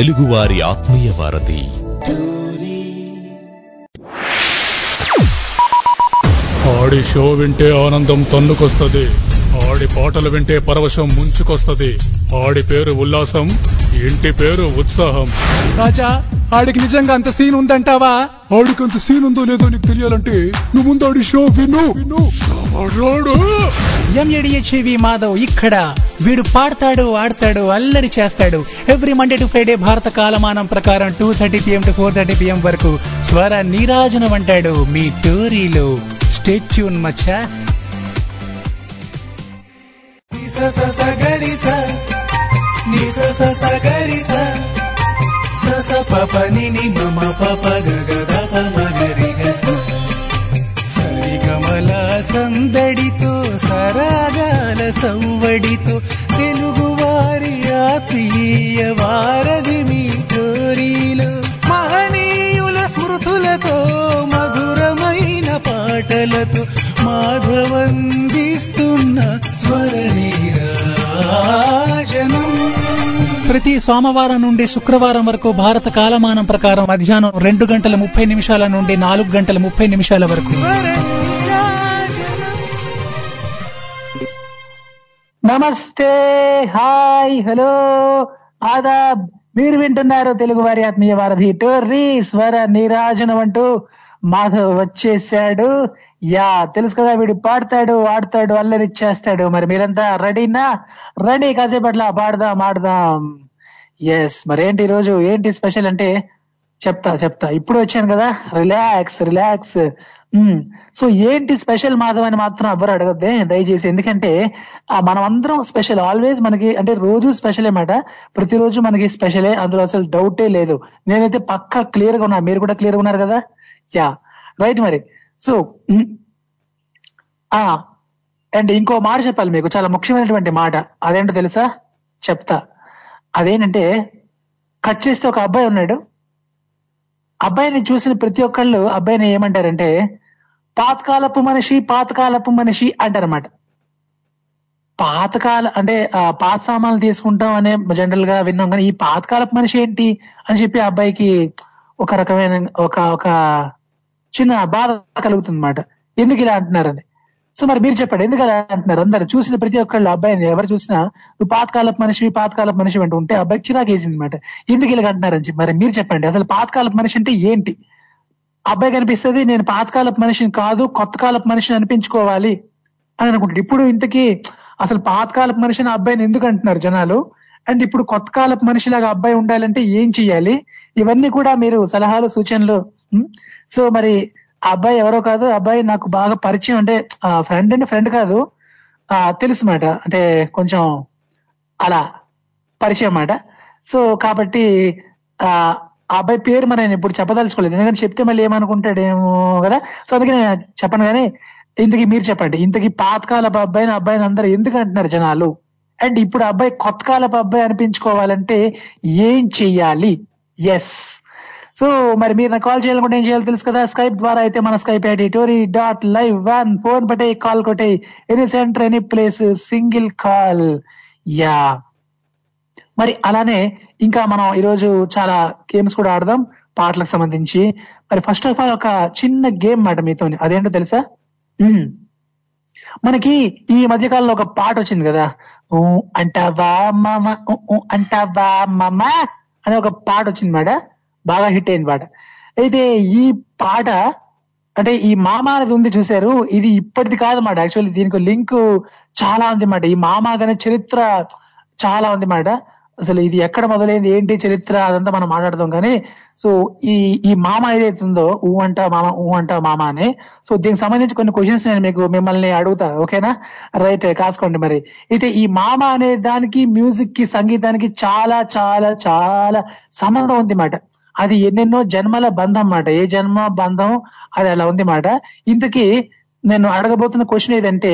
తెలుగువారి ఆత్మీయ వారధి. ఆడి షో వింటే ఆనందం తన్నుకొస్తది. ఆడి పాటలు వింటే పరవశం ముంచుకొస్తది. ఆడి పేరు ఉల్లాసం ఇంటి పేరు ఉత్సాహం. రాజా ఆడికి నిజంగా అంత సీన్ ఉందంటావా? ఆడికి అంత సీన్ ఉందో లేదో నీకు తెలియాలంటే నువ్వు ముందు ఆడి షో విను. విను. ఎంఏడిహెచ్వి మాధవ్ ఇక్కడ. వీడు పాడతాడు ఆడతాడు అల్లరి చేస్తాడు. ఎవ్రీ మండే టు ఫ్రైడే భారత కాలమానం ప్రకారం two thirty PM to four thirty PM వరకు స్వర నీరాజనం అంటాడు మీ టోరీలో. స్టేట్యూన్ మచ్చా. సరిగమల సందడితో సరాగాల సవ్వడితో తెలుగువారి ఆత్మీయ వారధి మీ టోరీలో మహనీయుల స్మృతులతో మధురమైన పాటలతో మాధవందిస్తున్న స్వర నీరాజనం ప్రతి సోమవారం నుండి శుక్రవారం వరకు భారత కాలమానం ప్రకారం మధ్యాహ్నం రెండు గంటల ముప్పై నిమిషాల నుండి నాలుగు గంటల ముప్పై నిమిషాల వరకు. నమస్తే హాయ్ హలో. ఆదాబ్ మీరు వింటున్నారు తెలుగు వారి ఆత్మీయ వారధి టోర్రీ స్వర నీరాజనం అంటూ మాధవ్ వచ్చేసాడు యా తెలుసు కదా వీడు పాడతాడు ఆడతాడు అల్లరి చేస్తాడు. మరి మీరంతా రెడీనా? రెడీ కాసేపట్ల పాడదాం ఆడదాం. ఎస్ మరేంటి ఈ రోజు ఏంటి స్పెషల్ అంటే? చెప్తా చెప్తా. ఇప్పుడు వచ్చాను కదా. Relax relax. సో ఏంటి స్పెషల్ మాధవ్ అని మాత్రం ఎవ్వరు అడగద్దే దయచేసి. ఎందుకంటే మనమందరం మనం అందరం స్పెషల్. ఆల్వేస్ మనకి అంటే రోజు స్పెషలే మాట ప్రతిరోజు మనకి స్పెషలే అందులో అసలు డౌటే లేదు. నేనైతే పక్కా క్లియర్గా ఉన్నా. మీరు కూడా క్లియర్గా ఉన్నారు కదా? యా. రైట్ మరి. సో ఆ అండ్ ఇంకో మాట చెప్పాలి మీకు. చాలా ముఖ్యమైనటువంటి మాట. అదేంటో తెలుసా? చెప్తా. అదేంటంటే కట్ చేస్తే ఒక అబ్బాయి ఉన్నాడు. అబ్బాయిని చూసిన ప్రతి ఒక్కళ్ళు అబ్బాయిని ఏమంటారంటే పాతకాలపు మనిషి పాతకాలపు మనిషి అంటారన్నమాట. పాతకాల అంటే పాత సామాన్లు తీసుకుంటాం అనే జనరల్గా విన్నాం కానీ ఈ పాతకాలపు మనిషి ఏంటి అని చెప్పి ఆ అబ్బాయికి ఒక రకమైన ఒక ఒక చిన్న బాధ కలుగుతుంది అనమాట ఎందుకు ఇలా అంటున్నారని. సో మరి మీరు చెప్పండి ఎందుకు అలా అంటున్నారు? అందరు చూసిన ప్రతి ఒక్కళ్ళు అబ్బాయిని ఎవరు చూసినా నువ్వు పాతకాలపు మనిషి పాతకాలపు మనిషి అంటూ ఉంటే అబ్బాయికి చిరాకేసింది అనమాట ఎందుకు ఇలా అంటున్నారని చెప్పి మరి మీరు చెప్పండి అసలు పాతకాలపు మనిషి అంటే ఏంటి? అబ్బాయి కనిపిస్తుంది నేను పాతకాలపు మనిషిని కాదు కొత్త కాలపు మనిషిని అనిపించుకోవాలి అని అనుకుంటాడు. ఇప్పుడు ఇంతకీ అసలు పాతకాలపు మనిషిని అబ్బాయిని ఎందుకు అంటున్నారు జనాలు? అండ్ ఇప్పుడు కొత్త కాలపు మనిషిలాగా అబ్బాయి ఉండాలంటే ఏం చెయ్యాలి? ఇవన్నీ కూడా మీరు సలహాలు సూచనలు సో మరి ఆ అబ్బాయి ఎవరో కాదు ఆ అబ్బాయి నాకు బాగా పరిచయం అంటే ఫ్రెండ్ అంటే ఫ్రెండ్ కాదు. తెలుసు మాట. అంటే కొంచెం అలా పరిచయం మాట. సో కాబట్టి ఆ అబ్బాయి పేరు మరి నేను ఇప్పుడు చెప్పదలుచుకోలేదు. ఎందుకంటే చెప్తే మళ్ళీ ఏమనుకుంటాడేమో కదా? సో అందుకే నేను చెప్పను కానీ ఇంతకీ మీరు చెప్పండి. ఇంతకీ పాతకాలపు అబ్బాయిని అబ్బాయిని అందరు ఎందుకు అంటున్నారు జనాలు? అండ్ ఇప్పుడు ఆ అబ్బాయి కొత్త కాలపు అబ్బాయి అనిపించుకోవాలంటే ఏం చెయ్యాలి? ఎస్ సో మరి మీరు నాకు కాల్ చేయాలనుకుంటే ఏం చేయాలో తెలుసు కదా? స్కైప్ ద్వారా అయితే మన Skype ID TORI dot live one phone పటే call కొట్టే any centre any place single call. Yeah మరి అలానే ఇంకా మనం ఈరోజు చాలా గేమ్స్ కూడా ఆడదాం పాటలకు సంబంధించి. మరి ఫస్ట్ ఆఫ్ ఆల్ ఒక చిన్న గేమ్ మాట మీతో అదేంటో తెలుసా? మనకి ఈ మధ్య కాలంలో ఒక పాట వచ్చింది కదా. ఊ అంటావా మామ ఊ ఊ అంటావా మామ అనే ఒక పాట వచ్చింది మాట. బాగా హిట్ అయింది పాట. అయితే ఈ పాట అంటే ఈ మామ అనేది ఉంది చూసారు ఇది ఇప్పటిది కాదు మాట. యాక్చువల్లీ దీనికి లింక్ చాలా ఉంది మాట. ఈ మామ అనే చరిత్ర చాలా ఉంది మాట. అసలు ఇది ఎక్కడ మొదలైంది? ఏంటి చరిత్ర? అదంతా మనం మాట్లాడదాం. కానీ సో ఈ ఈ మామ ఏదైతే ఉందో ఊ అంట మామ ఊ అంట మామ అని సో దీనికి సంబంధించి కొన్ని క్వశ్చన్స్ నేను మీకు మిమ్మల్ని అడుగుతా ఓకేనా? రైట్ కాసుకోండి మరి. అయితే ఈ మామ అనే దానికి మ్యూజిక్కి సంగీతానికి చాలా చాలా చాలా సంబంధం ఉంది మాట. అది ఎన్నెన్నో జన్మల బంధం మాట. ఏ జన్మ బంధం? అది అలా ఉంది మాట. ఇంతకీ నేను అడగబోతున్న క్వశ్చన్ ఏదంటే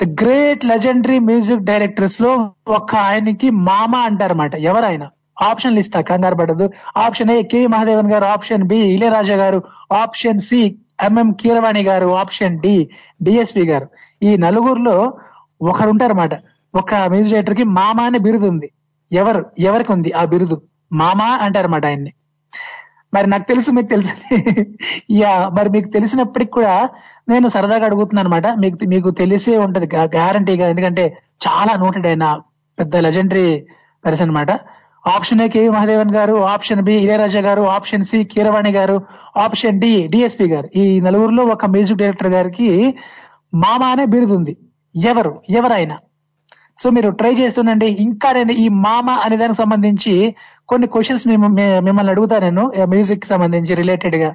ద గ్రేట్ లెజెండరీ మ్యూజిక్ డైరెక్టర్స్లో ఒక ఆయనకి మామ అంటారన్నమాట. ఎవరైనా ఆప్షన్లు ఇస్తా కంగారు పడదు ఆప్షన్ ఏ కెవి మహాదేవన్ గారు. ఆప్షన్ బి ఇళయరాజా గారు. ఆప్షన్ సి ఎంఎం కీరవాణి గారు. ఆప్షన్ డి డిఎస్పి గారు. ఈ నలుగురులో ఒకరు ఉంటారన్నమాట ఒక మ్యూజిక్ డైరెక్టర్కి మామ అనే బిరుదు ఉంది. ఎవరు? ఎవరికి ఉంది ఆ బిరుదు? మామా అంటారన్నమాట ఆయన్ని. మరి నాకు తెలుసు మీకు తెలుసు. యా మరి మీకు తెలిసినప్పటికి కూడా నేను సరదాగా అడుగుతున్నాను అనమాట మీకు మీకు తెలిసే ఉంటది గ్యారంటీగా ఎందుకంటే చాలా నోటెడ్ అయిన పెద్ద లెజెండరీ పర్సన్ అనమాట option A K V Mahadevan గారు ఆప్షన్ బి ఇళయరాజా గారు ఆప్షన్ సి కీరవాణి గారు ఆప్షన్ డి డిఎస్పి గారు. ఈ నలుగురిలో ఒక మ్యూజిక్ డైరెక్టర్ గారికి మామ అనే బిరుదుంది ఎవరు? ఎవరైనా? సో మీరు ట్రై చేస్తుండండి. ఇంకా నేను ఈ మామ అనే దానికి సంబంధించి కొన్ని క్వశ్చన్స్ మిమ్మల్ని అడుగుతా నేను. మ్యూజిక్కి సంబంధించి రిలేటెడ్గా.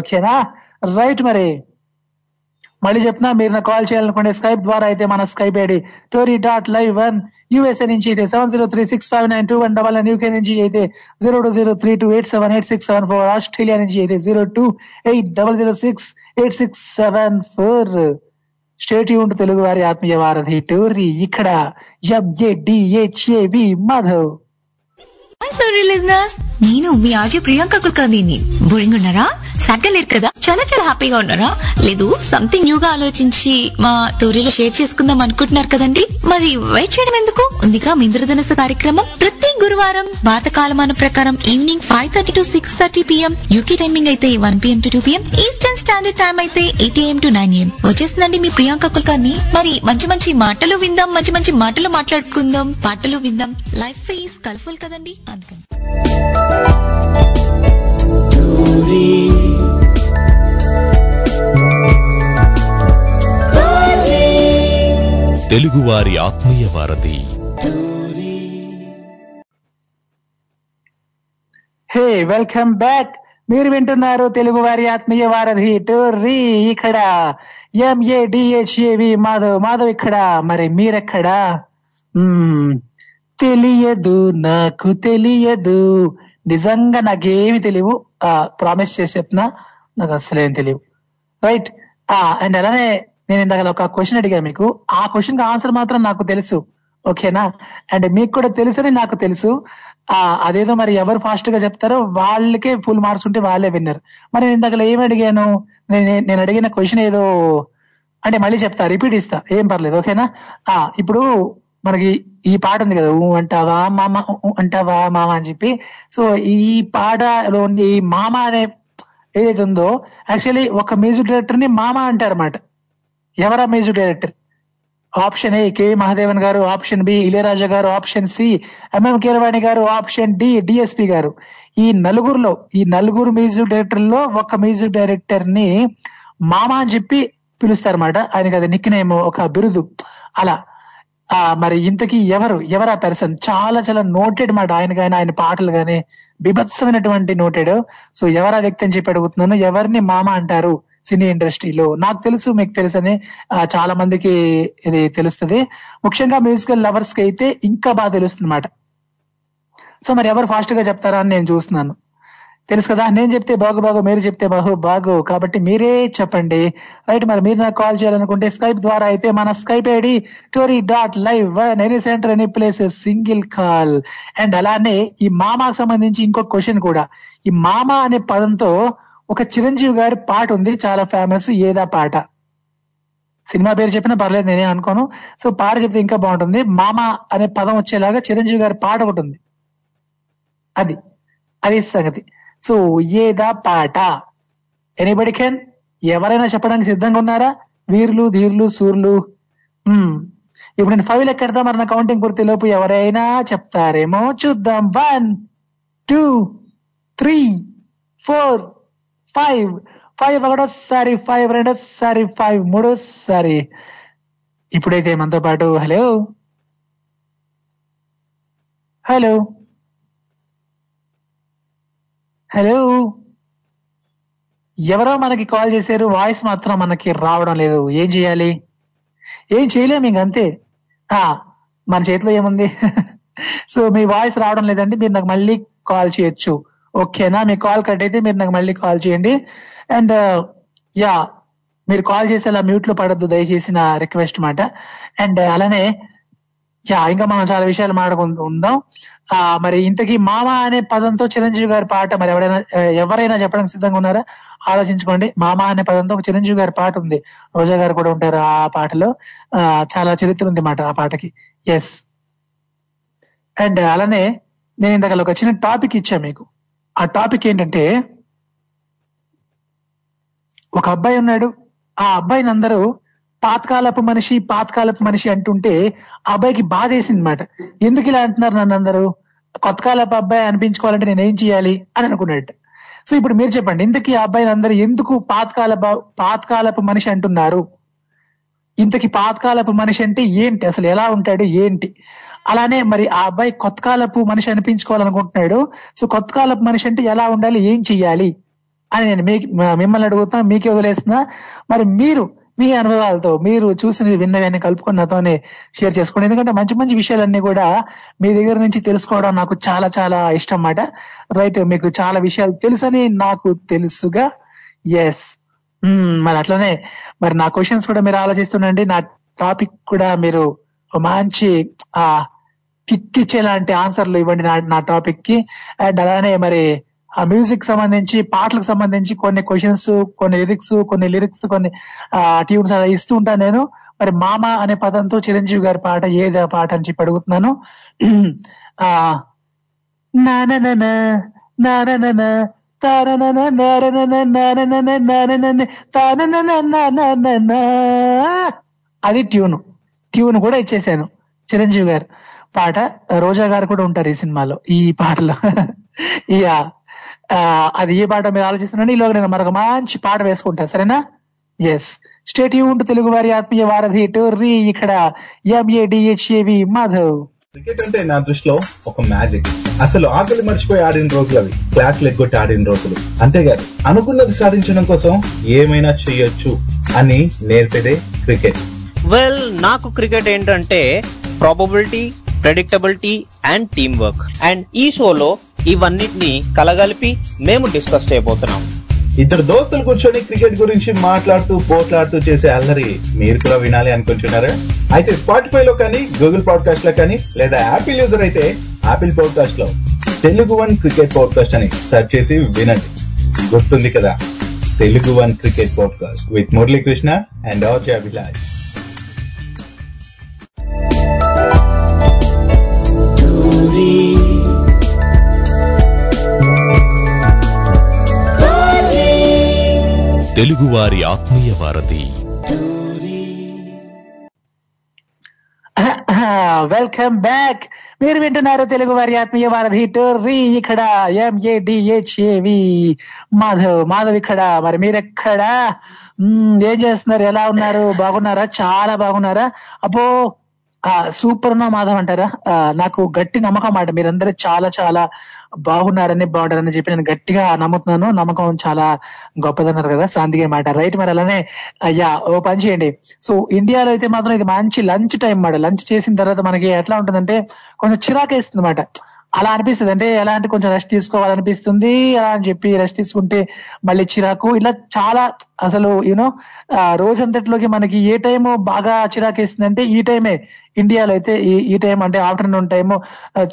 ఓకేనా రైట్ మరి. మళ్ళీ చెప్తున్నా మీరు నాకు కాల్ చేయాలనుకుంటే స్కైప్ ద్వారా అయితే మన Skype ID TORI dot live one USA నుంచి అయితే seven zero three six five nine two one double nine UK నుంచి అయితే zero two zero three two eight seven eight six seven four Australia నుంచి అయితే zero two eight double zero six eight six seven four state యూన్ తెలుగు వారి ఆత్మీయ వారధి టోర్రీ ఇక్కడ M A D H A V Madhav. నేను మీ ఆజీ ప్రియాంక కుల్కర్ణిని. Boring ఉన్నారా? సరిగ్గా లేరు కదా? చాలా చాలా హ్యాపీగా ఉన్నారా? లేదు సంథింగ్ న్యూగా ఆలోచించి మా తోరీలో షేర్ చేసుకుందాం అనుకుంటున్నారు కదండి. మరి వెయిట్ చేయడం ఎందుకు? ఉందిగా మీ ఇంద్రధనస్సు కార్యక్రమం. ప్రతి గురువారం భారత కాలమాన ప్రకారం evening five thirty to six thirty PM UK timing అయితే one PM to two PM eastern standard time అయితే eight AM to nine AM వచ్చేస్తుందండి మీ ప్రియాంక కుల్కర్ణి. మరి మంచి మంచి మాటలు విందాం మంచి మంచి మాటలు మాట్లాడుకుందాం పాటలు విందాం. లైఫ్ ఫేస్ కలర్ఫుల్ కదండి. అందుకని తెలుగువారి ఆత్మీయ వారధి. Hey welcome back. మీరు వింటున్నారు తెలుగు వారి ఆత్మీయ వారధి టోర్రీ ఇక్కడ. ఎంఏడిహెచ్ఏవి మాధవ్ మాధవ్ ఇక్కడ. మరి మీరెక్కడా. తెలియదు నాకు తెలియదు. నిజంగా నాకేమి తెలియవు. ప్రామిస్ చేసి చెప్తున్నా నాకు అసలేం తెలియవు. రైట్ అండ్ అలానే నేను ఇందాక ఒక క్వశ్చన్ అడిగాను మీకు. ఆ క్వశ్చన్కి ఆన్సర్ మాత్రం నాకు తెలుసు. ఓకేనా అండ్ మీకు కూడా తెలుసని నాకు తెలుసు. ఆ అదేదో మరి ఎవరు ఫాస్ట్గా చెప్తారో వాళ్ళకే ఫుల్ మార్క్స్ ఉంటే వాళ్ళే విన్నర్ మరి నేను ఇందాక ఏమి అడిగాను? నేను నేను అడిగిన క్వశ్చన్ ఏదో అంటే మళ్ళీ చెప్తా రిపీట్ ఇస్తా. ఏం పర్లేదు. ఓకేనా ఆ ఇప్పుడు మనకి ఈ పాట ఉంది కదా ఊ అంటావా మామ అంటావా మామ అని చెప్పి. సో ఈ పాటలో ఈ మామ అనే ఏదైతే ఉందో యాక్చువల్లీ ఒక మ్యూజిక్ డైరెక్టర్ని మామ అంటారన్నమాట. ఎవరా music director option A K V Mahadevan గారు ఆప్షన్ బి ఇళయరాజా గారు ఆప్షన్ సి ఎంఎం కీరవాణి గారు ఆప్షన్ డి డిఎస్పి గారు. ఈ నలుగురులో ఈ నలుగురు మ్యూజిక్ డైరెక్టర్లో ఒక మ్యూజిక్ డైరెక్టర్ని మామ అని చెప్పి పిలుస్తారన్నమాట. ఆయనకి అది నిక్ నేమ్ ఒక బిరుదు. అలా. ఆ మరి ఇంతకీ ఎవరు? ఎవరా పర్సన్ చాలా చాలా నోటెడ్ మాట ఆయన కానీ ఆయన పాటలు కానీ బిభత్సమైనటువంటి నోటెడ్ సో ఎవరా వ్యక్తి అని చెప్పి అడుగుతున్నాను. ఎవరిని మామ అంటారు సినీ ఇండస్ట్రీలో? నాకు తెలుసు మీకు తెలుసని అని చాలా మందికి ఇది తెలుస్తుంది. ముఖ్యంగా మ్యూజికల్ లవర్స్కి అయితే ఇంకా బాగా తెలుస్తుంది అనమాట సో మరి ఎవరు ఫాస్ట్గా చెప్తారా అని నేను చూస్తున్నాను. తెలుసు కదా నేను చెప్తే బాగు బాగు మీరు చెప్తే బాగు బాగు. కాబట్టి మీరే చెప్పండి. రైట్ మరి మీరు నాకు కాల్ చేయాలనుకుంటే స్కైప్ ద్వారా అయితే మన Skype ID TORI dot live any centre any place single call. And అలానే ఈ మామాకు సంబంధించి ఇంకొక క్వశ్చన్ కూడా. ఈ మామ అనే పదంతో ఒక చిరంజీవి గారి పాట ఉంది చాలా ఫేమస్ ఏదా పాట. సినిమా పేరు చెప్పినా పర్లేదు నేనే అనుకోను. సో పాట చెప్తే ఇంకా బాగుంటుంది. మామ అనే పదం వచ్చేలాగా చిరంజీవి గారి పాట ఒకటి ఉంది. అది అది సంగతి. సో పాట ఎనీబడి కెన్ ఎవరైనా చెప్పడానికి సిద్ధంగా ఉన్నారా? వీర్లు ధీర్లు సూర్లు. ఇప్పుడు నేను ఫైవ్ లెక్కెడతా మరి నా కౌంటింగ్ పూర్తి లోపు ఎవరైనా చెప్తారేమో చూద్దాం. One two three four five. Five ఒకటోసారి ఫైవ్ రెండోసారి ఫైవ్ మూడోసారి ఇప్పుడైతే మనతో పాటు హలో. హలో. హలో ఎవరో మనకి కాల్ చేశారు వాయిస్ మాత్రం మనకి రావడం లేదు. ఏం చేయాలి? ఏం చేయలేము ఇంక అంతే. ఆ మన చేతిలో ఏముంది? సో మీ వాయిస్ రావడం లేదండి మీరు నాకు మళ్ళీ కాల్ చేయొచ్చు. ఓకేనా? మీ కాల్ కట్ అయితే మీరు నాకు మళ్ళీ కాల్ చేయండి. అండ్ uh, యా మీరు కాల్ చేసి అలా మ్యూట్లో పడద్దు దయచేసి నా రిక్వెస్ట్ మాట. అండ్ అలానే ఇంకా మనం చాలా విషయాలు మాట్లాడుకుందాం ఆ మరి ఇంతకీ మామ అనే పదంతో చిరంజీవి గారి పాట మరి ఎవరైనా ఎవరైనా చెప్పడానికి సిద్ధంగా ఉన్నారా? ఆలోచించుకోండి. మామ అనే పదంతో ఒక చిరంజీవి గారి పాట ఉంది. రోజా గారు కూడా ఉంటారు ఆ పాటలో. ఆ చాలా చరిత్ర ఉంది మాట ఆ పాటకి. ఎస్ అండ్ అలానే నేను ఇందాక ఒక చిన్న టాపిక్ ఇచ్చా మీకు. ఆ టాపిక్ ఏంటంటే ఒక అబ్బాయి ఉన్నాడు. ఆ అబ్బాయిని అందరూ పాతకాలపు మనిషి పాతకాలపు మనిషి అంటుంటే అబ్బాయికి బాధ వేసింది అనమాట ఎందుకు ఇలా అంటున్నారు నన్ను అందరూ? కొత్త కాలపు అబ్బాయి అనిపించుకోవాలంటే నేను ఏం చేయాలి అని అనుకున్నట్టు సో ఇప్పుడు మీరు చెప్పండి ఇంతకీ ఆ అబ్బాయిని అందరూ ఎందుకు పాతకాల పాతకాలపు మనిషి అంటున్నారు? ఇంతకి పాతకాలపు మనిషి అంటే ఏంటి? అసలు ఎలా ఉంటాడు? ఏంటి? అలానే మరి ఆ అబ్బాయి కొత్త కాలపు మనిషి అనిపించుకోవాలనుకుంటున్నాడు. సో కొత్త కాలపు మనిషి అంటే ఎలా ఉండాలి? ఏం చెయ్యాలి అని నేను మీ మిమ్మల్ని అడుగుతున్నా మీకే వదిలేస్తున్నా. మరి మీరు మీ అనుభవాలతో మీరు చూసిన విన్నవన్నీ కలుపుకొని నాతోనే షేర్ చేసుకోండి. ఎందుకంటే మంచి మంచి విషయాలన్నీ కూడా మీ దగ్గర నుంచి తెలుసుకోవడం నాకు చాలా చాలా ఇష్టం అన్నమాట. రైట్ మీకు చాలా విషయాలు తెలుసని నాకు తెలుసుగా. ఎస్ hmm, మరి అట్లనే మరి నా క్వశ్చన్స్ కూడా మీరు ఆలోచిస్తుండండి. నా టాపిక్ కూడా మీరు ఒక మంచి ఆ కిక్ ఇచ్చేలాంటి ఆన్సర్లు ఇవ్వండి నా నా టాపిక్కి. అండ్ అలానే మరి ఆ మ్యూజిక్ సంబంధించి పాటలకు సంబంధించి కొన్ని క్వశ్చన్స్ కొన్ని లిరిక్స్ కొన్ని లిరిక్స్ కొన్ని ట్యూన్స్ అలా ఇస్తూ ఉంటాను నేను మరి మామ అనే పదంతో చిరంజీవి గారి పాట ఏది ఆ పాట అని చెప్పి అడుగుతున్నాను ఆ నాననన నాననన అది ట్యూన్ ట్యూన్ కూడా ఇచ్చేసాను చిరంజీవి గారు పాట రోజా గారు కూడా ఉంటారు ఈ సినిమాలో ఈ పాటలో ఇక అది ఏ పాట మీరు ఆలోచిస్తున్నాను ఈలోగా నేను మరొక మంచి పాట వేసుకుంటా సరేనా? ఎస్ స్టేట్ యూన్ తెలుగు వారి ఆత్మీయ వారధి టోర్రీ ఇక్కడ. ఎంఏడిహెచ్ఏవి మాధవ్. క్రికెట్ అంటే నా దృష్టిలో ఒక మ్యాజిక్. అసలు ఆకలి మర్చిపోయి ఆడిన రోజులు అవి. క్లాస్లు ఎగ్గొట్టి ఆడిన రోజులు. అంతేగాదు అనుకున్నది సాధించడం కోసం ఏమైనా చేయొచ్చు అని నేర్పేదే క్రికెట్ వెల్ నాకు క్రికెట్ ఏంటంటే probability predictability and team work and ఈ షోలో ఇవన్నిటిని కలగలిపి మేము డిస్కస్ చేయబోతున్నాం. ఇద్దరు దోస్తులు కూర్చొని క్రికెట్ గురించి మాట్లాడుతూ పోట్లాడుతూ చేసే అల్లరి మీరు కూడా వినాలి అనుకుంటున్నారా? అయితే స్పాటిఫై లో కానీ గూగుల్ పాడ్కాస్ట్లో కానీ లేదా యాపిల్ యూజర్ అయితే యాపిల్ పాడ్కాస్ట్లో తెలుగు వన్ క్రికెట్ పాడ్కాస్ట్ అని సెర్చ్ చేసి వినండి. గుర్తుంది కదా Telugu one cricket podcast with Muralikrishna and RJ Abhilash తెలుగువారి ఆత్మీయ వారధి. వెల్కమ్ బ్యాక్ మీరు వింటున్నారు తెలుగు వారి ఆత్మీయ వారధి టోర్రీ. ఇక్కడ ఎంఏడిహెచ్ఏవి మాధవ్ మాధవ్ ఇక్కడ. మరి మీరెక్కడ? ఏం చేస్తున్నారు? ఎలా ఉన్నారు? బాగున్నారా? చాలా బాగున్నారా? అపో సూపర్ ఉన్న మాధవ్ అంటారా? నాకు గట్టి నమ్మకం మాట. మీరందరూ చాలా చాలా బాగున్నారని బాగుంటారని చెప్పి నేను గట్టిగా నమ్ముతున్నాను. నమ్మకం చాలా గొప్పదన్నారు కదా సో అందుకే మాట రైట్ మరి అలానే అయ్యా ఓ పని చేయండి. సో ఇండియాలో అయితే మాత్రం ఇది మంచి లంచ్ టైం మాట లంచ్ చేసిన తర్వాత మనకి ఎట్లా ఉంటుందంటే కొంచెం చిరాకేస్తుంది అనమాట అలా అనిపిస్తుంది. అంటే ఎలా అంటే కొంచెం రెస్ట్ తీసుకోవాలనిపిస్తుంది. అలా అని చెప్పి రెస్ట్ తీసుకుంటే మళ్ళీ చిరాకు. ఇలా చాలా అసలు యూనో రోజంతట్లోకి మనకి ఏ టైము బాగా చిరాకేస్తుంది అంటే ఈ టైమే ఇండియాలో అయితే ఈ ఈ టైం అంటే ఆఫ్టర్నూన్ టైము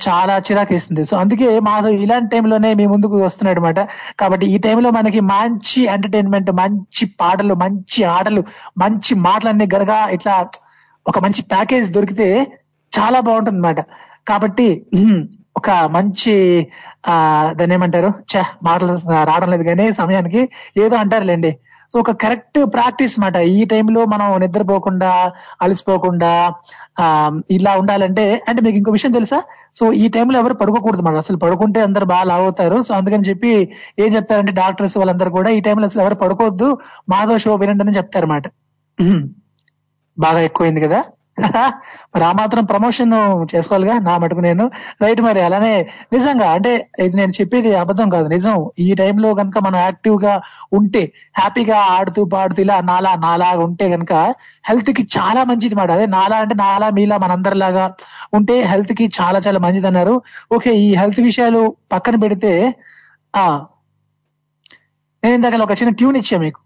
చాలా చిరాకేస్తుంది. సో అందుకే మాధవ్ ఇలాంటి టైంలోనే మీ ముందుకు వస్తున్నాడు అనమాట కాబట్టి ఈ టైంలో మనకి మంచి ఎంటర్టైన్మెంట్ మంచి పాటలు మంచి ఆటలు మంచి మాటలన్నీ గనక ఇట్లా ఒక మంచి ప్యాకేజ్ దొరికితే చాలా బాగుంటుంది అనమాట కాబట్టి ఒక మంచి ఆ దాన్ని ఏమంటారు? చ మాటలు రావడం లేదు కానీ సమయానికి ఏదో అంటారులేండి. సో ఒక కరెక్ట్ ప్రాక్టీస్ మాట. ఈ టైంలో మనం నిద్రపోకుండా అలసిపోకుండా ఆ ఇలా ఉండాలంటే అంటే మీకు ఇంకో విషయం తెలుసా? సో ఈ టైంలో ఎవరు పడుకోకూడదు మాట. అసలు పడుకుంటే అందరు బాగా లావ్ అవుతారు సో అందుకని చెప్పి ఏం చెప్తారంటే డాక్టర్స్ వాళ్ళందరూ కూడా ఈ టైంలో అసలు ఎవరు పడుకోవద్దు. మాధవ షో వినండి అని చెప్తారన్నమాట బాగా ఎక్కువైంది కదా? మరి ఆ మాత్రం ప్రమోషన్ చేసుకోవాలిగా? నా మటుకు నేను. రైట్ మరి అలానే నిజంగా అంటే ఇది నేను చెప్పేది అబద్ధం కాదు నిజం. ఈ టైంలో కనుక మనం యాక్టివ్గా ఉంటే హ్యాపీగా ఆడుతూ పాడుతూ ఇలా నాలా నాలా ఉంటే కనుక హెల్త్కి చాలా మంచిది మాట. అదే నాలా అంటే నాలా మీలా మనందరిలాగా ఉంటే హెల్త్కి చాలా చాలా మంచిది అన్నారు. ఓకే ఈ హెల్త్ విషయాలు పక్కన పెడితే ఆ నేను ఇందాక ఒక చిన్న ట్యూన్ ఇచ్చా మీకు.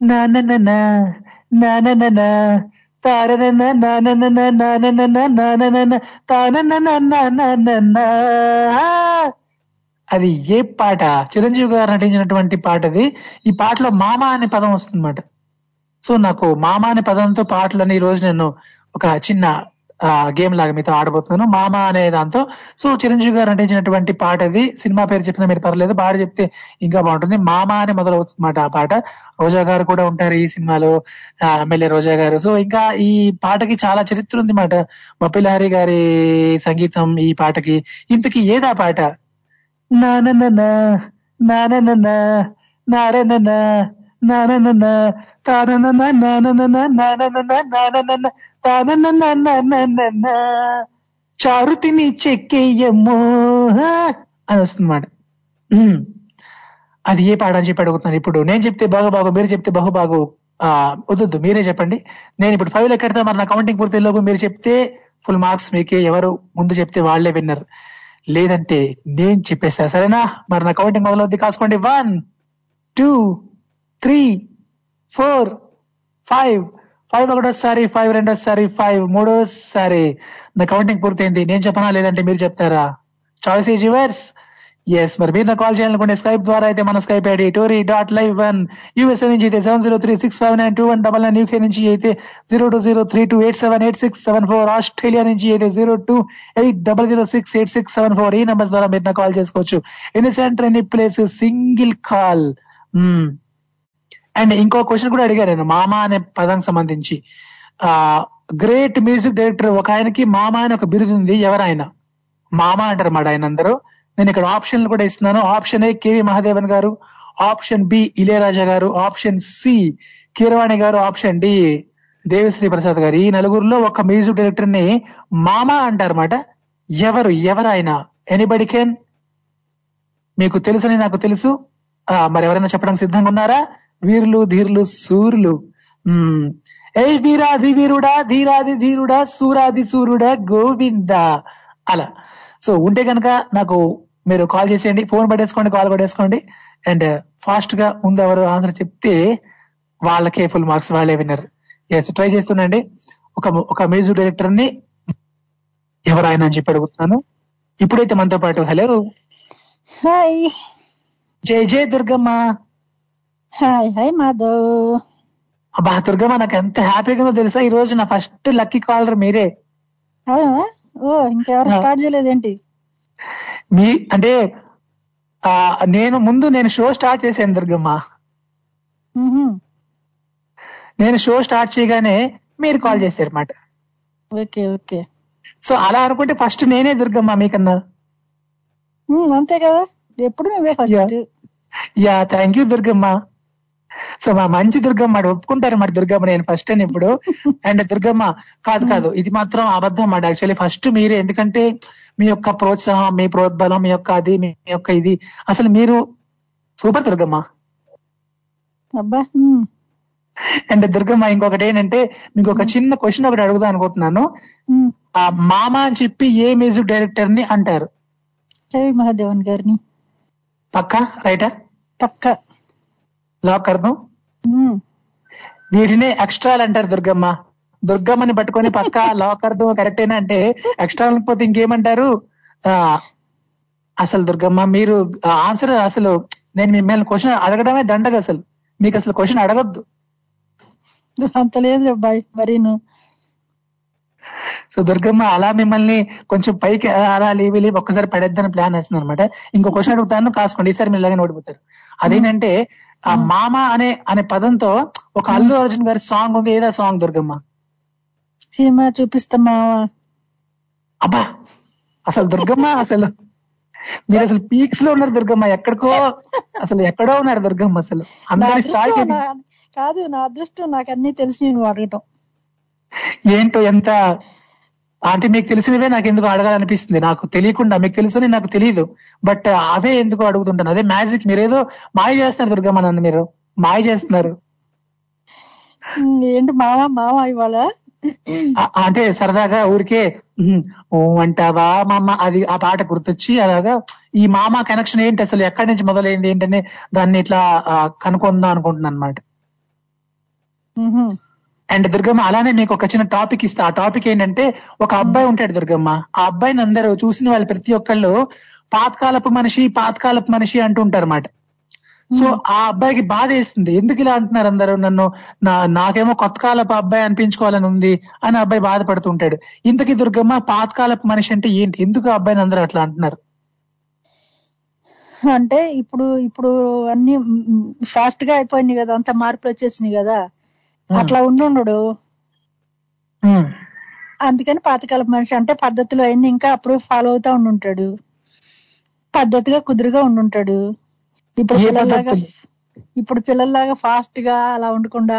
నా నా నా నా నా నా. అది ఏ పాట చిరంజీవి గారు నటించినటువంటి పాట అది ఈ పాటలో మామ అనే పదం వస్తుందన్నమాట సో నాకు మామ అనే పదంతో పాటలని ఈ రోజు నేను ఒక చిన్న గేమ్ లాగా మీతో ఆడబోతున్నాను మామ అనే దాంతో సో చిరంజీవి గారు నటించినటువంటి పాట ఇది సినిమా పేరు చెప్పినా మీరు పర్లేదు పాట చెప్తే ఇంకా బాగుంటుంది మామ అని మొదలవుతుందన్నమాట ఆ పాట రోజా గారు కూడా ఉంటారు ఈ సినిమాలో ఆ, ఎమ్మెల్యే రోజా గారు సో ఇంకా ఈ పాటకి చాలా చరిత్ర ఉంది మాట మప్పిలహరి గారి సంగీతం ఈ పాటకి ఇంతకీ ఏదా పాట నానన్న నానన్న నారనన్న నానన్న తానన్న నానన్న నానన్న నానన్న తానన్న చారుతిని చెక్కేయమ్మో అని వస్తుందన్నమాట. అది ఏ పాట అని చెప్పి అడుగుతున్నాను ఇప్పుడు నేను చెప్తే బాగు బాగు మీరు చెప్తే బహు బాగు ఆ వద్దు మీరే చెప్పండి. నేను ఇప్పుడు ఫైవ్ ఎక్కడితే మరి నా కౌంటింగ్ పూర్తిలోపు మీరు చెప్తే ఫుల్ మార్క్స్ మీకే ఎవరు ముందు చెప్తే వాళ్ళే విన్నర్ లేదంటే నేను చెప్పేస్తా సరేనా? మరి నా కౌంటింగ్ మొదలవుద్ది. కాసుకోండి. One two three four five. Five ఒకటోసారి ఫైవ్ రెండోసారి ఫైవ్. మూడోసారి. నా కౌంటింగ్ పూర్తయింది. నేను చెప్పనా లేదంటే మీరు చెప్తారా? చాయిస్ ఈజ్ యువర్స్ ఎస్ మరి మీరు కాల్ చేయాలనుకుంటే స్కైప్ ద్వారా అయితే మన Skype ID TORI dot live one USA నుంచి అయితే seven zero three six five nine two one double nine UK నుంచి అయితే zero two zero three two eight seven eight six seven four Australia నుంచి అయితే zero two eight double zero six eight six seven four ఈ numbers ద్వారా మీరు call చేసుకోవచ్చు. Any centre any place single call and ఇంకో question కూడా అడిగారు నేను మామ అనే పదానికి సంబంధించి. ఆ గ్రేట్ మ్యూజిక్ డైరెక్టర్ ఒక ఆయనకి మామ అని ఒక బిరుదు ఉంది ఎవరాయన? మామ అంటారు మాట ఆయన అందరూ నేను ఇక్కడ ఆప్షన్లు కూడా ఇస్తున్నాను. ఆప్షన్ ఏ కేవి మహాదేవన్ గారు. ఆప్షన్ బి ఇళయరాజా గారు. ఆప్షన్ సి కీరవాణి గారు. ఆప్షన్ డి దేవిశ్రీ ప్రసాద్ గారు. ఈ నలుగురిలో ఒక మ్యూజిక్ డైరెక్టర్ని మామ అంటారన్నమాట ఎవరు ఎవరైనా ఎనీబడి కెన్ మీకు తెలుసని నాకు తెలుసు. మరి ఎవరైనా చెప్పడానికి సిద్ధంగా ఉన్నారా? వీరులు ధీరులు సూర్యులు. ఏ వీరాది వీరుడా ధీరాది ధీరుడా సూరాది సూర్యుడా గోవింద. అలా. సో ఉంటే కనుక నాకు మీరు కాల్ చేసేయండి. ఫోన్ పట్టేసుకోండి కాల్ పట్టేసుకోండి. అండ్ ఫాస్ట్గా ముందు ఎవరు ఆన్సర్ చెప్తే వాళ్ళకే ఫుల్ మార్క్స్ వాళ్ళే విన్నర్. ఎస్ ట్రై చేస్తుండండి. ఒక ఒక మ్యూజిక్ డైరెక్టర్ని ఎవరు ఆయన అని చెప్పి అడుగుతున్నాను. ఇప్పుడైతే మనతో పాటు హలో. హాయ్ జై జై దుర్గమ్మ. హాయ్ హాయ్ మాధవ్ అబ్బా దుర్గమ్మ నాకు ఎంత హ్యాపీగా తెలుసా? ఈ రోజు నా ఫస్ట్ లక్కీ కాలర్ మీరే. ఓ ఇంకెవరు. స్టార్ట్ చేయలేదేంటి? మీ అంటే ఆ నేను ముందు నేను షో స్టార్ట్ చేశాను దుర్గమ్మ. నేను షో స్టార్ట్ చేయగానే మీరు కాల్ చేశారు అన్నమాట ఓకే ఓకే. సో అలా అనుకుంటే ఫస్ట్ నేనే దుర్గమ్మ మీకన్నా. అంతే కదా? ఎప్పుడు నువ్వే first. Yeah thank you Durgamma. So మా మంచి దుర్గమ్మ ఒప్పుకుంటారు మరి దుర్గమ్మ నేను ఫస్ట్ అని ఇప్పుడు. అండ్ దుర్గమ్మ కాదు కాదు ఇది మాత్రం అబద్ధం అన్నమాట యాక్చువల్లీ ఫస్ట్ మీరే ఎందుకంటే మీ యొక్క ప్రోత్సాహం మీ ప్రోద్బలం మీ యొక్క అది మీ యొక్క ఇది. అసలు మీరు సూపర్ దుర్గమ్మ. అబ్బా అండ్ దుర్గమ్మ ఇంకొకటి ఏంటంటే మీకు ఒక చిన్న క్వశ్చన్ ఒకటి అడుగుదాం అనుకుంటున్నాను. ఆ మామ అని చెప్పి ఏ మ్యూజిక్ డైరెక్టర్ని అంటారు? రవి మహాదేవన్ గారిని. పక్కా? రైటా పక్క. లాక్ అర్థం వీటినే ఎక్స్ట్రాలు అంటారు దుర్గమ్మ. దుర్గమ్మని పట్టుకొని పక్క లాక్ అర్థం కరెక్టేనా అంటే ఎక్స్ట్రా పోతే ఇంకేమంటారు? అసలు దుర్గమ్మ మీరు ఆన్సర్ అసలు నేను మిమ్మల్ని క్వశ్చన్ అడగడమే దండగ అసలు. మీకు అసలు క్వశ్చన్ అడగొద్దు. అంత లేదు అబ్బాయి మరి సో దుర్గమ్మ అలా మిమ్మల్ని కొంచెం పైకి అలా లేవి లేవి ఒక్కసారి పడేద్దని ప్లాన్ వేస్తుంది అనమాట ఇంకో క్వశ్చన్ అడుగుతాను కాసుకోండి. ఈసారి మీరు ఇలాగే ఓడిపోతారు అదేంటంటే ఆ మామ అనే అనే పదంతో ఒక అల్లు అర్జున్ గారి సాంగ్ ఉంది. ఏదా సాంగ్ దుర్గమ్మ? సినిమా చూపిస్తామా అబ్బా! అసలు దుర్గమ్మ అసలు మీరు అసలు పీక్స్లో ఉన్నారు దుర్గమ్మ. ఎక్కడికో అసలు ఎక్కడో ఉన్నారు దుర్గమ్మ అసలు. అందరి స్థాయికి కాదు నా అదృష్టం నాకు అన్ని తెలిసి నువ్వు అడగటం ఏంటో ఎంత అంటే మీకు తెలిసినవే నాకు ఎందుకు అడగాలనిపిస్తుంది? నాకు తెలియకుండా మీకు తెలుసని నాకు తెలియదు బట్ అవే ఎందుకు అడుగుతుంటాను? అదే మ్యాజిక్. మీరేదో మాయ చేస్తున్నారు దుర్గమ్మ నన్ను మీరు. మాయ చేస్తున్నారు. ఏంటి మామ మామ ఇవాళ? అంటే సరదాగా ఊరికే "ఉహుం, ఓ అంటావా మామ అది ఆ పాట గుర్తొచ్చి అలాగా ఈ మామ కనెక్షన్ ఏంటి అసలు? ఎక్కడి నుంచి మొదలైంది ఏంటని దాన్ని ఇట్లా కనుక్కుందాం అనుకుంటున్నాను అనమాట. అండ్ దుర్గమ్మ అలానే మీకు ఒక చిన్న టాపిక్ ఇస్తా. ఆ టాపిక్ ఏంటంటే ఒక అబ్బాయి ఉంటాడు దుర్గమ్మ. ఆ అబ్బాయిని అందరూ చూసిన వాళ్ళు ప్రతి ఒక్కళ్ళు పాతకాలపు మనిషి పాతకాలపు మనిషి అంటూ ఉంటారు అన్నమాట సో ఆ అబ్బాయికి బాధ వేస్తుంది. ఎందుకు ఇలా అంటున్నారు అందరూ? నన్ను నా నాకేమో కొత్త కాలపు అబ్బాయి అనిపించుకోవాలని ఉంది అని అబ్బాయి బాధపడుతుంటాడు ఇంతకీ దుర్గమ్మ పాతకాలపు మనిషి అంటే ఏంటి? ఎందుకు ఆ అబ్బాయిని అందరూ అట్లా అంటున్నారు? అంటే ఇప్పుడు ఇప్పుడు అన్ని ఫాస్ట్గా అయిపోయింది కదా. అంత మార్పులు వచ్చేసినాయి కదా. అట్లా ఉమ్, అందుకని పాతకాలపు మనిషి అంటే పద్ధతులు అయింది. ఇంకా అప్పుడు ఫాలో అవుతా ఉండుంటాడు పద్ధతిగా కుదురుగా ఉండుంటాడు ఇప్పుడు పిల్లల్లాగా? ఇప్పుడు పిల్లల్లాగా ఫాస్ట్గా అలా ఉండకుండా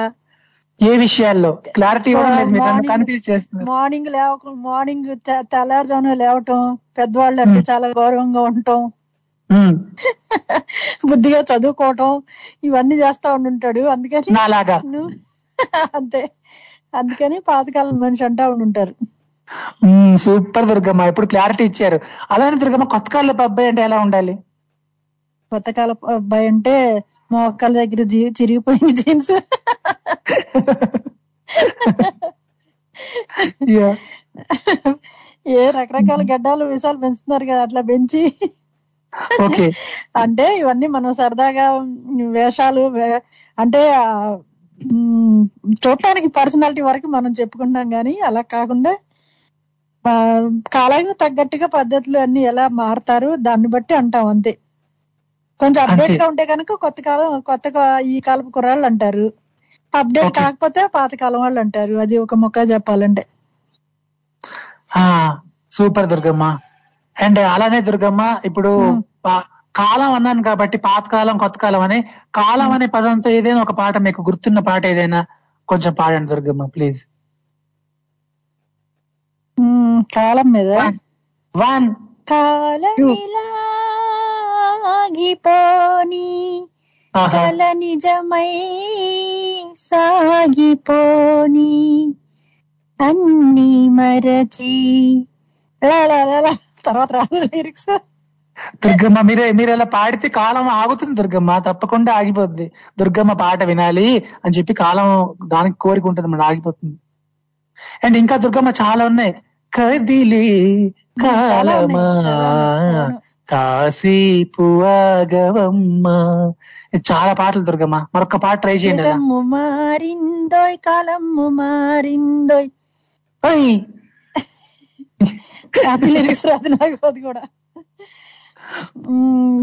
ఏ విషయాల్లో? క్లారిటీ మార్నింగ్ చేస్తున్నారు మార్నింగ్ తెల్లారుజామున లేవటం పెద్దవాళ్ళు అంటే చాలా గౌరవంగా ఉండటం. బుద్ధిగా చదువుకోవటం ఇవన్నీ చేస్తా ఉండుంటాడు అందుకని అంతే. అందుకని పాతకాలం మనిషి అంటా ఉండుంటారు. Um, super Durgamma. ఇప్పుడు క్లారిటీ ఇచ్చారు. అలానే దుర్గమ్మ కొత్త కాలపు అబ్బాయి అంటే ఎలా ఉండాలి? కొత్త కాలం అబ్బాయి అంటే మోకాల దగ్గర చిరిగిపోయిన జీన్స్. ఏ రకరకాల గడ్డాలు విషయాలు పెంచుతున్నారు కదా అట్లా పెంచి. ఓకే. అంటే ఇవన్నీ మనం సరదాగా వేషాలు అంటే చూడటానికి పర్సనాలిటీ వరకు మనం చెప్పుకుంటాం గానీ అలా కాకుండా కాలానికి తగ్గట్టుగా పద్ధతులు అన్ని ఎలా మారుతారు దాన్ని బట్టి అంటాం అంతే. కొంచెం అప్డేట్. గా ఉంటే కనుక కొత్త కాలం కొత్త ఈ కాలపు కుర్రాళ్ళు అంటారు. అప్డేట్. కాకపోతే పాతకాలం వాళ్ళు అంటారు. అది ఒక మొక్క చెప్పాలంటే. ఆ సూపర్ దుర్గమ్మ. అండ్ అలానే దుర్గమ్మ ఇప్పుడు కాలం అన్నాను కాబట్టి పాతకాలం కొత్త కాలం అని కాలం అనే పదంతో ఏదైనా ఒక పాట మీకు గుర్తున్న పాట ఏదైనా కొంచెం పాడండి దుర్గమ్మ ప్లీజ్ మ్, కాలం మీద? వన్ కాలం Two. ఇలా ఆగిపోని కల నిజమై సాగిపోని అన్ని మరచి. తర్వాత రాదు లిరిక్స్ దుర్గమ్మ మీరే మీరు ఇలా పాడితే కాలం ఆగుతుంది దుర్గమ్మ తప్పకుండా ఆగిపోద్ది. దుర్గమ్మ పాట వినాలి అని చెప్పి కాలం దానికి కోరిక ఉంటుంది మన ఆగిపోతుంది. అండ్ ఇంకా దుర్గమ్మ చాలా ఉన్నాయి. కదిలి కాలమా. కాసేపు ఆగవమ్మ చాలా పాటలు దుర్గమ్మ. మరొక పాట ట్రై చేయండి మారిందోయ్ కాలము మారిందోయ్. లిరిక్స్ రాదు నాకు అది కూడా.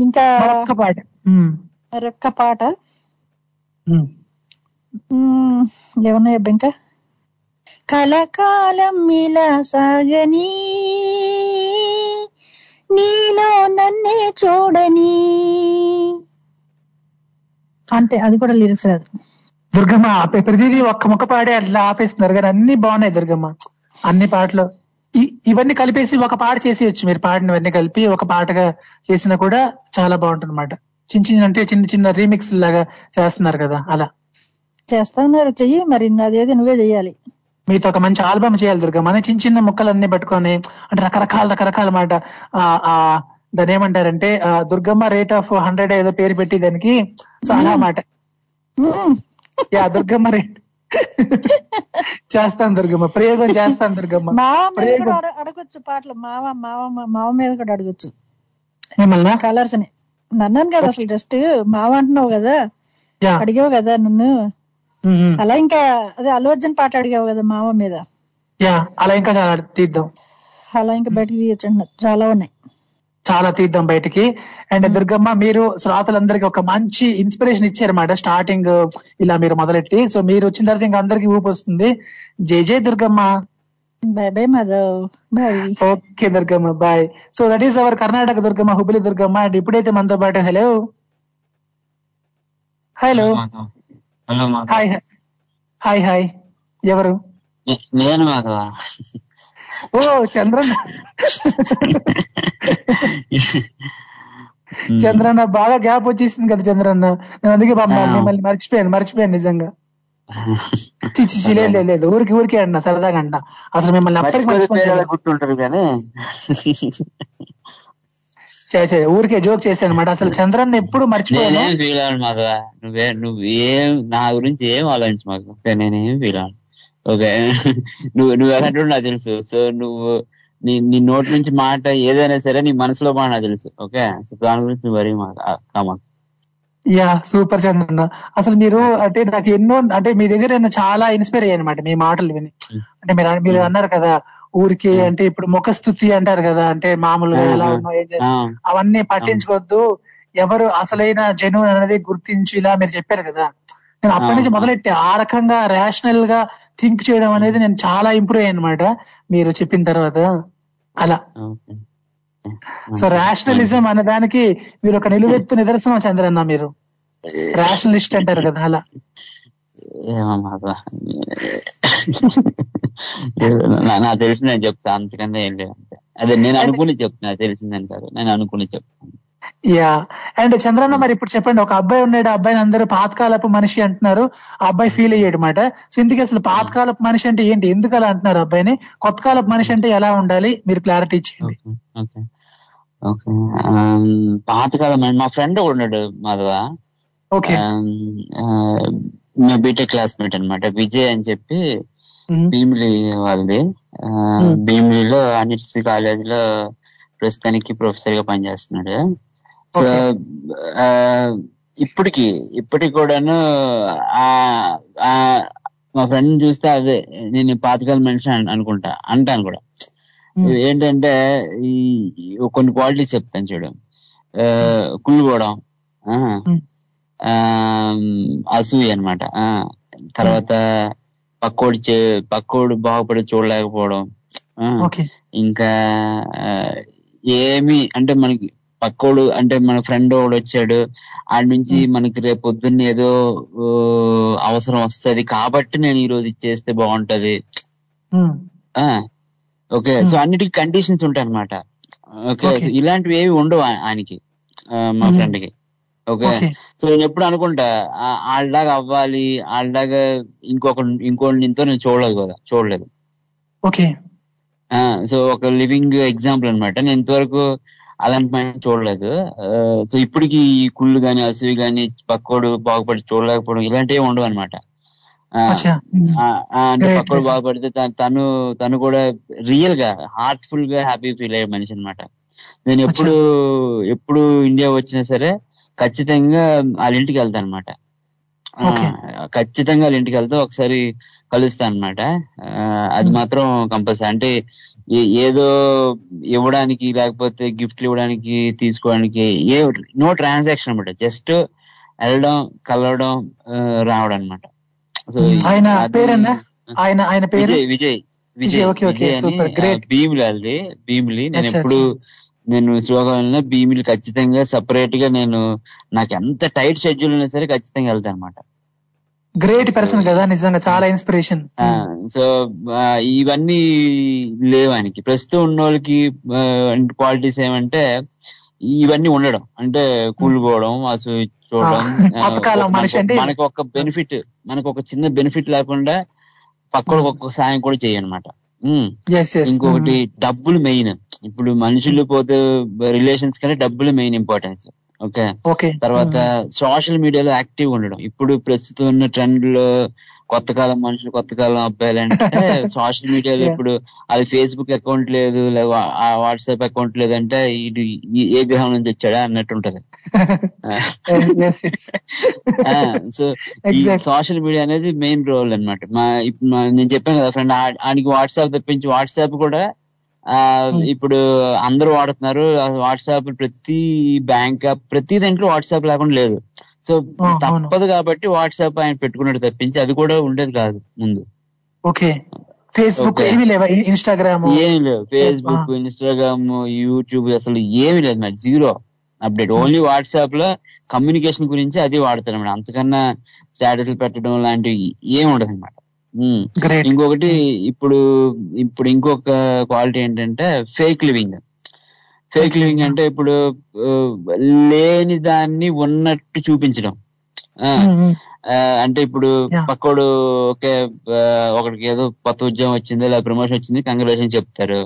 ఇంకా పాట మరొక్క పాట ఏమన్నాయి అబ్బా ఇంకా? కలకాలం ఇలా సాగని నీలో నన్నే చూడని. అంతే అది కూడా లిరిక్స్ రాదు. దుర్గమ్మ ప్రతిదీ ఒక్క ముక్క పాడే అట్లా ఆపేస్తున్నారు కానీ అన్ని బాగున్నాయి దుర్గమ్మ. అన్ని పాటలు. ఇవన్నీ కలిపేసి ఒక పాట చేసేయచ్చు. మీరు పాడినవన్నీ కలిపి ఒక పాటగా చేసినా కూడా చాలా బాగుంటుంది అనమాట చిన్న చిన్న అంటే చిన్న చిన్న రీమిక్స్ లాగా చేస్తున్నారు కదా అలా. చేస్తా ఉన్నారు చెయ్యి మరి అదేది నువ్వే చెయ్యాలి. మీతో ఒక మంచి ఆల్బమ్ చేయాలి దుర్గమ్మ అని చిన్న చిన్న ముక్కలన్నీ పట్టుకొని అంటే రకరకాల రకరకాల మాట. ఆ ఆ దాని ఏమంటారంటే దుర్గమ్మ రేట్ ఆఫ్ హండ్రెడ్ ఏదో పేరు పెట్టి దానికి సో అలా మాట. యా దుర్గమ్మ రేట్ చేస్తాను దుర్గమ్మ. ప్రయోగం చేస్తాను దుర్గమ్మ. ప్రయోగం. అడగొచ్చు పాటలు. మావ మావ మావ మీద కూడా అడగొచ్చు. మిమ్మల్ని కలర్స్ని. నన్నాను కదా అసలు జస్ట్ మావ అంటున్నావు కదా. అడిగావు కదా నన్ను. అలా ఇంకా అదే అల్లు అర్జున్ పాట అడిగావు కదా మావ మీద. యా అలా ఇంకా తీద్దాం. అలా ఇంకా బయటకు తీయొచ్చు చాలా ఉన్నాయి. చాలా తీద్దాం బయటికి. అండ్ దుర్గమ్మ మీరు శ్రోతలందరికీ ఒక మంచి ఇన్స్పిరేషన్ ఇచ్చారన్నమాట స్టార్టింగ్ ఇలా మీరు మొదలెట్టి. సో మీరు వచ్చిన తర్వాత ఇంకా అందరికి ఊపు వస్తుంది. జై జై Durgamma. Bye bye Madhav bye okay Durgamma bye so that is our Karnataka Durgamma Hubli Durgamma. And ఇప్పుడైతే మనతో పాటు hello hello hello hi hi hi ఎవరు? నేను మాధవ ఓ చంద్రన్ చంద్రన్న బాగా గ్యాప్ వచ్చేసింది కదా చంద్రన్న. నేను అందుకే. మిమ్మల్ని మర్చిపోయాను మర్చిపోయాను నిజంగా. చిచ్చి లేదు లేదు, ఊరికి ఊరికే అన్న సరదాగా అంట అసలు మిమ్మల్ని గుర్తుంటారు కానీ. ఊరికే జోక్ చేశాను అనమాట అసలు చంద్రన్న ఎప్పుడు మర్చిపోయాను? ఫీల్ అవ్వను మాధవ నువ్వే నా గురించి ఏం ఆలోచించు మాకు. నేనేం ఫీల్ అవ్వను. ఓకే. నువ్వు నువ్వు ఎలాంటి నాకు తెలుసు. సో నువ్వు నీ నీ నోటి నుంచి మాట ఏదైనా సరే నీ మనసులో మాట నాకు తెలుసు. ఓకే? సో దాని గురించి నువ్వు వరి కామా యా సూపర్ చంద్రన్న అసలు మీరు అంటే నాకు ఎన్నో అంటే మీ దగ్గర నేను చాలా ఇన్స్పైర్ అయ్యాను అనమాట మీ మాటలు విని. అంటే మీరు మీరు అన్నారు కదా ఊరికి అంటే ఇప్పుడు ముఖస్థుతి అంటారు కదా అంటే మామూలుగా ఎలా ఉన్నావు ఏం చేస్తావు అవన్నీ పట్టించుకోవద్దు. ఎవరు అసలైన జను అనేది గుర్తించి ఇలా మీరు చెప్పారు కదా. నేను అప్పటి నుంచి మొదలెట్టా. ఆ రకంగా రేషనల్గా థింక్ చేయడం అనేది నేను చాలా ఇంప్రూవ్ అయ్యాను అనమాట మీరు చెప్పిన తర్వాత. అలా. సో రేషనలిజం అనే దానికి మీరు ఒక నిలువెత్తు నిదర్శనం చంద్రన్న మీరు. రేషనలిస్ట్ అంటారు కదా అలా. నాకు తెలిసి నేను చెప్తా అంతకన్నా ఏం లేదు. అదే నేను అనుకుని చెప్తున్నా తెలిసిందని కాదు. నేను అనుకుని చెప్తాను. యా అండ్ చంద్రన్న మరి ఇప్పుడు చెప్పండి ఒక అబ్బాయి ఉన్నాడు అబ్బాయిని అందరూ పాతకాలపు మనిషి అంటున్నారు. ఆ అబ్బాయి ఫీల్ అయ్యాడు మాట. సో ఇందుకే అసలు పాతకాలపు మనిషి అంటే ఏంటి? ఎందుకు అలా అంటున్నారు అబ్బాయిని? కొత్త కాలపు మనిషి అంటే ఎలా ఉండాలి? మీరు క్లారిటీ ఇచ్చేయండి. ఓకే ఆమ్, పాతకాలం అండి మా ఫ్రెండ్ ఉన్నాడు మాధవ. ఓకే మా బీటెక్ క్లాస్మేట్ అన్నమాట. విజయ్ అని చెప్పి భీమిలి వాళ్ళది. ఆ, భీమిలిలో అనిట్స్ కాలేజ్లో ప్రస్తుతానికి ప్రొఫెసర్గా పనిచేస్తున్నాడు. సో ఇప్పటికి ఇప్పటికి కూడాను ఆ ఆ, మా ఫ్రెండ్ చూస్తే అదే నేను పాతకాల మనిషి అన్- అనుకుంటా అంటాను కూడా. ఏంటంటే ఈ కొన్ని క్వాలిటీస్ చెప్తాను చూడు. ఆ, కుళ్ళుకోవడం అసూయ అనమాట తర్వాత పక్కోడి చే- పక్కోడు బాగుపడి చూడలేకపోవడం ఇంకా ఏమి అంటే మనకి పక్కోడు అంటే మన ఫ్రెండ్ ఒకడు వచ్చాడు. ఆడి నుంచి మనకి రేపు పొద్దున్న ఏదో అవసరం వస్తది. కాబట్టి నేను ఈ రోజు ఇచ్చేస్తే బాగుంటది. ఆ ఓకే. సో అన్నిటికీ కండిషన్స్ ఉంటాయి అనమాట ఓకే. ఇలాంటివి ఏవి ఉండవు ఆ- ఆయనకి ఆ, మా. ఫ్రెండ్కి. ఓకే. సో నేను ఎప్పుడు అనుకుంటా ఆ- వాళ్ళలాగా అవ్వాలి వాళ్ళలాగా ఇంకొక ఇంకోటి ఇంతో నేను చూడలేదు కదా చూడలేదు. ఓకే. ఆ సో ఒక లివింగ్ ఎగ్జాంపుల్ అన్నమాట. నేను ఇంతవరకు అలాంటి మైండ్ చూడలేదు. సో ఇప్పటికి ఈ కుళ్ళు గాని అసూయ గాని పక్కోడు బాగుపడి చూడలేకపోవడం ఇలాంటివి ఉండవు అనమాట అంటే పక్కోడు. బాగుపడితే తను- తను కూడా రియల్గా హార్ట్ఫుల్గా హ్యాపీ ఫీల్ అయ్యే మనిషి అనమాట నేను ఎప్పుడు ఎప్పుడు ఇండియా వచ్చినా సరే ఖచ్చితంగా వాళ్ళ ఇంటికి వెళ్తాను అనమాట. ఖచ్చితంగా వాళ్ళ ఇంటికి వెళ్తే ఒకసారి కలుస్తాను అనమాట అది మాత్రం కంపల్సరీ. అంటే ఏదో ఇవ్వడానికి లేకపోతే గిఫ్ట్లు ఇవ్వడానికి తీసుకోవడానికి ఏ నో ట్రాన్సాక్షన్ అనమాట జస్ట్ వెళ్ళడం కలవడం రావడం అనమాట సో ఆయన పేరన్నా ఆయన ఆయన పేరు? విజయ్ విజయ్ great. భీములు. నేను ఎప్పుడు నేను శ్రీకాకుళంలో భీములు ఖచ్చితంగా సపరేట్గా నేను నాకు ఎంత టైట్ షెడ్యూల్ ఉన్నా సరే ఖచ్చితంగా వెళ్తాను అనమాట గ్రేట్ పర్సన్ కదా నిజంగా చాలా ఇన్స్పిరేషన్ సో ఇవన్నీ లేవు ఆయనకి. ప్రస్తుతం ఉన్న వాళ్ళకి క్వాలిటీస్ ఏమంటే ఇవన్నీ ఉండడం. అంటే కూలిపోవడం అసలు చూడడం మనకు- మనిషి అంటే- మనకు ఒక బెనిఫిట్ మనకు ఒక చిన్న బెనిఫిట్ లేకుండా పక్కడికి ఒక్క సాయం కూడా చేయనమాట. ఎస్ ఇంకొకటి డబ్బులు మెయిన్. ఇప్పుడు మనుషులు పోతే రిలేషన్స్ కంటే డబ్బులు మెయిన్ ఇంపార్టెన్స్. ఓకే. ఓకే. తర్వాత సోషల్ మీడియాలో యాక్టివ్ ఉండడం. ఇప్పుడు ప్రస్తుతం ఉన్న ట్రెండ్లో కొత్త కాలం మనుషులు కొత్త కాలం అబ్బాయిలు అంటే సోషల్ మీడియాలో. ఇప్పుడు అది ఫేస్బుక్ అకౌంట్ లేదు లేదా వాట్సాప్ అకౌంట్ లేదంటే ఇది ఏ గ్రహం నుంచి వచ్చాడా అన్నట్టు ఉంటది సో ఈ. సోషల్ మీడియా అనేది మెయిన్ రోల్ అన్నమాట. మా నేను చెప్పాను కదా ఫ్రెండ్ ఆయనకి వాట్సాప్ తప్పించి వాట్సాప్ కూడా ఇప్పుడు అందరూ వాడుతున్నారు. వాట్సాప్ ప్రతి బ్యాంక్ ప్రతి దాంట్లో వాట్సాప్ లేకుండా లేదు. సో తప్పదు కాబట్టి వాట్సాప్ ఆయన పెట్టుకున్నాడు తప్పించి అది కూడా ఉండేది కాదు ముందు. ఓకే. ఫేస్బుక్. ఏమీ లేవా? ఇన్స్టాగ్రామ్? ఏమి లేవు. ఫేస్బుక్ ఇన్స్టాగ్రామ్ యూట్యూబ్ అసలు ఏమి లేదు మరి. Zero update. ఓన్లీ వాట్సాప్లో కమ్యూనికేషన్ గురించి అది వాడతారు అన్నమాట అంతకన్నా స్టేటస్లు పెట్టడం లాంటివి ఏమి ఉండదు అనమాట. ఇంకొకటి ఇప్పుడు ఇప్పుడు ఇంకొక క్వాలిటీ ఏంటంటే ఫేక్ లివింగ్ ఫేక్ లివింగ్ అంటే ఇప్పుడు లేని దాన్ని ఉన్నట్టు చూపించడం. ఆ, ఆ, అంటే ఇప్పుడు పక్కోడు ఓకే ఒకడికి ఏదో కొత్త ఉద్యోగం వచ్చింది లేదా ప్రమోషన్ వచ్చింది కంగ్రాచులేషన్ చెప్తారు.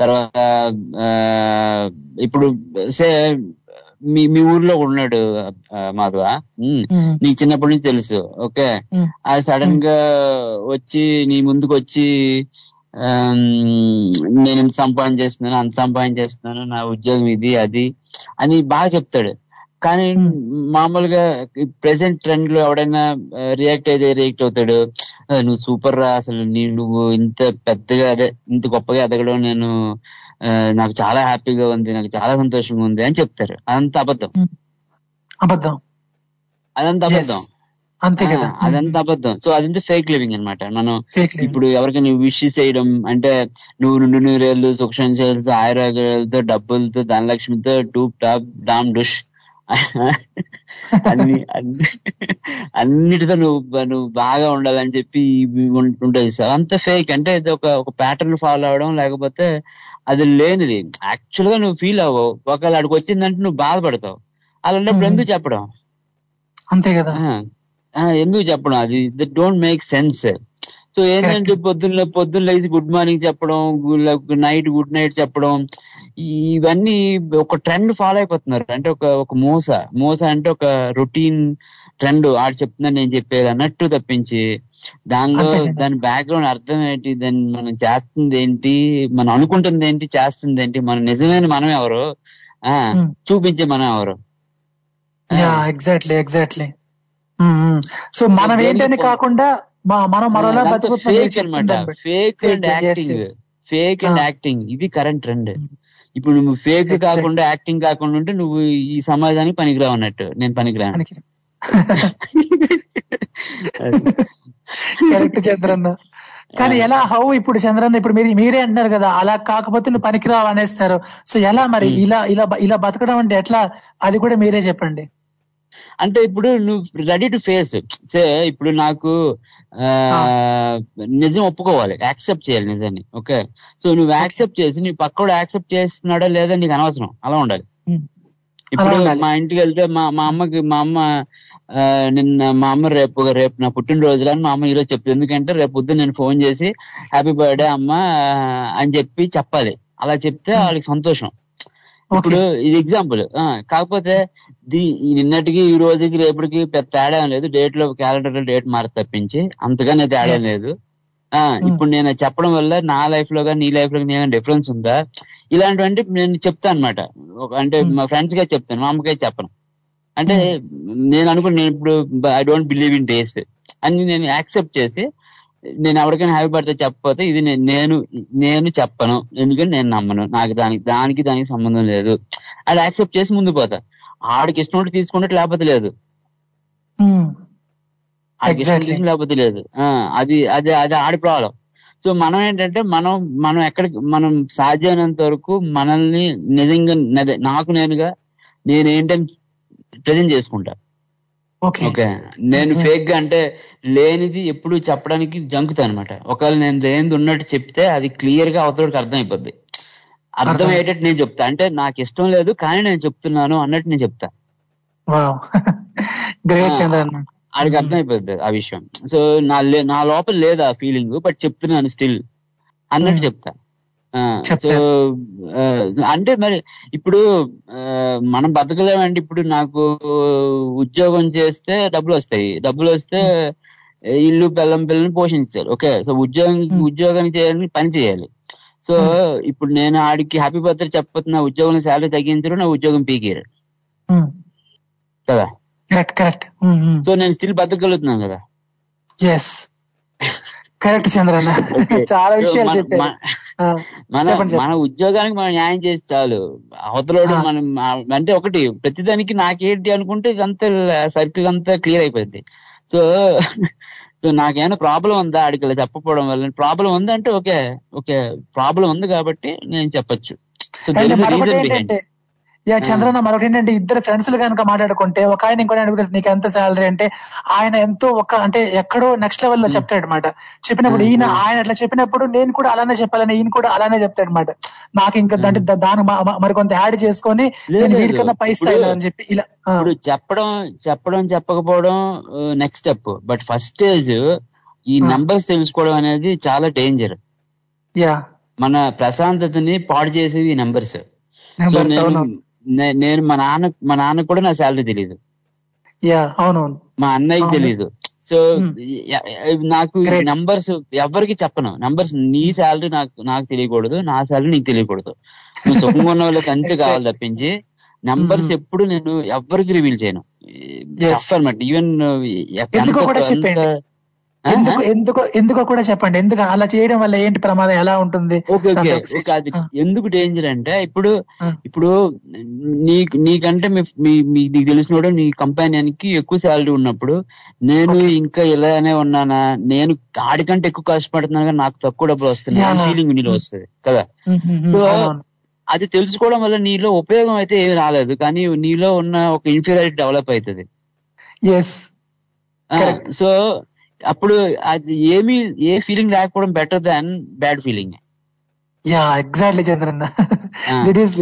తర్వాత ఇప్పుడు సే మీ మీ ఊర్లో ఉన్నాడు మాధవ. నీకు చిన్నప్పటి నుంచి తెలుసు. ఓకే. అది సడన్గా వచ్చి నీ ముందుకు వచ్చి నేను ఇంత సంపాదన చేస్తున్నాను అంత సంపాదన చేస్తున్నాను నా ఉద్యోగం ఇది అది అని బాగా చెప్తాడు. కానీ మామూలుగా ప్రెసెంట్ ట్రెండ్లో ఎవడైనా రియాక్ట్ అయితే రియాక్ట్ అవుతాడు. "ఆ, నువ్వు సూపర్ రా అసలు నీ నువ్వు ఇంత పెద్దగా అదే ఇంత గొప్పగా ఎదగడం నేను నాకు చాలా హ్యాపీగా ఉంది నాకు చాలా సంతోషంగా ఉంది అని చెప్తారు. అదంతా అబద్ధం. అబద్ధం. అదంతా. అబద్ధం. అంతే కదా. అదంతా అబద్ధం. సో అదంతా ఫేక్ లివింగ్ అన్నమాట. మనం. ఇప్పుడు ఎవరికైనా విష్ చేయడం అంటే నువ్వు రెండు నూరేళ్ళు సుఖసంచాలతో ఆయురాగాలతో డబ్బులతో ధనలక్ష్మితో టూప్ టాప్ డామ్ డుష్ అన్ని అన్ని అన్నిటితో నువ్వు నువ్వు బాగా ఉండాలని చెప్పి ఇవి ఉం- ఉంటుంది సార్. అంత ఫేక్ అంటే ఇది ఒక ఒక ప్యాటర్న్ ఫాలో అవడం లేకపోతే అది లేనిది. యాక్చువల్గా నువ్వు ఫీల్ అవ్వవు. ఒకవేళ అక్కడికి వచ్చిందంటే నువ్వు బాధపడతావు. అలా ఉన్నప్పుడు ఎందుకు చెప్పడం? అంతే కదా. ఎందుకు చెప్పడం అది? డోంట్ మేక్ సెన్స్ సో ఏంటంటే పొద్దున్న పొద్దున్న లేచి గుడ్ మార్నింగ్ చెప్పడం నైట్ గుడ్ నైట్ చెప్పడం. ఇవన్నీ ఒక ట్రెండ్ ఫాలో అయిపోతున్నారు. అంటే ఒక ఒక మోస. మోస అంటే ఒక రొటీన్ ట్రెండ్ ఆడు చెప్తున్నా నేను చెప్పేది అన్నట్టు తప్పించి దానిలో. దాని బ్యాక్గ్రౌండ్ అర్థం ఏంటి? దాన్ని మనం చేస్తుంది ఏంటి? మనం అనుకుంటుంది ఏంటి? చేస్తుంది ఏంటి? మన నిజమైన మనం ఎవరు? ఆ. చూపించే మనం ఎవరు? ఎగ్జాక్ట్లీ ఎగ్జాక్ట్లీ సో మనం ఏంటని కాకుండా మనం మరోలా ఫేక్ అనమాట and acting. Fake and. Acting ఇది కరెంట్ ట్రెండ్ ఇప్పుడు నువ్వు ఫేక్. కాకుండా యాక్టింగ్ కాకుండా ఉంటే నువ్వు ఈ సమాజానికి పనికిరావు అన్నట్టు. నేను పనికిరాను. కరెక్ట్ చంద్రన్న. కానీ ఎలా? హౌ ఇప్పుడు చంద్రన్న ఇప్పుడు మీరు మీరే అంటున్నారు కదా అలా కాకపోతే నువ్వు పనికిరావు అనేస్తారు. సో ఎలా మరి? ఇలా ఇలా ఇలా బతకడం అంటే ఎట్లా? అది కూడా మీరే చెప్పండి. అంటే ఇప్పుడు నువ్వు రెడీ టు ఫేస్. సే ఇప్పుడు నాకు ఆ, నిజం ఒప్పుకోవాలి. యాక్సెప్ట్ చేయాలి నిజాన్ని. ఓకే? సో నువ్వు యాక్సెప్ట్ చేసి నీ పక్కడు యాక్సెప్ట్ చేస్తున్నాడా లేదా నీకు అనవసరం. అలా ఉండాలి. ఇప్పుడు. మా ఇంటికి వెళ్తే మా మా అమ్మకి మా అమ్మ నిన్న మా అమ్మ రేపు రేపు నా పుట్టినరోజులు అని మా అమ్మ ఈరోజు చెప్తుంది. ఎందుకంటే రేపు పొద్దున్న నేను ఫోన్ చేసి హ్యాపీ బర్త్డే అమ్మ అని చెప్పి చెప్పాలి. అలా చెప్తే వాళ్ళకి సంతోషం. ఇప్పుడు ఇది ఎగ్జాంపుల్ కాకపోతే దీ నిన్నటికి ఈ రోజుకి రేపటికి పెద్ద తేడా లేదు. డేట్లో క్యాలెండర్లో డేట్ మారి తప్పించి అంతగానే తేడా. లేదు. ఆ ఇప్పుడు నేను చెప్పడం వల్ల నా లైఫ్లో కానీ నీ లైఫ్లో కానీ డిఫరెన్స్ ఉందా? ఇలాంటివంటే నేను చెప్తాను అనమాట అంటే మా ఫ్రెండ్స్గా చెప్తాను మా అమ్మకే చెప్పను. అంటే నేను అనుకుని నేను ఇప్పుడు I don't believe in days అని నేను యాక్సెప్ట్ చేసి నేను ఎవరికైనా హ్యాపీ బర్త్డే చెప్పకపోతే ఇది నేను నేను చెప్పను. ఎందుకంటే నేను నమ్మను. నాకు దానికి దానికి దానికి సంబంధం లేదు. అది యాక్సెప్ట్ చేసి ముందు పోతా. ఆడికి ఇష్టం ఉంటే తీసుకున్నట్టు లేకపోతే లేదు. లేకపోతే లేదు. అది అది అది ఆడి ప్రాబ్లం సో మనం ఏంటంటే మనం మనం ఎక్కడికి మనం సాధ్యమైనంత వరకు మనల్ని నిజంగా నాకు నేనుగా నేనేంటని ప్రజెంట్ చేసుకుంటా ఓకే. నేను ఫేక్గా అంటే లేనిది ఎప్పుడు చెప్పడానికి జంకుతా అనమాట ఒకవేళ నేను లేనిది ఉన్నట్టు చెప్తే అది క్లియర్గా అవతలకి అర్థం అయిపోద్ది. అర్థమయ్యేటట్టు నేను చెప్తా. అంటే నాకు ఇష్టం లేదు కానీ నేను చెప్తున్నాను అన్నట్టు నేను చెప్తా. ఆడికి అర్థమైపోద్ది ఆ విషయం. సో నా నా లోపల లేదు ఆ ఫీలింగ్ బట్ చెప్తున్నాను స్టిల్ అన్నట్టు చెప్తా. అంటే మరి ఇప్పుడు మనం బతకలేమండి. ఇప్పుడు నాకు ఉద్యోగం చేస్తే డబ్బులు వస్తాయి డబ్బులు వస్తే ఇల్లు పిల్లం పిల్లల్ని పోషించాలి. ఓకే సో ఉద్యోగం ఉద్యోగం చేయాలని పని చేయాలి. సో ఇప్పుడు నేను ఆడికి హ్యాపీ బర్త్డే చెప్పబోతున్నా ఉద్యోగం శాలరీ తగ్గించరు నా ఉద్యోగం పీకేరు. కదా? Correct correct. సో నేను స్టిల్ బతకగలుగుతున్నాను కదా? Yes correct Chandranna. చాలా విషయాలు చెప్పారు. మన- ఉద్యోగానికి మనం న్యాయం చేసి చాలు. అవతలోడు ఆ. మనం అంటే ఒకటి ప్రతిదానికి నాకేంటి అనుకుంటే ఇదంతా సర్కిల్ అంతా క్లియర్ అయిపోయింది. సో సో నాకేమైనా ప్రాబ్లం ఉందా? ఆడికి ఇలా చెప్పకపోవడం వల్ల. ప్రాబ్లం ఉందంటే ఓకే ఓకే. ప్రాబ్లం ఉంది కాబట్టి నేను చెప్పొచ్చు. సో యా చంద్రన్న మరొకటి ఏంటంటే ఇద్దరు ఫ్రెండ్స్ కనుక మాట్లాడుకుంటే ఒక ఆయన ఇంకో అడుగుతాడు నీకు ఎంత శాలరీ అంటే ఆయన ఎంతో ఒక అంటే ఎక్కడో నెక్స్ట్ లెవెల్లో చెప్తాడు అనమాట చెప్పినప్పుడు ఈయన ఆయన అట్లా చెప్పినప్పుడు నేను కూడా అలానే చెప్పాలని ఈయన కూడా అలానే చెప్తాడు అనమాట నాకు ఇంకా అంటే దాని మరికొంత యాడ్ చేసుకొని నేను లేదు. వీరికన్నా పై స్థాయిలో అని చెప్పి ఇలా ఇప్పుడు చెప్పడం చెప్పడం చెప్పకపోవడం next step but first stage ఈ. నంబర్స్ తెలుసుకోవడం అనేది చాలా డేంజర్ యా. మన ప్రశాంతతని పాడు చేసేది ఈ నంబర్స్ నేను మా నాన్న మా నాన్న కూడా నా శాలరీ తెలియదు అవునవును. మా అన్నయ్యకి. తెలియదు సో నాకు నంబర్స్ ఎవరికి చెప్పను. నంబర్స్ నీ శాలరీ నాకు నాకు తెలియకూడదు నా శాలరీ నీకు తెలియకూడదు. నువ్వు సుఖంగా ఉన్న వాళ్ళకి అంతే కావాలి తప్పించి నంబర్స్ ఎప్పుడు నేను ఎవరికి రివీల్ చేయను. అనమాట ఈవెన్ ఎందుకో. ఎందుకు ఎందుకో కూడా చెప్పండి ఎందుకు అలా చేయడం వల్ల ఏంటి ప్రమాదం ఎలా ఉంటుంది ఓకే అది. ఎందుకు డేంజర్ అంటే ఇప్పుడు. ఇప్పుడు నీకు నీకంటే మీ నీకు తెలిసినోడు నీ కంపానియన్కి ఎక్కువ శాలరీ ఉన్నప్పుడు నేను ఇంకా ఇలానే ఉన్నానా నేను ఆడికంటే ఎక్కువ కష్టపడుతున్నాను కానీ నాకు తక్కువ డబ్బులు వస్తున్నాయి. ఫీలింగ్ నీలో వస్తుంది కదా సో. అది తెలుసుకోవడం వల్ల నీలో ఉపయోగం అయితే ఏమి రాలేదు కానీ నీలో ఉన్న ఒక ఇన్ఫీరియారిటీ డెవలప్ అవుతుంది ఎస్. సో అప్పుడు అది ఏమీ ఏ ఫీలింగ్ రాకపోవడం better than bad feeling yeah exactly Chandranna. That is.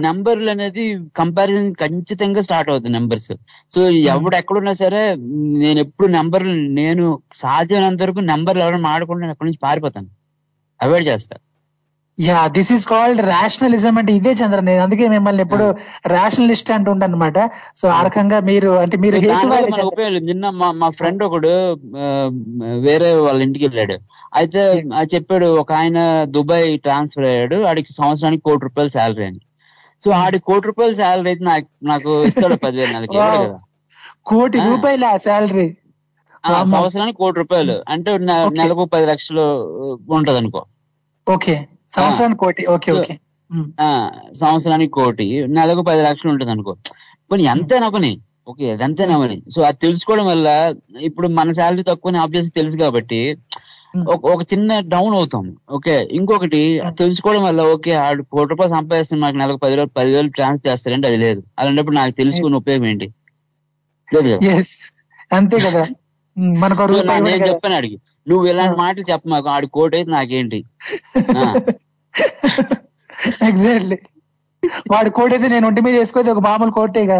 నంబర్లు అనేది కంపారిజన్ ఖచ్చితంగా స్టార్ట్ అవుతుంది నంబర్స్ సో ఎవడు ఎక్కడున్నా సరే నేను ఎప్పుడు నెంబర్ నేను సాధ్యమైనంత వరకు నెంబర్లు ఎవరైనా మాడకుండా నేను అక్కడి నుంచి పారిపోతాను అవాయిడ్ చేస్తా. Yeah this is called rationalism అంటే ఇదే చంద్ర. నేను అందుకే మిమ్మల్ని ఎప్పుడు రేషనలిస్ట్ అంటుంటాను అనమాట సో ఆ రకంగా మీరు అంటే మీరు. నిన్న మా మా ఫ్రెండ్ ఒకడు వేరే వాళ్ళ ఇంటికి వెళ్ళాడు. అయితే ఆ చెప్పాడు ఒక ఆయన దుబాయ్ ట్రాన్స్ఫర్ అయ్యాడు. ఆడికి సంవత్సరానికి కోటి రూపాయలు శాలరీ అని సో ఆడి కోటి రూపాయల శాలరీ అయితే నాకు నాకు ఇస్తాడు పదివేలు నెలకి. కదా. కోటి. రూపాయల శాలరీ ఆ, సంవత్సరానికి కోటి రూపాయలు. అంటే. నెలకు పది లక్షలు ఉంటది అనుకో ఓకే సంవత్సరానికి కోటి. Okay okay. సంవత్సరానికి కోటి. నెలకు పది లక్షలు ఉంటుంది అనుకో. పోనీ ఎంతైనా కొని ఓకే అదంతేనా మరి సో అది తెలుసుకోవడం వల్ల ఇప్పుడు మన శాలరీ తక్కువ ఆబ్వియస్ తెలుసు కాబట్టి ఒక చిన్న డౌన్ అవుతాం. ఓకే ఇంకొకటి తెలుసుకోవడం వల్ల ఓకే ఆడు కోటి రూపాయలు సంపాదిస్తున్న నాకు నెలకు పది వేలు పదివేలు ట్రాన్స్ చేస్తారంటే అది లేదు. అలాంటప్పుడు నాకు తెలుసుకున్న ఉపయోగం ఏంటి? లేదు అంతే కదా. మనకు నేను. చెప్పాను అడిగి. నువ్వు ఇలాంటి మాటలు చెప్ప మాకు ఆడి కోట్ అయితే నాకేంటి. ఎగ్జాక్ట్లీ వాడి కోట్ అయితే నేను ఒంటి మీద వేసుకోతే ఒక మామూలు కోటేగా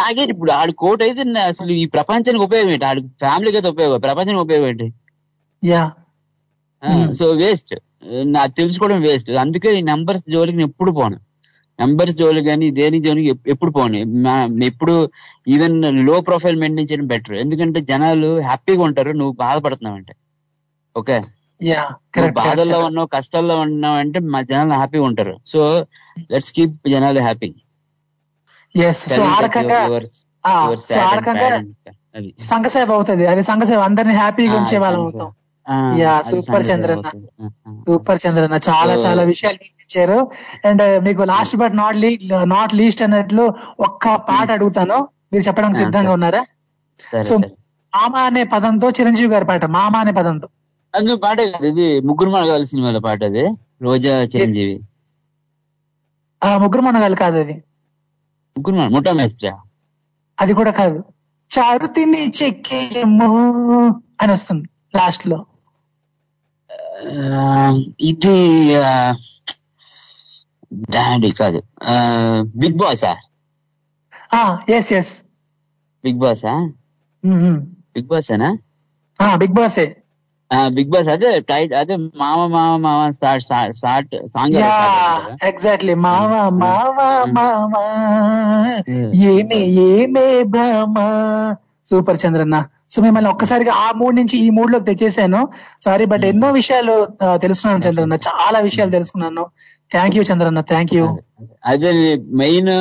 నాకేంటి ఇప్పుడు ఆడి కోట్ అయితే అసలు ఈ ప్రపంచానికి ఉపయోగం ఏంటి? ఆడి ఫ్యామిలీకి అయితే ఉపయోగం ప్రపంచానికి ఉపయోగం ఏంటి? యా. సో వేస్ట్ నా తెలుసుకోవడం వేస్ట్ అందుకే ఈ నెంబర్స్ జోలికి నేను ఎప్పుడు పోను. నెంబర్స్ జోలికి కానీ దేని ఎప్- ఎప్పుడు పోను. ఎప్పుడు ఈవెన్లో ప్రొఫైల్ మెయింటైన్ చేయడం బెటర్ ఎందుకంటే జనాలు హ్యాపీగా ఉంటారు నువ్వు బాధపడుతున్నావు అంటే ఓకే బాధల్లో ఉన్నావు కష్టాల్లో ఉన్నావు అంటే మా జనాలు హ్యాపీగా ఉంటారు. సో లెట్స్ కీప్ జనాలు హ్యాపీ. సంఘసేవ అవుతుంది. అది సంఘసేవ అందరిని హ్యాపీగా ఉంచే వాళ్ళం అవుతాం. Yeah super Chandranna. Super Chandranna. చాలా చాలా విషయాలు ఇచ్చారు అండ్ మీకు last but not Lee not least అన్నట్లు ఒక్క పాట అడుగుతాను. మీరు చెప్పడానికి సిద్ధంగా. ఉన్నారా? సో మామ అనే పదంతో చిరంజీవి గారి పాట మామ అనే పదంతో. అందులో పాట కాదు ఇది ముగ్గురు మనగాలి సినిమాలో పాట అది. రోజా చిరంజీవి. ఆ ముగ్గురు మనగాళ్ళు కాదు అది. ముగ్గురు మన ముఠా మేస్త్రి అది కూడా కాదు. చారు తిని చెక్కేమో అని వస్తుంది లాస్ట్లో. ఇది డాడీ కాదు. బిగ్ బాసా? ఎస్ ఎస్ బిగ్ బాసా? బిగ్ బాసేనా? బిగ్ బాసే. బిగ్ బాస్ అదే టైట్ అదే మామ మామ మామ స్టార్ట్ స్టార్ట్ సాంగ్ ఎగ్జాక్ట్లీ మామ మామ మామ. ఏమే ఏమే భామ సూపర్ చంద్రన్న. సో మిమ్మల్ని ఒక్కసారిగా ఆ మూడ్ నుంచి ఈ మూడ్లోకి తెచ్చేసాను. సారీ బట్ ఎన్నో విషయాలు ఆ, తెలుసుకున్నాను చంద్రన్న. చాలా విషయాలు తెలుసుకున్నాను. Thank you Chandranna. Thank you అదే మెయిన్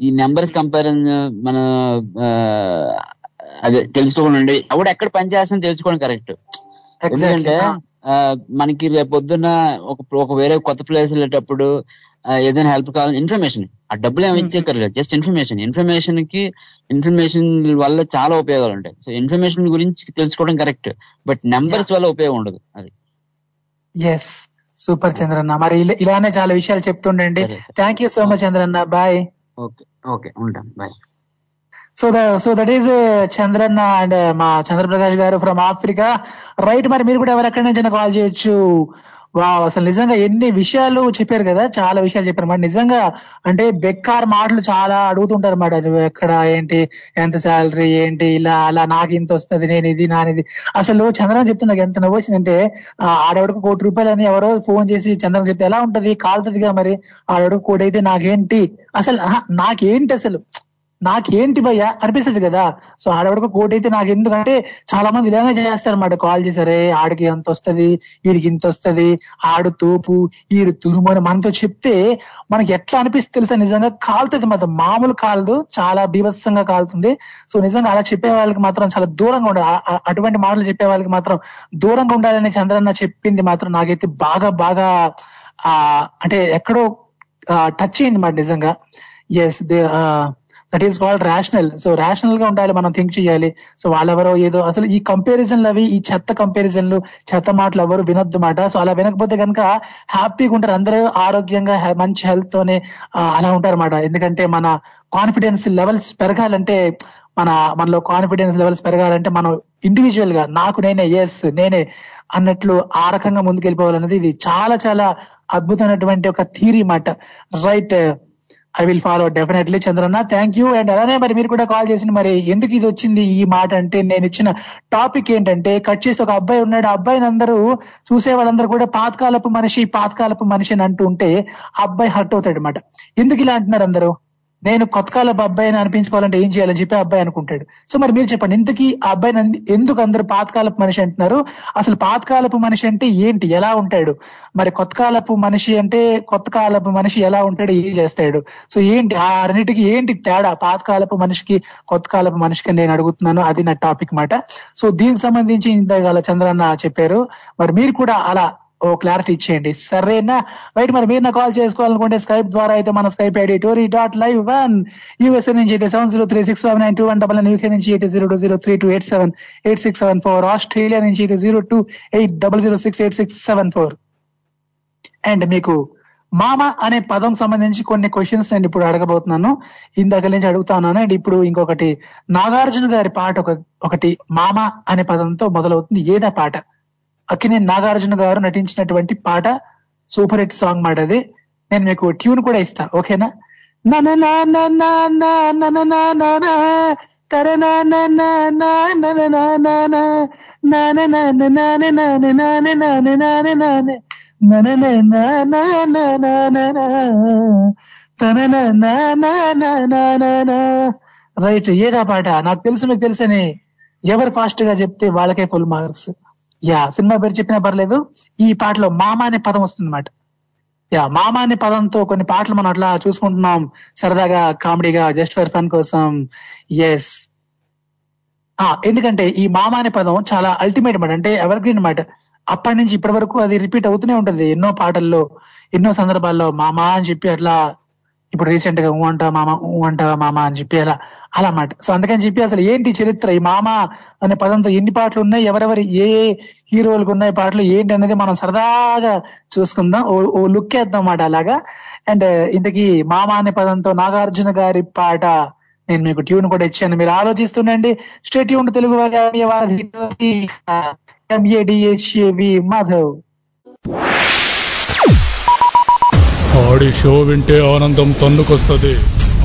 ఈ నెంబర్స్ కంపారిజన్ మన అదే తెలుసుకోకుండా ఉండి ఎవడు ఎక్కడ పని చేస్తానో తెలుసుకోవడం కరెక్ట్ ఎందుకంటే మనకి రేపు పొద్దున్న ఒక ఒక వేరే కొత్త ప్లేస్ వెళ్ళేటప్పుడు ఏదైనా హెల్ప్ కావాలి ఇన్ఫర్మేషన్ ఆ డబ్బులు ఏమి ఇచ్చేక్కర్లేదు. జస్ట్ ఇన్ఫర్మేషన్ ఇన్ఫర్మేషన్కి ఇన్ఫర్మేషన్ వల్ల చాలా ఉపయోగాలు ఉంటాయి. సో ఇన్ఫర్మేషన్ గురించి తెలుసుకోవడం కరెక్ట్ బట్ నెంబర్స్ వల్ల ఉపయోగం ఉండదు. అది. ఎస్ సూపర్ చంద్రన్న మరి ఇలా- ఇలానే చాలా విషయాలు చెప్తుండండి. Thank you so much Chandranna bye okay. Okay. ఉంటాను. Bye so the so that is Chandranna and మా చంద్రప్రకాష్ గారు ఫ్రమ్ ఆఫ్రికా రైట్ మరి మీరు కూడా ఎవరెక్కడి నుంచి కాల్ చేయొచ్చు. వా అసలు నిజంగా ఎన్ని విషయాలు చెప్పారు కదా చాలా విషయాలు చెప్పారు. మరి నిజంగా అంటే బెక్కార్ మాటలు చాలా అడుగుతుంటారు మాట. నువ్వు ఎక్కడ ఏంటి ఎంత శాలరీ ఏంటి ఇలా అలా నాకు ఇంత వస్తుంది నేను ఇది నానిది అసలు చంద్రన్ చెప్తే నాకు ఎంత నవ్వు వచ్చిందంటే ఆ, ఆడవాడికి కోటి రూపాయలు అని ఎవరో ఫోన్ చేసి చంద్రన్ చెప్తే ఎలా ఉంటది కాలుతుందిగా మరి? ఆడవాడికి కోటి అయితే నాకేంటి? అసలు నాకేంటి అసలు? నాకేంటి భయ్యా? అనిపిస్తుంది కదా. సో ఆడవాడికి కోట్ అయితే నాకు ఎందుకంటే చాలా మంది ఇలానే చేస్తారనమాట కాల్ చేశారే ఆడికి ఎంత వస్తది వీడికి ఇంత వస్తది ఆడు తోపు ఈడు తురుము అని మనతో చెప్తే మనకి ఎట్లా అనిపిస్తుంది తెలుసా? నిజంగా కాలుతుంది మాత్రం. మామూలు కాలదు చాలా బీభత్సంగా కాలుతుంది. సో నిజంగా అలా చెప్పే వాళ్ళకి మాత్రం చాలా దూరంగా ఉండాలి. అటువంటి మాటలు చెప్పే వాళ్ళకి మాత్రం దూరంగా ఉండాలని చంద్రన్న చెప్పింది మాత్రం నాకైతే బాగా బాగా ఆ అంటే ఎక్కడో టచ్ అయింది మాట నిజంగా. Yes they that is called rational so రేషనల్గా ఉండాలి మనం థింక్ చేయాలి. సో వాళ్ళెవరో ఏదో అసలు ఈ కంపారిజన్లు అవి ఈ చెత్త కంపారిజన్లు చెత్త మాటలు ఎవరు వినొద్దు మాట. సో అలా వినకపోతే కనుక హ్యాపీగా ఉంటారు. అందరూ ఆరోగ్యంగా మంచి హెల్త్ తోనే అలా ఉంటారు అన్నమాట ఎందుకంటే మన కాన్ఫిడెన్స్ లెవెల్స్ పెరగాలంటే మన మనలో కాన్ఫిడెన్స్ లెవెల్స్ పెరగాలంటే మనం ఇండివిజువల్గా నాకు నేనే ఎస్ నేనే అన్నట్లు ఆ రకంగా ముందుకెళ్ళిపోవాలన్నది ఇది చాలా చాలా అద్భుతమైనటువంటి ఒక థీరీ మాట right I will follow definitely Chandranna thank you and అలానే మరి మీరు కూడా కాల్ చేసిన మరి ఎందుకు ఇది వచ్చింది ఈ మాట అంటే నేను ఇచ్చిన టాపిక్ ఏంటంటే కట్ చేసి ఒక అబ్బాయి ఉన్నాడు. ఆ అబ్బాయిని అందరూ చూసే వాళ్ళందరూ కూడా పాతకాలపు మనిషి పాతకాలపు మనిషి అని అంటూ ఉంటే అబ్బాయి హర్ట్ అవుతాడు అనమాట ఎందుకు ఇలా అంటున్నారు అందరూ? నేను కొత్త కాలపు అబ్బాయిని అనిపించుకోవాలంటే ఏం చేయాలని చెప్పి ఆ అబ్బాయి అనుకుంటాడు. సో మరి మీరు చెప్పండి ఇంతకీ ఆ అబ్బాయిని ఎందుకు అందరూ పాతకాలపు మనిషి అంటున్నారు? అసలు పాతకాలపు మనిషి అంటే ఏంటి? ఎలా ఉంటాడు? మరి కొత్త కాలపు మనిషి అంటే కొత్త కాలపు మనిషి ఎలా ఉంటాడు? ఏం చేస్తాడు? సో ఏంటి ఆ అన్నిటికి ఏంటి తేడా? పాతకాలపు మనిషికి కొత్త కాలపు మనిషికి నేను అడుగుతున్నాను అది నా టాపిక్ మాట. సో దీనికి సంబంధించి ఇంతకాల చంద్రన్న చెప్పారు. మరి మీరు కూడా అలా ఓ క్లారిటీ ఇచ్చేయండి. సరేనా? రైట్ మరి మీరు కాల్ చేసుకోవాలనుకుంటే స్కైప్ ద్వారా అయితే మన Skype ID TORI dot live one USA నుంచి అయితే seven zero three six five nine two one double nine UK నుంచి అయితే zero two zero three two eight seven eight six seven four Australia నుంచి అయితే zero two eight double zero six eight six seven four and మీకు మామ అనే పదం సంబంధించి కొన్ని క్వశ్చన్స్ నేను ఇప్పుడు అడగబోతున్నాను. ఇందాక నుంచి అడుగుతాను అండ్ ఇప్పుడు ఇంకొకటి నాగార్జున గారి పాట ఒక ఒకటి మామ అనే పదంతో మొదలవుతుంది. ఏదా పాట? అక్కినే నాగార్జున గారు నటించినటువంటి పాట సూపర్ హిట్ సాంగ్ మాట అది నేను మీకు ట్యూన్ కూడా ఇస్తా ఓకేనా రైట్ ఏదా పాట నాకు తెలుసు మీకు తెలుసని ఎవరు ఫాస్ట్గా చెప్తే వాళ్ళకే ఫుల్ మార్క్స్ యా సినిమా పేరు చెప్పినా పర్లేదు. ఈ పాటలో మామ అనే పదం వస్తుంది అన్నమాట యా మామ అనే పదంతో కొన్ని పాటలు మనం అట్లా చూసుకుంటున్నాం. సరదాగా కామెడీగా జస్ట్ ఫర్ ఫన్ కోసం. ఎస్ ఆ ఎందుకంటే ఈ మామ అనే పదం చాలా అల్టిమేట్ అనమాట అంటే ఎవర్ గ్రీన్ మాట అప్పటి నుంచి ఇప్పటి వరకు అది రిపీట్ అవుతూనే ఉంటుంది. ఎన్నో పాటల్లో ఎన్నో సందర్భాల్లో మామ అని చెప్పి అట్లా ఇప్పుడు రీసెంట్గా ఊ అంటా మామ ఊ మామ అని చెప్పి అలా అలా మాట. సో అందుకని చెప్పి అసలు ఏంటి చరిత్ర? ఈ మామ అనే పదంతో ఎన్ని పాటలు ఉన్నాయి? ఎవరెవరి ఏ ఏ హీరోలకు ఉన్నాయి పాటలు? ఏంటి అనేది మనం సరదాగా చూసుకుందాం. ఓ లుక్ వేద్దాం మాట అలాగా. అండ్ uh, ఇంతకీ మామ అనే పదంతో నాగార్జున గారి పాట నేను మీకు ట్యూన్ కూడా ఇచ్చాను. మీరు ఆలోచిస్తుండండి. స్టేట్ ట్యూన్ తెలుగు వారి ఎంఏడిహెచ్ఏవి మాధవ్ ఆడి షో వింటే ఆనందం తన్నుకొస్తుంది.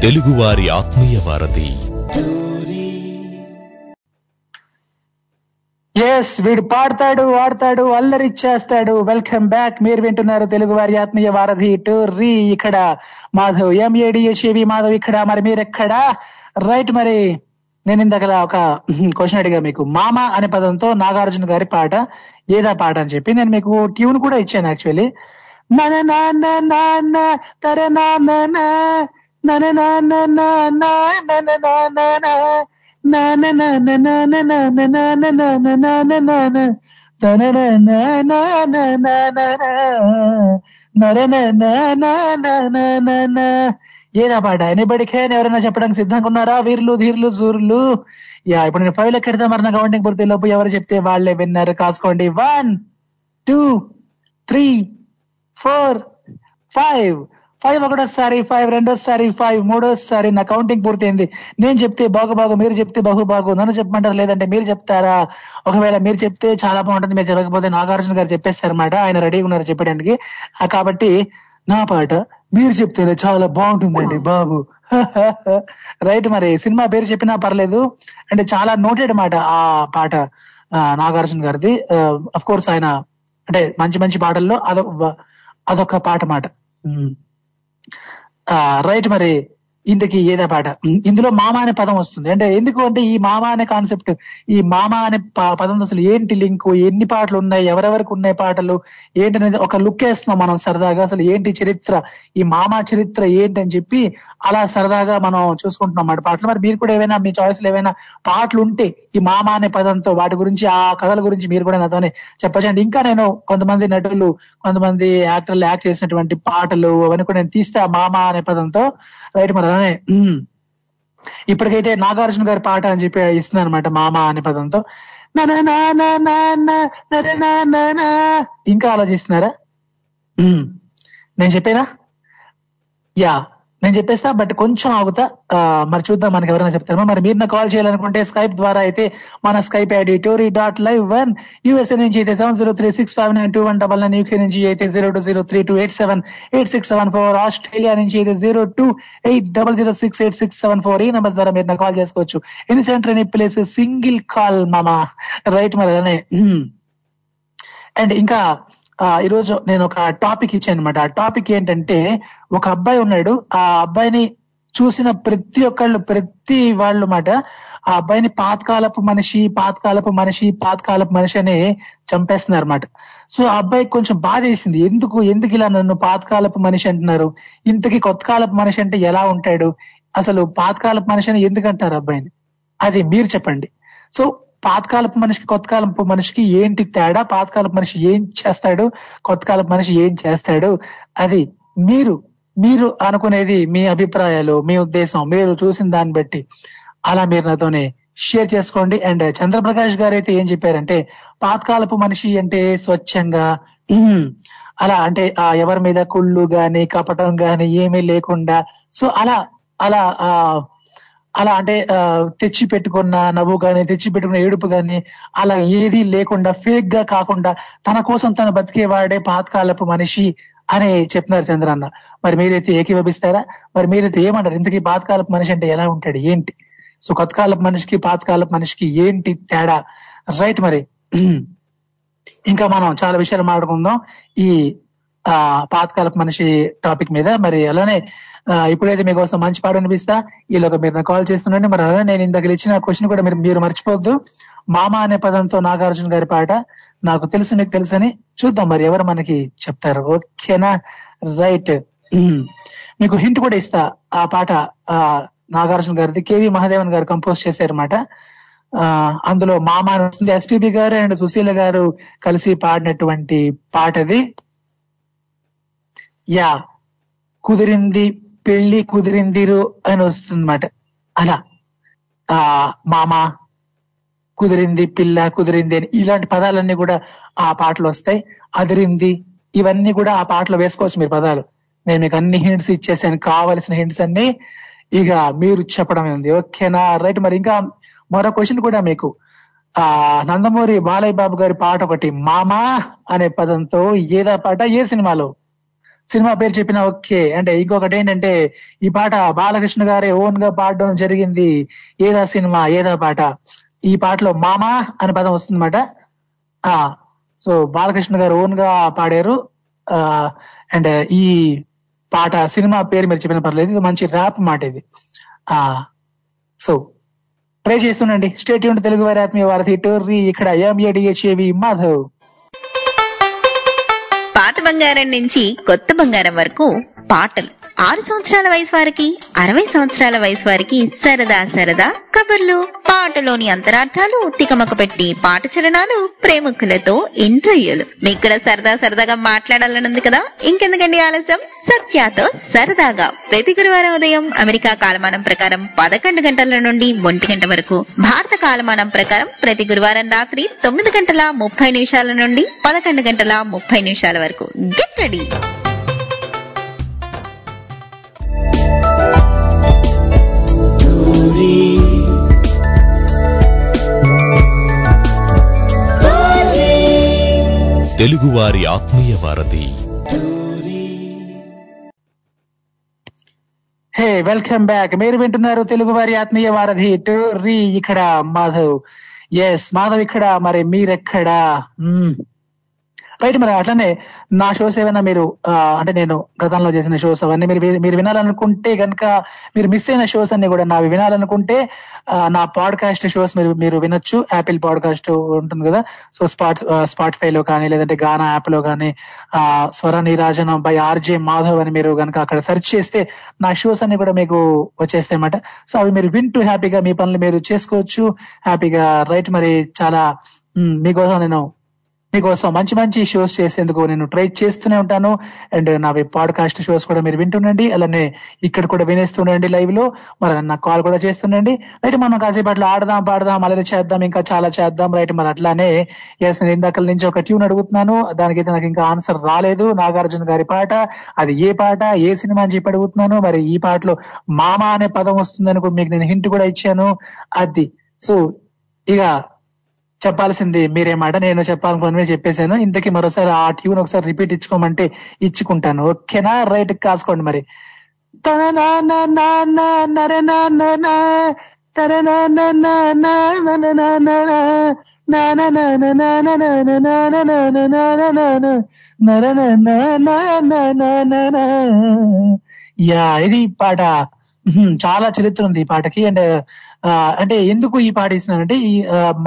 తెలుగువారి ఆత్మీయ వారధి. ఎస్ వీడు పాడతాడు ఆడతాడు అల్లరి చేస్తాడు. వెల్కమ్ బ్యాక్ మీరు వింటున్నారు తెలుగు వారి ఆత్మీయ వారధి టు రీ ఇక్కడ. మాధవ్ ఎంఏడిహెచ్ఏవి మాధవ్ ఇక్కడ. మరి మీరు ఎక్కడ రైట్ మరి నేను ఇందాక ఒక క్వశ్చన్ అడిగా మీకు. మామ అనే పదంతో నాగార్జున గారి పాట. ఏదా పాట అని చెప్పి నేను మీకు ట్యూన్ కూడా ఇచ్చాను యాక్చువల్లీ నన నాన్న నాన్న తర నాన్న నన నాన్న నాన్న నన నాన్న నాన నాన నాన నాన నాన నాన నాన నాన తనన నాన ఏదా పాట ఎనిబడి ఎవరైనా చెప్పడానికి సిద్ధంగా ఉన్నారా? వీర్లు ధీర్లు జూరులు. యా ఇప్పుడు నేను ఫైవ్ లెక్క ఎడతా మరి నా కౌంటింగ్ పూర్తి లోపు ఎవరు చెప్తే వాళ్ళే విన్నారు. కాసుకోండి. One two three four five five ఒకటోసారి ఫైవ్ రెండోసారి ఫైవ్ మూడోసారి నా కౌంటింగ్ పూర్తయింది. నేను చెప్తే బాగు బాగు మీరు చెప్తే బహు బాగు నన్ను చెప్పమంటారు లేదంటే మీరు చెప్తారా? ఒకవేళ మీరు చెప్తే చాలా బాగుంటుంది మీరు చెప్పకపోతే నాగార్జున గారు చెప్పేస్తారన్నమాట. ఆయన రెడీగా ఉన్నారు చెప్పడానికి. కాబట్టి నా పాట మీరు చెప్తేనే చాలా బాగుంటుందండి బాబు. రైట్ మరి సినిమా పేరు చెప్పినా పర్లేదు. అంటే చాలా నోటెడ్ మాట ఆ పాట ఆ, నాగార్జున గారిది. అఫ్ కోర్స్ ఆయన అంటే మంచి మంచి పాటల్లో అదొక అదొక పాట మాట. ఉమ్. ఆ రైట్ మరి ఇంతకి ఏదే పాట. ఇందులో మామ అనే పదం వస్తుంది. అంటే ఎందుకు అంటే ఈ మామ అనే కాన్సెప్ట్ ఈ మామ అనే ప- పదం అసలు ఏంటి లింక్? ఎన్ని పాటలు ఉన్నాయి? ఎవరెవరికి ఉన్నాయి పాటలు? ఏంటనేది ఒక లుక్ వేస్తున్నాం మనం సరదాగా. అసలు ఏంటి చరిత్ర? ఈ మామ చరిత్ర ఏంటి అని చెప్పి అలా సరదాగా మనం చూసుకుంటున్నాం అన్నమాట పాటలు. మరి మీరు కూడా ఏవైనా మీ చాయిస్లు ఏవైనా పాటలు ఉంటే ఈ మామ అనే పదంతో వాటి గురించి ఆ కథల గురించి మీరు కూడా నాతోనే చెప్పచ్చండి. ఇంకా నేను కొంతమంది నటులు కొంతమంది యాక్టర్లు యాక్ట్ చేసినటువంటి పాటలు అవన్నీ కూడా నేను తీస్తే. ఆ మామ అనే పదంతో రైట్ మరి అలానే ఇప్పటికైతే నాగార్జున గారి పాట అని చెప్పి ఇస్తుంది అనమాట మామ అనే పదంతో ఇంకా ఆలోచిస్తున్నారా నేను చెప్పేనా యా నేను చెప్పేస్తా బట్ కొంచెం ఆగుతా. మరి చూద్దాం మనకి ఎవరైనా చెప్తారు? మరి మీరు నాకు కాల్ చేయాలనుకుంటే స్కైప్ ద్వారా అయితే మన Skype ID TORI dot live one USA నుంచి అయితే seven zero three six five nine two one double nine UK నుంచి అయితే zero two zero three two eight seven eight six seven four Australia నుంచి అయితే zero two eight double zero six eight six seven four ఈ numbers ద్వారా మీరు call చేసుకోవచ్చు. Any centre any place single call మామా right మరి అలానే. Hmm. And ఇంకా ఈరోజు నేను ఒక టాపిక్ ఇచ్చాను అనమాట ఆ టాపిక్ ఏంటంటే ఒక అబ్బాయి ఉన్నాడు. ఆ అబ్బాయిని చూసిన ప్రతి ఒక్కళ్ళు ప్రతి వాళ్ళు మాట ఆ అబ్బాయిని పాతకాలపు మనిషి పాతకాలపు మనిషి పాతకాలపు మనిషి అని చంపేస్తున్నారు అనమాట సో ఆ అబ్బాయి కొంచెం బాధ వేసింది. ఎందుకు ఎందుకు ఇలా నన్ను పాతకాలపు మనిషి అంటున్నారు? ఇంతకీ కొత్త కాలపు మనిషి అంటే ఎలా ఉంటాడు? అసలు పాతకాలపు మనిషి అని ఎందుకంటారు అబ్బాయిని? అది మీరు చెప్పండి. సో పాతకాలపు మనిషికి కొత్త కాలపు మనిషికి ఏంటి తేడా? పాతకాలపు మనిషి ఏం చేస్తాడు? కొత్త కాలపు మనిషి ఏం చేస్తాడు? అది మీరు మీరు అనుకునేది మీ అభిప్రాయాలు మీ ఉద్దేశం మీరు చూసిన దాన్ని బట్టి. అలా మీరు నాతోనే షేర్ చేసుకోండి. అండ్ చంద్రప్రకాష్ గారు అయితే ఏం చెప్పారంటే పాతకాలపు మనిషి అంటే స్వచ్ఛంగా అలా అంటే ఆ ఎవరి మీద కుళ్ళు గాని కపటం గాని ఏమీ లేకుండా సో అలా అలా ఆ అలా అంటే తెచ్చి పెట్టుకున్న నవ్వు కానీ తెచ్చి పెట్టుకున్న ఏడుపు కానీ అలా ఏది లేకుండా ఫేక్గా కాకుండా తన కోసం తను బతికేవాడే పాతకాలపు మనిషి అని చెప్తున్నారు చంద్రన్న. మరి మీరైతే ఏకీభవిస్తారా? మరి మీరైతే ఏమంటారు? ఇంతకీ పాతకాలపు మనిషి అంటే ఎలా ఉంటాడు? ఏంటి? సో కొత్తకాలపు మనిషికి పాతకాలపు మనిషికి ఏంటి తేడా? రైట్ మరి. ఇంకా మనం చాలా విషయాలు మాట్లాడుకుందాం. ఈ ఆ పాతకాలపు మనిషి టాపిక్ మీద. మరి అలానే ఇప్పుడైతే మీకోసం మంచి పాట అనిపిస్తా ఈలోగా మీరు నాకు కాల్ చేస్తున్నాండి మరి అలానే నేను ఇందాక ఇచ్చిన క్వశ్చన్ కూడా మీరు మీరు మర్చిపోవద్దు. మామ అనే పదంతో నాగార్జున గారి పాట నాకు తెలుసు మీకు తెలుసని చూద్దాం. మరి ఎవరు మనకి చెప్తారు? ఓకేనా? రైట్. మీకు హింట్ కూడా ఇస్తా. ఆ పాట ఆ నాగార్జున గారిది. కేవి మహాదేవన్ గారు కంపోజ్ చేశారన్నమాట. ఆ అందులో మామ ఎస్పీబి గారు అండ్ సుశీల గారు కలిసి పాడినటువంటి పాట అది యా కుదిరింది పెళ్ళి కుదిరిందిరు అని వస్తుందన్నమాట. అలా. ఆ మామ కుదిరింది పిల్ల కుదిరింది అని ఇలాంటి పదాలన్నీ కూడా ఆ పాటలు వస్తాయి. అదిరింది ఇవన్నీ కూడా ఆ పాటలో వేసుకోవచ్చు మీరు పదాలు. నేను మీకు అన్ని హింట్స్ ఇచ్చేసాను కావలసిన హింట్స్ అన్ని. ఇక మీరు చెప్పడమే ఉంది. ఓకేనా? రైట్ మరి ఇంకా మరో క్వశ్చన్ కూడా మీకు. ఆ నందమూరి బాలయ్య బాబు గారి పాట ఒకటి మామా అనే పదంతో ఏదా పాట ఏ సినిమాలో? సినిమా పేరు చెప్పినా ఓకే. అంటే ఇంకొకటి ఏంటంటే ఈ పాట బాలకృష్ణ గారే ఓన్గా పాడడం జరిగింది. ఏదా సినిమా? ఏదా పాట? ఈ పాటలో మామా అనే పదం వస్తుందన్నమాట. ఆ సో బాలకృష్ణ గారు ఓన్గా పాడారు. ఆ అండ్ ఈ పాట సినిమా పేరు మీరు చెప్పిన పర్లేదు. ఇది మంచి ర్యాప్ మాట ఇది. ఆ సో ట్రై చేస్తుండండి. స్టేట్ యూనిట్ తెలుగు వారి ఆత్మీయ వారధి టోర్రీ ఇక్కడ ఎంఏడిహెచ్ఏవి మాధవ్. పాత బంగారం నుంచి కొత్త బంగారం వరకు పాటలు. ఆరు సంవత్సరాల వయసు వారికి అరవై సంవత్సరాల వయసు వారికి సరదా సరదా కబుర్లు పాటలోని అంతరార్థాలు తికమక పెట్టి పాట చరణాలు ప్రేమికులతో ఇంటర్వ్యూలు. మీకు కూడా సరదా సరదాగా మాట్లాడాలనుంది కదా? ఇంకెందుకండి ఆలస్యం? సత్యాతో సరదాగా. ప్రతి గురువారం ఉదయం అమెరికా కాలమానం ప్రకారం పదకొండు గంటల నుండి ఒంటి గంట వరకు భారత కాలమానం ప్రకారం ప్రతి గురువారం రాత్రి తొమ్మిది గంటల ముప్పై నిమిషాల నుండి పదకొండు గంటల ముప్పై నిమిషాల వరకు గెట్ రెడీ. తెలుగువారి ఆత్మీయ వారధి. Hey welcome back. మీరు వింటున్నారు తెలుగు వారి ఆత్మీయ వారధి టు రీ ఇక్కడ మాధవ్. ఎస్ మాధవ్ ఇక్కడ మరి మీరెక్కడ. రైట్ మరి అట్లనే నా షోస్ ఏమైనా మీరు అంటే నేను గతంలో చేసిన షోస్ అవన్నీ మీరు మీరు వినాలనుకుంటే గనుక మీరు మిస్ అయిన షోస్ అన్ని కూడా నావి వినాలనుకుంటే నా పాడ్కాస్ట్ షోస్ మీరు మీరు వినొచ్చు. యాపిల్ పాడ్కాస్ట్ ఉంటుంది కదా. సో స్పాట్ స్పాటిఫై లో కానీ లేదంటే గానా యాప్లో కానీ ఆ స్వర నీరాజనం బై ఆర్జే మాధవ్ అని మీరు కనుక అక్కడ సెర్చ్ చేస్తే నా షోస్ అన్ని కూడా మీకు వచ్చేస్తాయన్నమాట సో అవి మీరు వింటూ హ్యాపీగా మీ పనులు మీరు చేసుకోవచ్చు. హ్యాపీగా రైట్ మరి చాలా మీకోసం నేను మీకోసం మంచి మంచి షోస్ చేసేందుకు నేను ట్రై చేస్తూనే ఉంటాను. అండ్ నా పాడ్కాస్ట్ షోస్ కూడా మీరు వింటుండండి. అలానే ఇక్కడ కూడా వినేస్తుండండి లైవ్లో. మరి నాకు కాల్ కూడా చేస్తుండండి. రైట్ మనం కాసేపు అట్లా ఆడదాం పాడదాం అలా చేద్దాం ఇంకా చాలా చేద్దాం. రైట్ మరి అట్లానే ఎస్ నేను ఇందాక నుంచి ఒక ట్యూన్ అడుగుతున్నాను. దానికైతే నాకు ఇంకా ఆన్సర్ రాలేదు. నాగార్జున గారి పాట. అది ఏ పాట ఏ సినిమా అని చెప్పి అడుగుతున్నాను. మరి ఈ పాటలో మామ అనే పదం వస్తుందని మీకు నేను హింట్ కూడా ఇచ్చాను. అది. సో ఇక చెప్పాల్సింది మీరే మాట. నేను చెప్పాలనుకున్న చెప్పేశాను. ఇంతకీ మరోసారి ఆ ట్యూన్ ఒకసారి రిపీట్ ఇచ్చుకోమంటే ఇచ్చుకుంటాను. ఓకేనా? రైట్ కాసుకోండి మరి. తన నా నా నా నా నర నా నా నా నా నా నా నా నా నా నా నా యా ఇది పాట. చాలా చరిత్ర ఉంది ఈ పాటకి. అండ్ అంటే ఎందుకు ఈ పాట ఇస్తున్నానంటే ఈ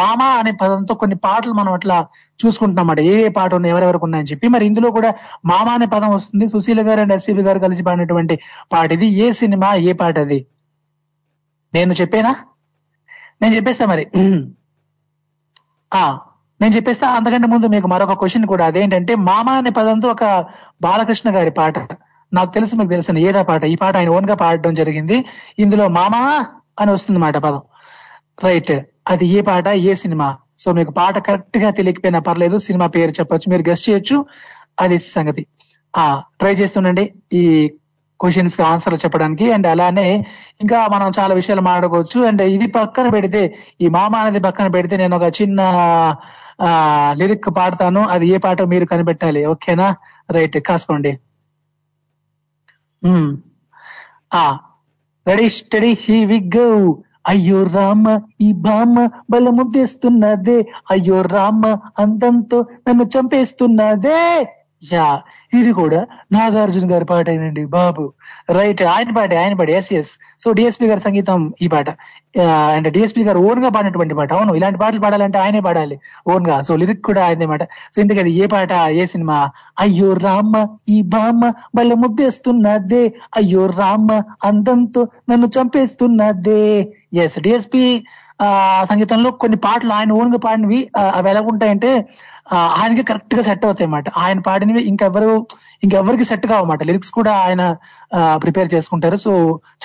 మామ అనే పదంతో కొన్ని పాటలు మనం అట్లా చూసుకుంటున్నామాట ఏ ఏ పాట ఉన్నాయి ఎవరెవరికి ఉన్నాయని చెప్పి. మరి ఇందులో కూడా మామ అనే పదం వస్తుంది. సుశీల గారు అండ్ ఎస్పీబి గారు కలిసి పాడినటువంటి పాట ఇది. ఏ సినిమా ఏ పాట అది? నేను చెప్పేనా? నేను చెప్పేస్తా మరి. ఆ నేను చెప్పేస్తా. అంతకంటే ముందు మీకు మరొక క్వశ్చన్ కూడా. అదేంటంటే మామ అనే పదంతో ఒక బాలకృష్ణ గారి పాట. నాకు తెలుసు మీకు తెలుసు ఏదా పాట? ఈ పాట ఆయన ఓన్గా పాడడం జరిగింది. ఇందులో మామా అని వస్తుంది మాట పదం. రైట్. అది ఏ పాట ఏ సినిమా? సో మీకు పాట కరెక్ట్గా తెలియకపోయినా పర్లేదు సినిమా పేరు చెప్పొచ్చు మీరు గెస్ట్ చేయొచ్చు అది సంగతి. ఆ ట్రై చేస్తుండండి ఈ క్వశ్చన్స్కి ఆన్సర్ చెప్పడానికి. అండ్ అలానే ఇంకా మనం చాలా విషయాలు మాట్లాడుకోవచ్చు. అండ్ ఇది పక్కన పెడితే ఈ మామ అనేది పక్కన పెడితే నేను ఒక చిన్న ఆ లిరిక్ పాడతాను. అది ఏ పాట మీరు కనిపెట్టాలి. ఓకేనా? రైట్. కాసుకోండి. ఆ ready steady here we go అయ్యో రామ ఈ బామ్మ బలముద్దేస్తున్నదే. అయ్యో రామ అందంతో నన్ను చంపేస్తున్నదే. యా ఇది కూడా నాగార్జున గారి పాట అయినండి బాబు. రైట్ ఆయన పాట ఆయన పాట ఎస్ ఎస్ సో డిఎస్పీ గారి సంగీతం ఈ పాట. అండ్ డిఎస్పీ గారు ఓన్గా పాడినటువంటి పాట. అవును ఇలాంటి పాటలు పాడాలంటే ఆయనే పాడాలి ఓన్గా సో లిరిక్ కూడా ఆయనే మాట. సో ఇంతకీ అది ఏ పాట ఏ సినిమా? అయ్యో రామ్మ ఈ బామ్మ బల్ల ముద్దేస్తున్నదే అయ్యో రామ్మ అందంతో నన్ను చంపేస్తున్నదే. ఎస్ డిఎస్పి ఆ సంగీతంలో కొన్ని పాటలు ఆయన ఓన్గా పాడినవి అవి ఎలా ఉంటాయంటే ఆయనకి కరెక్ట్గా సెట్ అవుతాయి అన్నమాట. ఆయన పాడినవి ఇంకెవరు ఇంకెవరికి సెట్ కావన్నమాట. లిరిక్స్ కూడా ఆయన ప్రిపేర్ చేసుకుంటారు. సో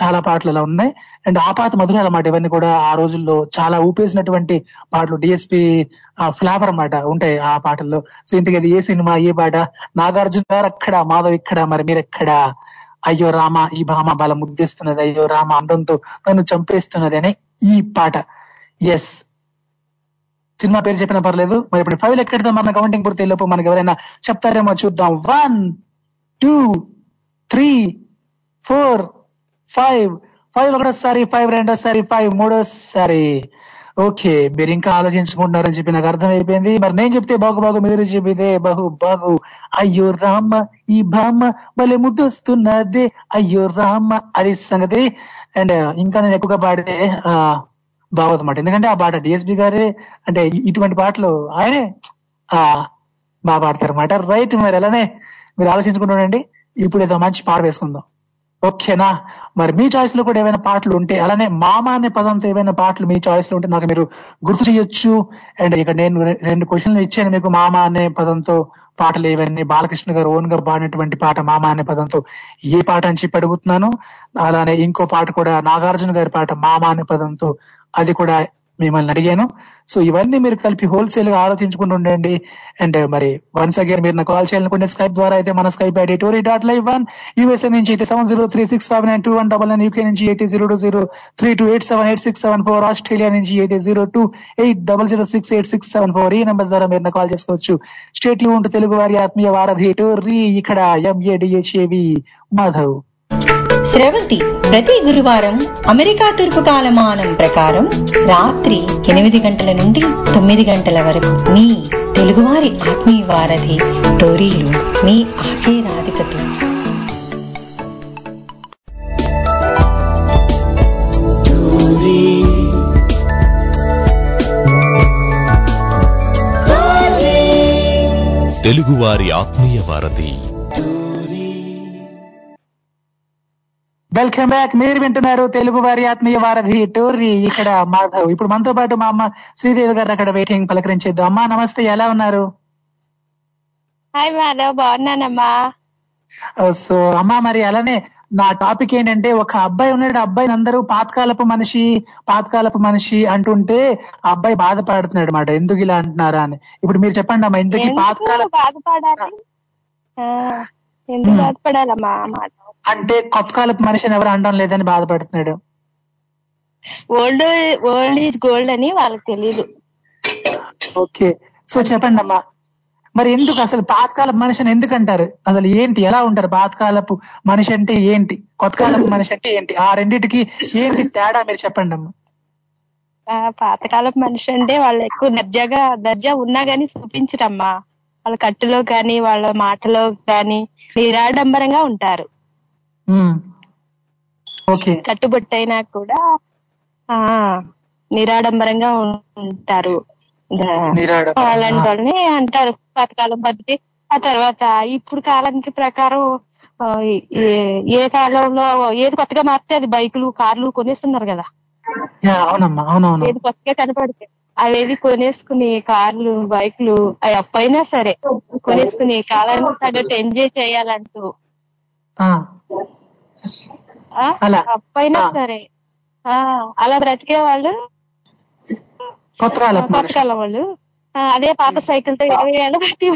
చాలా పాటలు అలా ఉన్నాయి. అండ్ ఆపాత మధురాలు అన్నమాట ఇవన్నీ కూడా ఆ రోజుల్లో చాలా ఊపేసినటువంటి పాటలు. డిఎస్పి ఫ్లేవర్ అన్నమాట ఉంటాయి ఆ పాటల్లో. సో ఇంతకీ అది ఏ సినిమా ఏ పాట? నాగార్జున గారు అక్కడ మాధవ్ ఇక్కడ మరి మీరు ఎక్కడ? అయ్యో రామ ఈ భామ బలం ముద్దిస్తున్నది అయ్యో రామ అందంతో నన్ను చంపేస్తున్నది అనే ఈ పాట. ఎస్ సినిమా పేరు చెప్పినా పర్లేదు. మరి ఇప్పుడు ఫైవ్ ఎక్కడితో మన కౌంటింగ్ పూర్తి లోపు మనకి ఎవరైనా చెప్తారేమో చూద్దాం. One two three four five. Five ఒకటోసారి ఫైవ్ రెండోసారి ఫైవ్ మూడోసారి. ఓకే మీరు ఇంకా ఆలోచించుకుంటున్నారని చెప్పి నాకు అర్థమైపోయింది. మరి నేను చెప్తే బాగు బాగు మీరు చెప్పితే బహు బాగు అయ్యో రామ ఈ బామ్మ భలే ముద్దొస్తున్నదే. అయ్యో రామ అది సంగతి. అండ్ ఇంకా నేను ఎక్కువగా పాడితే ఆ బాగోదన్నమాట. ఎందుకంటే ఆ పాట డిఎస్పి గారే అంటే ఇటువంటి పాటలు ఆయనే ఆ బాగా పాడతారు అన్నమాట రైట్ మరి అలానే మీరు ఆలోచించుకుంటూ ఇప్పుడు ఏదో మంచి పాట వేసుకుందాం. ఓకేనా? మరి మీ చాయిస్లో కూడా ఏమైనా పాటలు ఉంటే అలానే మామ అనే పదంతో ఏమైనా పాటలు మీ చాయిస్లో ఉంటే నాకు మీరు గుర్తు చేయొచ్చు. అండ్ ఇక నేను రెండు క్వశ్చన్లు ఇచ్చాను మీకు. మామ అనే పదంతో పాటలు ఏవన్నీ బాలకృష్ణ గారు ఓన్గా పాడినటువంటి పాట మామ అనే పదంతో ఏ పాట అని చెప్పి అడుగుతున్నాను. అలానే ఇంకో పాట కూడా నాగార్జున గారి పాట మామ అనే పదంతో అది కూడా మిమ్మల్ని అడిగాను. సో ఇవన్నీ మీరు కలిపి హోల్సేల్గా ఆలోచించుకుంటూ ఉండండి. అండ్ మరి వన్స్ అగైన్ మీరు నాకు కాల్ చేయాలనుకుంటే స్కైప్ ద్వారా అయితే మన Skype ID TORI dot live one USA నుంచి అయితే seven zero three six five nine two one double nine UK నుంచి అయితే zero two zero three two eight seven eight six seven four Australia నుంచి అయితే zero two eight double zero six eight six seven four ఈ number ద్వారా మీరు call చేసుకోవచ్చు. State ఉంటూ తెలుగు వారి ఆత్మీయ వారధి టోరీ ఇక్కడ ఎంఏడిహెచ్ఏవి మాధవ్ స్రవంతి ప్రతి గురువారం అమెరికా తూర్పు కాలమానం ప్రకారం రాత్రి ఎనిమిది గంటల నుండి తొమ్మిది గంటల వరకు మీ తెలుగువారి ఆత్మీయ వారధి టోరీలు మీ ఆర్జే రాధికతో. తెలుగువారి ఆత్మీయ వారధి. వెల్కమ్ బ్యాక్ మీరు వింటున్నారు తెలుగు వారి ఆత్మీయ వారధి టోర్రీ ఇక్కడ మాధవ్. ఇప్పుడు మనతో పాటు మా అమ్మ శ్రీదేవి గారు అక్కడ వెయిటింగ్ పలకరించేద్దాం. అమ్మా నమస్తే. ఎలా ఉన్నారు? హాయ్ మాధవ్. బాగున్నానమ్మా. సో అమ్మా మరి అలానే నా టాపిక్ ఏంటంటే ఒక అబ్బాయి ఉన్నాడు. అబ్బాయిని అందరూ పాతకాలపు మనిషి పాతకాలపు మనిషి అంటుంటే ఆ అబ్బాయి బాధపడుతున్నాడు అనమాట ఎందుకు ఇలా అంటున్నారా అని. ఇప్పుడు మీరు చెప్పండి అమ్మా ఎందుకు పాతకాల బాధపడాలి? ఆ, ఎందుకు Hmm. బాధపడాలమ్మా అంటే కొత్త కాలపు మనిషిని ఎవరు అనడం లేదని బాధపడుతున్నాడు. ఓల్డ్ ఓల్డ్ ఈజ్ గోల్డ్ అని వాళ్ళకి తెలీదు. ఓకే. సో చెప్పండి అమ్మా మరి ఎందుకు అసలు పాతకాలపు మనిషిని ఎందుకు అంటారు అసలు ఏంటి? ఎలా ఉంటారు పాతకాలపు మనిషి అంటే ఏంటి? కొత్త కాలపు మనిషి అంటే ఏంటి? ఆ రెండిటికి ఏంటి తేడా మీరు చెప్పండి అమ్మా పాతకాలపు మనిషి అంటే వాళ్ళు ఎక్కువ దర్జాగా దర్జా ఉన్నా గానీ చూపించరమ్మా. వాళ్ళ కట్టులో కానీ వాళ్ళ మాటలో కానీ నిరాడంబరంగా ఉంటారు. కట్టుబొట్టైనా కూడా ఆ నిరాడంబరంగా ఉంటారు. నిరాడంబరం. అలాంటి వాళ్ళని అంటారు. పాతకాలం పద్ధతి. ఆ తర్వాత ఇప్పుడు కాలానికి ప్రకారం ఏ- కాలంలో ఏది కొత్తగా మారితే అది బైకులు కార్లు కొనేస్తున్నారు కదా. యా, అవునమ్మా అవునవును. ఏది కొత్తగా కనపడితే అవేది కొనేసుకుని కార్లు బైకులు అవి అప్పైనా సరే కొనేసుకుని కాలానికి తగ్గట్టు ఎంజాయ్ చేయాలంటూ. అప్పైనా. సరే. ఆ అలా బ్రతికే వాళ్ళు. కొత్త కాలపు కొత్త మనిషి కాలం వాళ్ళు అదే పాత సైకిల్తో ఇరవై ఏళ్ళ బట్టి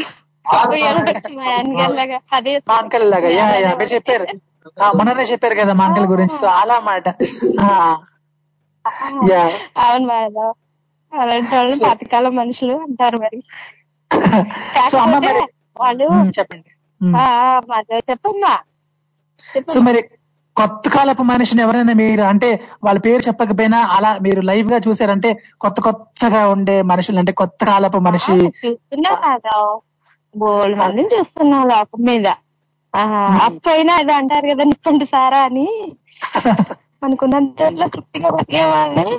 అదే మా అంకల్ లాగా. యా యా మీరు చెప్పారు. మొన్ననే చెప్పారు కదా మా అంకల్ గురించి. సో అలా మాట. అవును మేడం. అలాంటి వాళ్ళు పాతకాలం మనుషులు అంటారు మరి. వాళ్ళు చెప్పండి. చెప్పమ్మా. సో మరి కొత్త కాలపు మనిషిని ఎవరైనా మీరు అంటే వాళ్ళ పేరు చెప్పకపోయినా అలా మీరు లైవ్గా చూసారంటే కొత్త కొత్తగా ఉండే మనుషులు అంటే కొత్త కాలపు మనిషి. బోల్డ్ మందిని చూస్తున్నా లోకం మీద. ఆ, అప్పైనా ఇది అంటారు కదా నిప్పంటి సారా అని. అనుకున్నంతలో తృప్తిగా బతికేవాళ్ళని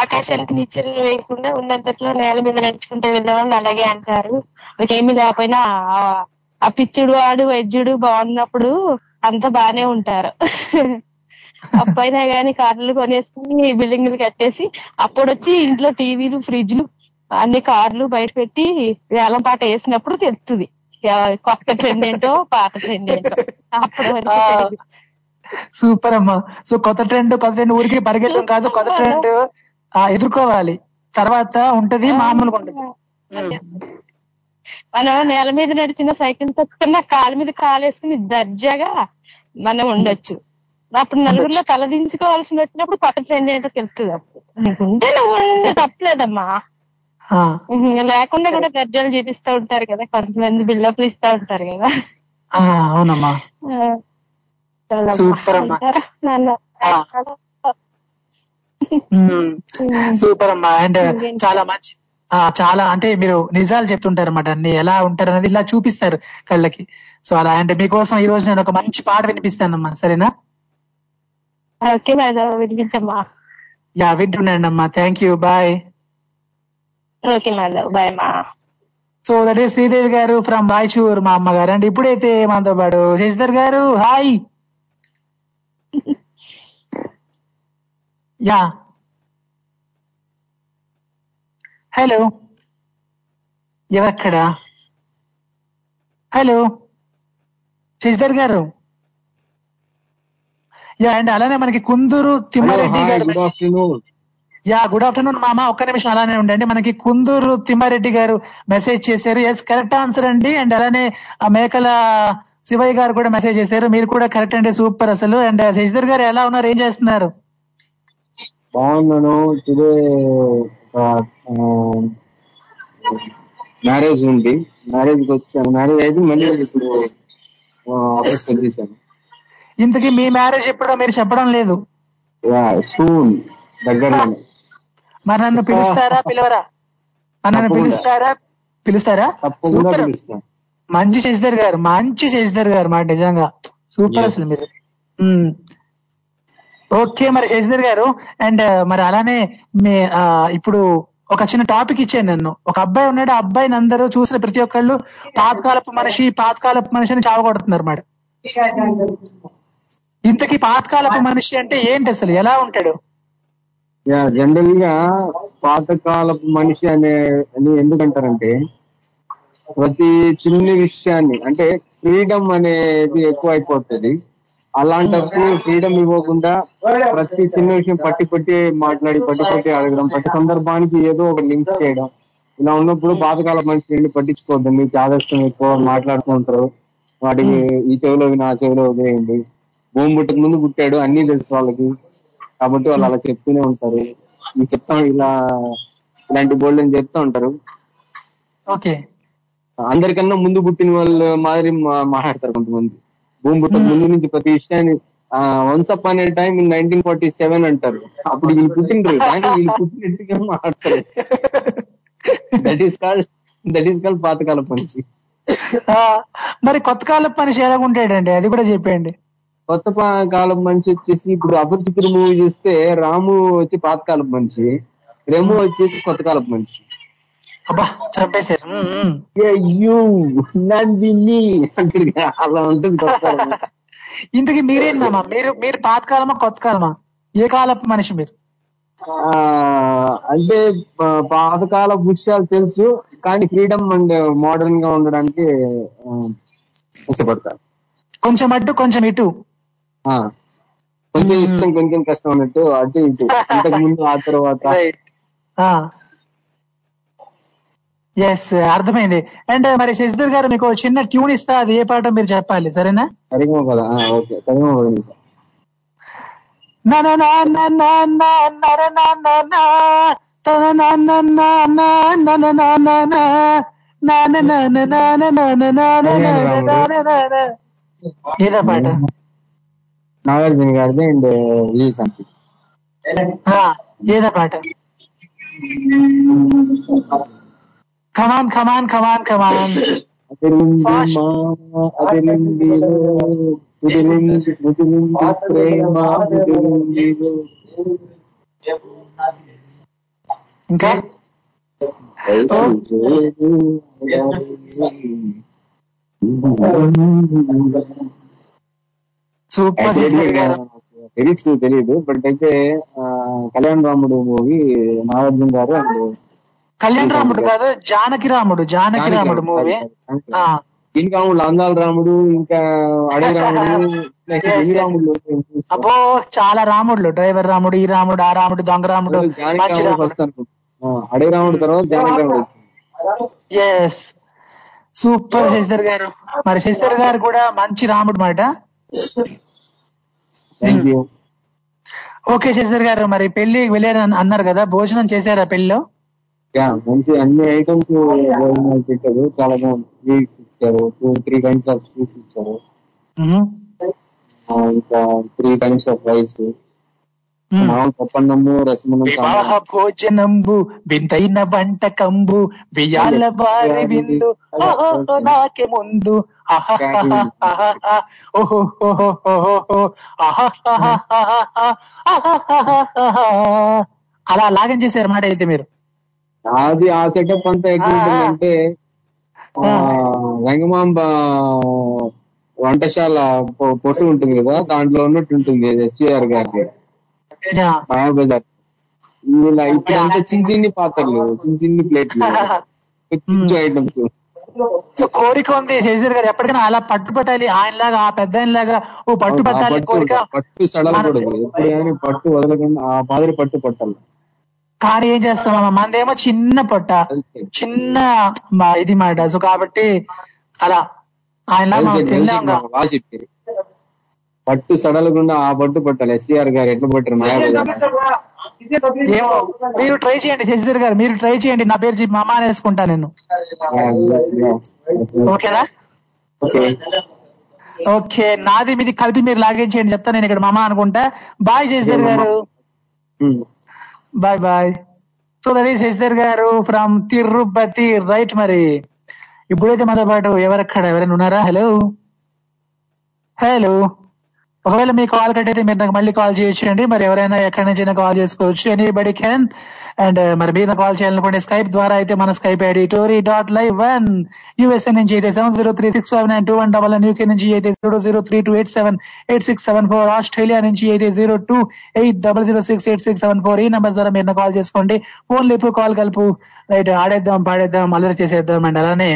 ఆకాశానికి నిచ్చెలు వేయకుండా ఉన్నంతట్లో నేల మీద నడుచుకుంటూ వెళ్ళేవాళ్ళు అలాగే అంటారు. వాళ్ళకేమీ లేకపోయినా ఆ- పిచ్చుడు వాడు వైద్యుడు బాగున్నప్పుడు అంతా బానే ఉంటారు. అప్పైనా గాని కార్లు కొనేసుకుని బిల్డింగ్లు కట్టేసి అప్పుడు వచ్చి ఇంట్లో టీవీలు ఫ్రిడ్జ్లు అన్ని కార్లు బయట పెట్టి వేలం పాట వేసినప్పుడు తెలుస్తుంది కొత్త ట్రెండ్ ఏంటో పాత ట్రెండ్ ఏంటో. తెలీదు. సూపర్ అమ్మా. సో కొత్త ట్రెండ్ కొత్త ట్రెండ్ ఊరికి పరిగెట్టడం కాదు. కొత్త ట్రెండ్ ఆ ఎదుర్కోవాలి. తర్వాత ఉంటది మామూలుగా ఉంటది. మనం నేల మీద నడిచిన సైకిల్ తొక్కున్న కాలు మీద కాలు వేసుకుని దర్జాగా మనం ఉండొచ్చు. అప్పుడు నలుగురిలో తలదించుకోవాల్సి వచ్చినప్పుడు కొత్త ట్రెండ్ ఏంటో తెలుస్తుంది అప్పుడు. నీకుంటే నువ్వు ఉండే తప్పలేదమ్మా. లేకుండా కూడా దర్జాలు చూపిస్తూ ఉంటారు కదా కొంతమంది బిల్డప్లు ఇస్తా ఉంటారు కదా. అవునమ్మా. సూపర్ అమ్మా. సూపర్ అమ్మా. అండ్ చాలా మంచి చాలా అంటే మీరు నిజాలు చెప్తుంటారు అనమాట అన్ని ఎలా ఉంటారు అనేది ఇలా చూపిస్తారు కళ్ళకి. సో అలా అంటే మీకోసం ఈ రోజు నేను ఒక మంచి పాట వినిపిస్తానమ్మా. సరేనా? ఓకే వినిపించమ్మా. యా వింటున్నాను అమ్మా. Thank you. Bye. Okay bye మా సో దట్ ఈస్ శ్రీదేవి గారు ఫ్రమ్ రాయచూర్ మా అమ్మగారు. అండ్ ఇప్పుడైతే మనతో పాటు శశిధర్ గారు. హాయ్. యా. హలో. ఎవరక్కడ? హలో. శశిధర్ గారు. యా అండ్ అలానే మనకి కుందూరు తిమ్మారెడ్డి గారు యా గుడ్ ఆఫ్టర్నూన్ మామ ఒక్క నిమిషం అలానే ఉండండి. మనకి కుందూరు తిమ్మారెడ్డి గారు మెసేజ్ చేశారు. ఎస్ కరెక్ట్ ఆన్సర్ అండి. అండ్ అలానే ఆ మేకల శివయ్య గారు కూడా మెసేజ్ చేశారు. మీరు కూడా కరెక్ట్ అండి సూపర్ అసలు. అండ్ శశిధర్ గారు ఎలా ఉన్నారు? ఏం చేస్తున్నారు? బాగున్నాను. మ్యారేజ్ ఉంది. మ్యారేజ్ వచ్చాను. మ్యారేజ్ అయితే మళ్ళీ ఇప్పుడు ఆఫీస్ వచ్చేసాను. ఇంతకీ మీ మ్యారేజ్ ఎప్పుడో మీరు చెప్పడం లేదు. సూన్ దగ్గరలోనే. మరి నన్ను పిలుస్తారా పిలవరా? మరి నన్ను. పిలుస్తారా పిలుస్తారా? సూపర్. మంచి శశిధర్ గారు మంచి శశిధర్ గారు మాట నిజంగా. సూపర్. అసలు మీరు. ఓకే మరి శశిధర్ గారు. అండ్ మరి అలానే మీ ఇప్పుడు ఒక చిన్న టాపిక్ ఇచ్చాను నన్ను. ఒక అబ్బాయి ఉన్నాడు ఆ అబ్బాయిని అందరూ చూసిన ప్రతి ఒక్కళ్ళు పాతకాలపు మనిషి పాతకాలపు మనిషి అని చావగొడుతున్నారు మాట ఇంతకీ పాతకాలపు మనిషి అంటే ఏంటి అసలు? ఎలా ఉంటాడు? యా జనరల్గా పాతకాలపు మనిషి అనే అని ఎందుకంటారంటే ప్రతి చిన్న విషయాన్ని అంటే ఫ్రీడమ్ అనేది ఎక్కువ అయిపోతుంది అలాంటప్పుడు ఫ్రీడమ్ ఇవ్వకుండా ప్రతి చిన్న విషయం పట్టి పట్టి మాట్లాడి పట్టి పట్టి అడగడం ప్రతి సందర్భానికి ఏదో ఒక లింక్ చేయడం. ఇలా ఉన్నప్పుడు పాతకాల మనిషి వెళ్ళి పట్టించుకోవద్దు. మీకు ఆదర్శం ఎక్కువ మాట్లాడుతూ ఉంటారు. వాటికి ఈ చెవిలో విని ఆ చెవిలో వదిలేయండి. భూమి పుట్టక ముందు పుట్టాడు. అన్ని తెలుసు వాళ్ళకి. కాబట్టి వాళ్ళు అలా చెప్తూనే ఉంటారు. ఈ చెప్తాం ఇలా ఇలాంటి బోల్డ్ అని చెప్తూ ఉంటారు. ఓకే. అందరికన్నా ముందు పుట్టిన వాళ్ళు మాదిరి మాట్లాడతారు కొంతమంది. భూమి పుట్టక ముందు నుంచి ప్రతి విషయాన్ని వన్స్ అప్ అనే టైం నైన్టీన్ ఫార్టీ సెవెన్ అంటారు. అప్పుడు వీళ్ళు పుట్టినరు కానీ వీళ్ళు పుట్టినట్టుగా మాట్లాడతారు that is call that is call పాతకాల మనిషి మరి కొత్త కాలపు మనిషి ఎలా ఉంటాడండి? అది కూడా చెప్పేయండి. కొత్త కాలం మనిషి వచ్చేసి ఇప్పుడు అపరిచితుడు మూవీ చూస్తే రాము వచ్చి పాతకాలపు మనిషి రెము వచ్చేసి కొత్త కాలపు మనిషి. అబ్బా చంపేశారు. నందిని అలా ఉంటుంది. ఇంతకీ మీరేందమ్మా మీరు మీరు పాతకాలమా కొత్త కాలమా? ఏ కాలపు మనిషి మీరు? ఆ, అంటే పాతకాల విషయాలు తెలుసు కానీ ఫ్రీడమ్ అండ్ మోడర్న్గా ఉండడానికి ఇష్టపడతారు కొంచెం అటు కొంచెం ఇటు. ఆ, కొంచెం ఇష్టం కొంచెం కష్టం అన్నట్టు అటు ఇటు. ఇంతకు ముందు ఆ తర్వాత. ఎస్ అర్థమైంది. అండ్ మరి శశిధర్ గారు మీకు చిన్న ట్యూన్ ఇస్తా అది ఏ పాట మీరు చెప్పాలి సరేనా? ఏదా పాట నాగార్జున గారిది అండ్ విజయ్ పాట కమాన్ కమాన్ కమాన్ కమాన్ ఇంకా? తెలియదు బట్ అయితే కళ్యాణ్ రాముడు మూవీ నాగార్జున గారు అండ్ కళ్యాణ్ రాముడు కాదు జానకి రాముడు జానకి రాముడు మూవీ ఇంకా అందాల రాముడు ఇంకా అడవి రాముడు. రాముడు అబ్బో చాలా రాముడులు. డ్రైవర్ రాముడు ఈ రాముడు ఆ రాముడు దొంగ రాముడు రాముడు రాముడు. అడవి రాముడు తర్వాత జానకి రాముడు. ఎస్ సూపర్ శశిధర్ గారు. మరి శశిధర్ గారు కూడా మంచి రాముడు మాట. ఓకే శశిధర్ గారు మరి పెళ్ళి వెళ్ళారు అన్న- అన్నారు కదా భోజనం చేశారా పెళ్ళిలో మంచి అన్ని ఐటమ్స్ భోజనాలు పెట్టారు. చాలా బాగుంది. స్వీట్స్ ఇచ్చారు. Two three kinds of sweets ఇచ్చారు. ఇంకా త్రీ టైమ్స్ ఆఫ్ రైస్ పప్పన్నము వివాహ భోజనంబు వింతైన వంటకంబు వియాల బారి విందు. నాకే ముందు. అలా లాగం చేశారు మాట అయితే మీరు. అది ఆ సెటప్ అంతా ఎట్లా ఉంటుందంటే ఆ, రంగమాంబ వంటశాల పొట్టు ఉంటుంది కదా దాంట్లో ఉన్నట్టు ఉంటుంది ఎస్విఆర్ గారికి మాయాబజార్ ఇలా ఇప్పుడంతా చిన్న చిన్ని పాత్రలు చిన్న చిన్ని ప్లేట్లు ఐటమ్స్ సో కోరిక ఉంది శశిధర్ గారు ఎప్పటికైనా అలా పట్టు పట్టాలి ఆయనలాగా ఆ పెద్ద ఆయనలాగా ఓ పట్టు పట్టాలి పట్టు కోరిక. పట్టు సడలకూడదు. పట్టు వదలకుండా ఆ మాదిరి పట్టు పట్టాలి. కానీ ఏం చేస్తాం? మనదేమో చిన్న పొట్ట చిన్న మా ఇది మాట. సో కాబట్టి అలా. చెప్పారు పట్టు సడలకుండా ఆ పట్టు పట్టాలి. ఎస్సీఆర్ గారు ఎట్లా పట్టారు? ఏమో మీరు ట్రై చేయండి శశిధర్ గారు. మీరు ట్రై చేయండి. నా పేరు చెప్పి మామ అని వేసుకుంటా నేను. ఓకేనా? ఓకే. ఓకే. నాది మీది కలిపి మీరు లాగించేయండి. చెప్తా నేను ఇక్కడ మామ అనుకుంటా. Bye Shashidhar garu. Bye bye so that is Shashidhar garu from Tirupati right మరి? ఇప్పుడైతే మాతో పాటు ఎవరక్కడ? ఎవరైనా ఉన్నారా? హలో హలో ఒకవేళ మీ కాల్ కట్ అయితే మీరు నాకు మళ్ళీ కాల్ చేయొచ్చండి. మరి ఎవరైనా ఎక్కడి నుంచి కాల్ చేసుకోవచ్చు. ఎనీబడి క్యాన్ అండ్ మరి మీరు కాల్ చేయాలనుకుంటే స్కైప్ ద్వారా అయితే మన Skype ID Tori dot live one USA నుంచి అయితే seven zero three six five nine two one double one UK నుంచి అయితే zero zero three two eight seven eight six seven four Australia నుంచి అయితే zero two eight double zero six eight six seven four ఈ number ద్వారా మీరు call చేసుకోండి. Phone లేపు call కలుపు. రైట్ ఆడేద్దాం పాడేద్దాం అల్లరి చేసేద్దాం అండ్ అలానే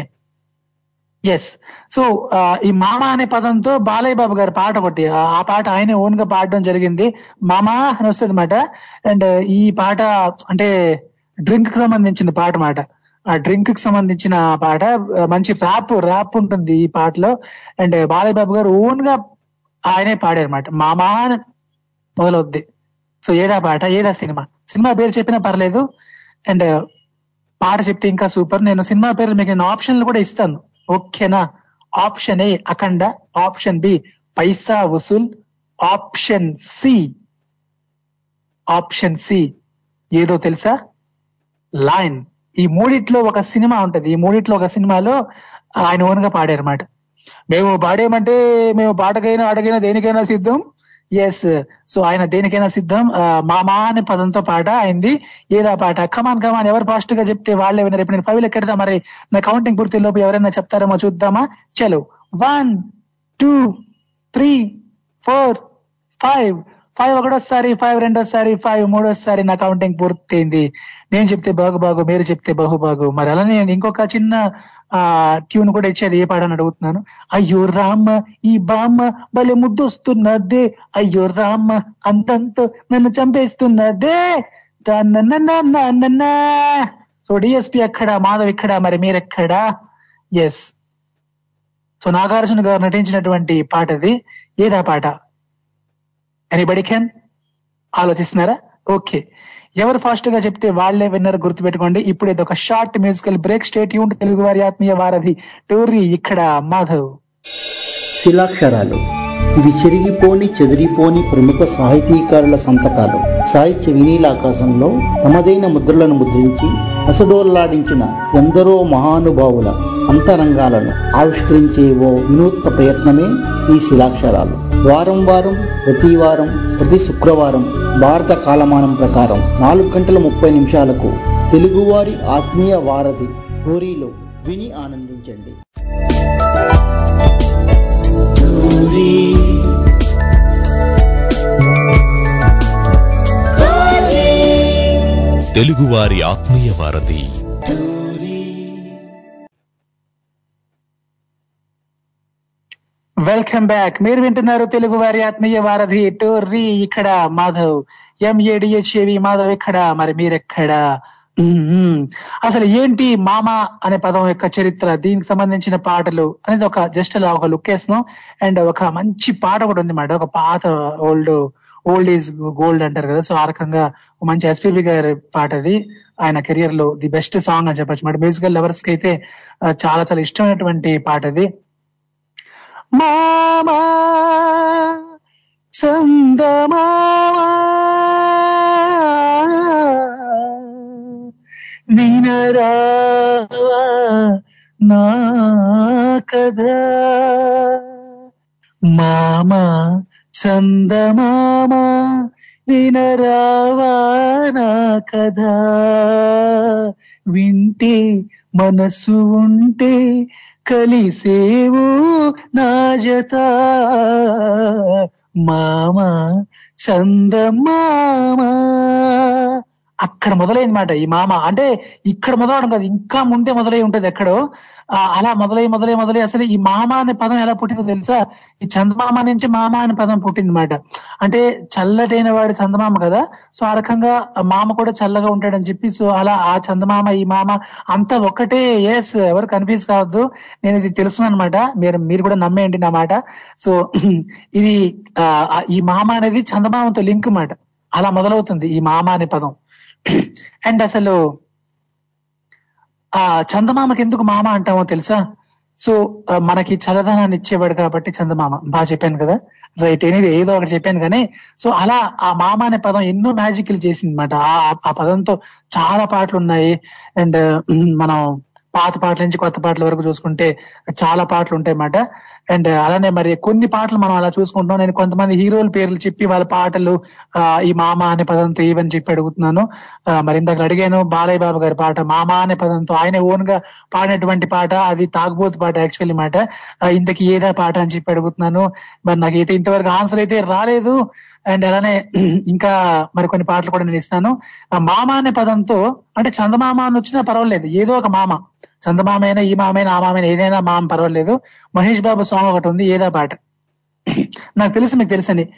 ఎస్ సో uh, ఈ మామ అనే పదంతో బాలయ్య బాబు గారి పాట ఒకటి ఆ పాట ఆయనే ఓన్గా పాడడం జరిగింది. మామా అని వస్తుంది అనమాట అండ్ ఈ పాట అంటే డ్రింక్కి సంబంధించిన పాట మాట. ఆ డ్రింక్కి సంబంధించిన పాట మంచి ర్యాప్ ర్యాప్ ఉంటుంది ఈ పాటలో. అండ్ బాలయ్య బాబు గారు ఓన్గా ఆయనే పాడారు అనమాట మామా అని మొదలవుద్ది. సో ఏదా పాట? ఏదా సినిమా? సినిమా పేరు చెప్పినా పర్లేదు. అండ్ పాట చెప్తే ఇంకా సూపర్. నేను సినిమా పేరు మీకు నేను ఆప్షన్లు కూడా ఇస్తాను. ఓకేనా? Option A Akhanda option B Paisa Vasool option C option C. ఏదో తెలుసా? లైన్. ఈ మూడిట్లో ఒక సినిమా ఉంటది. ఈ మూడిట్లో ఒక సినిమాలో ఆయన ఓన్గా పాడారన్నమాట. మేము పాడేమంటే మేము పాటకైనా అడగైనా దేనికైనా సిద్ధం. ఎస్ సో ఆయన దేనికైనా సిద్ధం? మామా అనే పదంతో పాట అయింది. ఏదా పాట? కమాన్ కమాన్ ఎవరు ఫాస్ట్గా చెప్తే వాళ్ళే విన్నారు. ఇప్పుడు నేను ఫైవ్ ఎక్కడదా మరి. నా కౌంటింగ్ పూర్తి లోపు ఎవరైనా చెప్తారేమో చూద్దామా? చలో. One two three four five five ఒకటోసారి ఫైవ్ రెండోసారి ఫైవ్ మూడోసారి నా కౌంటింగ్ పూర్తయింది. నేను చెప్తే బాగు బాగు మీరు చెప్తే బహు బాగు మరి అలానే నేను ఇంకొక చిన్న ఆ ట్యూన్ కూడా ఇచ్చేది ఏ పాడని అడుగుతున్నాను. అయ్యో రామ ఈ బామ్మ భలే ముద్దొస్తున్నదే. అయ్యో రామ అంతంతో నన్ను చంపేస్తున్నదే. సో డిఎస్పి అక్కడ మాధవ్ ఇక్కడ మరి మీరెక్కడా? ఎస్ సో నాగార్జున గారు నటించినటువంటి పాట అది ఏదా పాట? ఎనీబడి కెన్ ఆలోచిస్తున్నారా? ఓకే ఎవరు ఫాస్ట్గా చెప్తే వాళ్ళే విన్నర్ గుర్తుపెట్టుకోండి. ఇప్పుడు ఇది ఒక షార్ట్ మ్యూజికల్ బ్రేక్ స్టేట్ యూన్ తెలుగు వారి ఆత్మీయ వారధి టోరీ ఇక్కడ మాధవ్. శిలాక్షరాలు. ఇవి చెరిగిపోని చెదిరిపోని ప్రముఖ సాహితీకారుల సంతకాలు. సాహిత్య వినీలాకాశంలో తమదైన ముద్రలను ముద్రించి అసడోల్లాడించిన ఎందరో మహానుభావుల అంతరంగాలను ఆవిష్కరించే ఓ వినూత్న ప్రయత్నమే ఈ శిలాక్షరాలు. వారం వారం ప్రతి వారం ప్రతి శుక్రవారం భారత కాలమానం ప్రకారం నాలుగు గంటల ముప్పై నిమిషాలకు తెలుగువారి ఆత్మీయ వారధి టోరీలో విని ఆనందించండి. తెలుగువారి ఆత్మీయ వారధి వెల్కమ్ బ్యాక్ మీరు వింటున్నారు తెలుగు వారి ఆత్మీయ వారధి టోర్రీ ఇక్కడ మాధవ్. ఎంఏడిహెచ్ఏవి మాధవ్ ఇక్కడ. మరి మీరెక్కడ? అసలు ఏంటి మామ అనే పదం యొక్క చరిత్ర దీనికి సంబంధించిన పాటలు అనేది ఒక జస్ట్ అలా ఒక లుక్ వేసినాం అండ్ ఒక మంచి పాట కూడా ఉంది మాట. ఒక పాత ఓల్డ్ ఓల్డ్ ఈజ్ గోల్డ్ అంటారు కదా. సో ఆ రకంగా మంచి ఎస్పీబి గారి పాట అది. ఆయన కెరియర్లో ది బెస్ట్ సాంగ్ అని చెప్పచ్చు మాట. మ్యూజికల్ లవర్స్కి అయితే చాలా చాలా ఇష్టమైనటువంటి పాట అది. మామా చందమామా వినరావా నా కదా మామా చందమామా వినరావా నా కథ వింటే మనసు ఉంటే కలిసేవు నా జత. మామ చందమామా అక్కడ మొదలైంది మాట ఈ మామ. అంటే ఇక్కడ మొదలవడం కాదు ఇంకా ముందే మొదలై ఉంటది ఎక్కడో. అలా మొదలై మొదలై మొదలై అసలు ఈ మామ అనే పదం ఎలా పుట్టిందో తెలుసా? ఈ చందమామ నుంచి మామ అనే పదం పుట్టింది మాట అంటే చల్లటైన వాడు చందమామ కదా సో ఆ రకంగా మామ కూడా చల్లగా ఉంటాడని చెప్పి సో అలా ఆ చందమామ ఈ మామ అంతా ఒక్కటే ఎస్ ఎవరు కన్ఫ్యూజ్ కావద్దు. నేను ఇది తెలుసు అనమాట మీరు మీరు కూడా నమ్మేయండి నా మాట. సో ఇది ఆ, ఈ మామ అనేది చందమామతో లింక్ మాట అలా మొదలవుతుంది ఈ మామ అనే పదం. అండ్ అసలు ఆ చందమామకి ఎందుకు మామ అంటామో తెలుసా? సో మనకి చల్లదనాన్ని ఇచ్చేవాడు కాబట్టి చందమామ. బాగా చెప్పాను కదా? రైట్ అనేది ఏదో ఒకటి చెప్పాను కానీ సో అలా ఆ మామ అనే పదం ఎన్నో మ్యాజిక్లు చేసింది అనమాట ఆ పదంతో చాలా పాటలు ఉన్నాయి అండ్ మనం పాత పాటల నుంచి కొత్త పాటల వరకు చూసుకుంటే చాలా పాటలు ఉంటాయి అన్నమాట. అండ్ అలానే మరి కొన్ని పాటలు మనం అలా చూసుకుంటాం నేను కొంతమంది హీరోల పేర్లు చెప్పి వాళ్ళ పాటలు ఈ మామ అనే పదంతో ఇవని చెప్పి అడుగుతున్నాను. మరి ఇందాక అడిగాను బాలయ్య బాబు గారి పాట మామ అనే పదంతో ఆయన ఓన్గా పాడినటువంటి పాట అది తాగుబోతు పాట యాక్చువల్లీ మాట ఇంతకి ఏదా పాట అని చెప్పి అడుగుతున్నాను. మరి నాకైతే ఇంతవరకు ఆన్సర్ అయితే రాలేదు. అండ్ అలానే ఇంకా మరి కొన్ని పాటలు కూడా నేను ఇస్తాను. మామ అనే పదంతో అంటే చందమామ అని వచ్చినా పర్వాలేదు. ఏదో ఒక మామ. చందమామ అయినా ఈ మామైనా ఆ మామైనా ఏదైనా మామ పర్వాలేదు. మహేష్ బాబు సాంగ్ ఒకటి ఉంది ఏదో పాట. నాకు తెలుసు మీకు తెలుసని.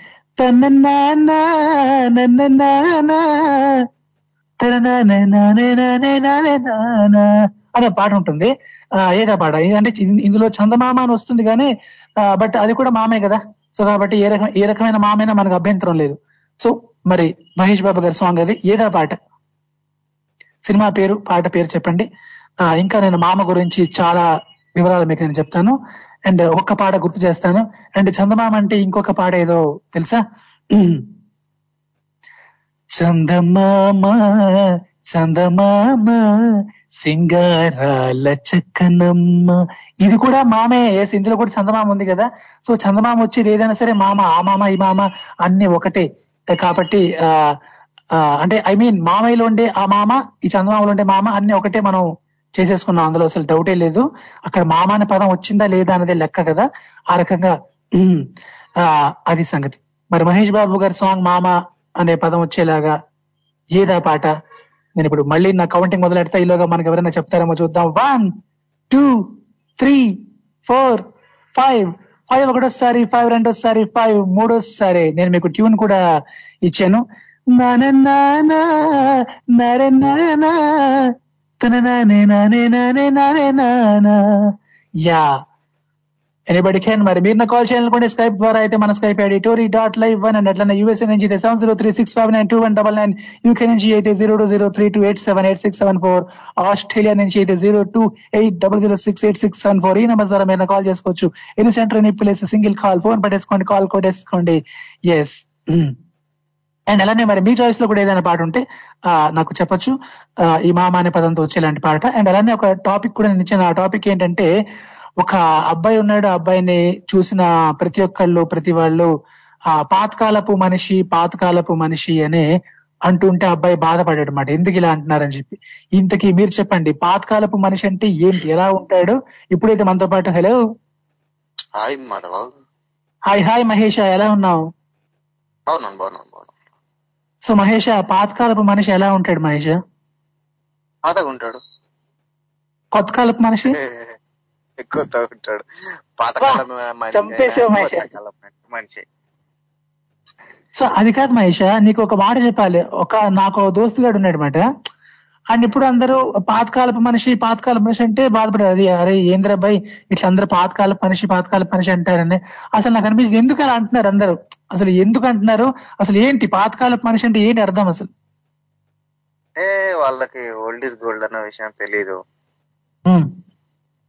అనే పాట ఉంటుంది. ఆ, పాట. అంటే ఇందులో చందమామ అని వస్తుంది కానీ బట్ అది కూడా మామే కదా. సో కాబట్టి ఏ రకం ఏ రకమైన మామైనా మనకు అభ్యంతరం లేదు. సో మరి మహేష్ బాబు గారి సాంగ్ అది. ఏదో పాట. సినిమా పేరు పాట పేరు చెప్పండి. ఇంకా నేను మామ గురించి చాలా వివరాలు మీకు నేను చెప్తాను. అండ్ ఒక్క పాట గుర్తు చేస్తాను. అండ్ చందమామ అంటే ఇంకొక పాట ఏదో తెలుసా? చందమామ చందమామ సింగారాల చక్కనమ్మ. ఇది కూడా మామే ఎస్ ఇందులో కూడా చందమామ ఉంది కదా. సో చందమామ వచ్చేది ఏదైనా సరే మామ ఆ మామ ఈ మామ అన్ని ఒకటే. కాబట్టి ఆ ఆ, అంటే ఐ మీన్ మామయ్యలో ఉండే ఆ మామ ఈ చందమామలో ఉండే మామ అన్ని ఒకటే మనం చేసేసుకున్నాం. అందులో అసలు డౌటే లేదు. అక్కడ మామ అనే పదం వచ్చిందా లేదా అనేది లెక్క కదా. ఆ రకంగా ఆ అది సంగతి. మరి మహేష్ బాబు గారి సాంగ్ మామ అనే పదం వచ్చేలాగా ఏదా పాట. నేను ఇప్పుడు మళ్ళీ నా కౌంటింగ్ మొదలెడతా. ఈలోగా మనకి ఎవరైనా చెప్తారేమో చూద్దాం. One two three four five. Five ఒకటోసారి ఫైవ్ రెండోసారి ఫైవ్ మూడోసారి. నేను మీకు ట్యూన్ కూడా ఇచ్చాను. నానే నానా నరే యా. ఎనీబడి కెన్ మరి మీరు నా కాల్ చేయాలనుకుంటే స్కైప్ ద్వారా అయితే మన Skype ID Tori dot live one and అట్లా యూఎస్ఏ నుంచి అయితే seven zero three six five nine two one double nine UK నుంచి అయితే zero two zero three two eight seven eight six seven four Australia నుంచి అయితే zero two eight double zero six eight six seven four ఈ number ద్వారా మీరు call చేసుకోవచ్చు. Any center any place single call phone పట్టేసుకోండి call కొట్టేసుకోండి. Yes and అలానే మరి మీ చాయిస్లో కూడా ఏదైనా పాట ఉంటే నాకు చెప్పొచ్చు. ఈ మామ అనే పదంతో వచ్చేలాంటి పాట. అండ్ అలానే ఒక టాపిక్ కూడా నేను ఇచ్చాను. ఆ టాపిక్ ఏంటంటే ఒక అబ్బాయి ఉన్నాడు. ఆ అబ్బాయిని చూసిన ప్రతి ఒక్కళ్ళు ప్రతి వాళ్ళు ఆ పాతకాలపు మనిషి పాతకాలపు మనిషి అనే అంటుంటే అబ్బాయి బాధపడాడు అనమాట ఎందుకు ఇలా అంటున్నారని చెప్పి. ఇంతకీ మీరు చెప్పండి పాతకాలపు మనిషి అంటే ఏంటి? ఎలా ఉంటాడు? ఇప్పుడైతే మనతో పాటు hello hi hi hi Mahesh. ఎలా ఉన్నావు? సో మహేష పాతకాలపు మనిషి ఎలా ఉంటాడు మహేష? పాతగా ఉంటాడు. కొత్త కాలపు మనిషి. ఎక్కువ ఉంటాడు పాతకాలం మనిషి. మహేష్. సో అది కాదు మహేష నీకు ఒక మాట చెప్పాలి. ఒక నాకు దోస్తుగాడు ఉన్నాడు అనమాట అండ్ ఇప్పుడు అందరూ పాతకాలపు మనిషి పాతకాలపు మనిషి అంటే బాధపడారు అది అరే ఏంద్రబ్బాయి ఇట్లా అందరూ పాతకాలపు మనిషి పాతకాలపు మనిషి అంటారని. అసలు నాకు అనిపిస్తుంది ఎందుకు అలా అంటున్నారు అందరూ? అసలు ఎందుకు అంటున్నారు? అసలు ఏంటి పాతకాలపు మనిషి అంటే ఏంటి అర్థం అసలు? అంటే వాళ్ళకి ఓల్డ్ ఇస్ గోల్డ్ అన్న విషయం తెలీదు.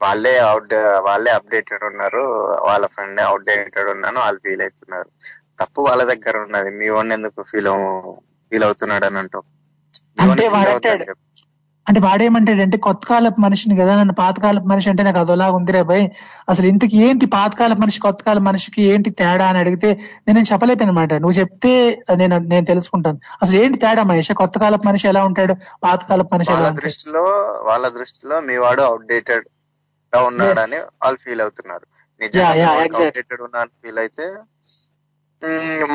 వాళ్ళే అవుట్ వాళ్ళే అప్డేటెడ్ ఉన్నారు. వాళ్ళ ఫ్రెండ్ అవుట్డేటెడ్ ఉన్నాను వాళ్ళు ఫీల్ అవుతున్నారు. తప్పు వాళ్ళ దగ్గర ఉన్నది. మీ వాడిని ఎందుకు ఫీల్ ఫీల్ అవుతున్నాడు అని అంటావు? మీ అంటే వాడిని feel వాడు అవుతాడు అంటాడు చెప్పు. అంటే వాడేమంటాడంటే కొత్త కాలపు మనిషిని కదా నన్ను పాతకాలపు మనిషి అంటే నాకు అదోలా ఉందిరే భయ్. అసలు ఇంతకి ఏంటి పాతకాలపు మనిషి కొత్త కాలపు మనిషికి ఏంటి తేడా అని అడిగితే నేను చెప్పలేను అనమాట నువ్వు చెప్తే నేను నేను తెలుసుకుంటాను. అసలు ఏంటి తేడా మహేష్? కొత్త కాలపు మనిషి ఎలా ఉంటాడు? పాతకాలపు మనిషి ఎలా వాళ్ళ దృష్టిలో వాళ్ళ దృష్టిలో మీ వాడు అవుట్డేటెడ్గా ఉన్నాడని వాళ్ళు ఫీల్ అవుతున్నారు. నిజంగా ఫీల్ అయితే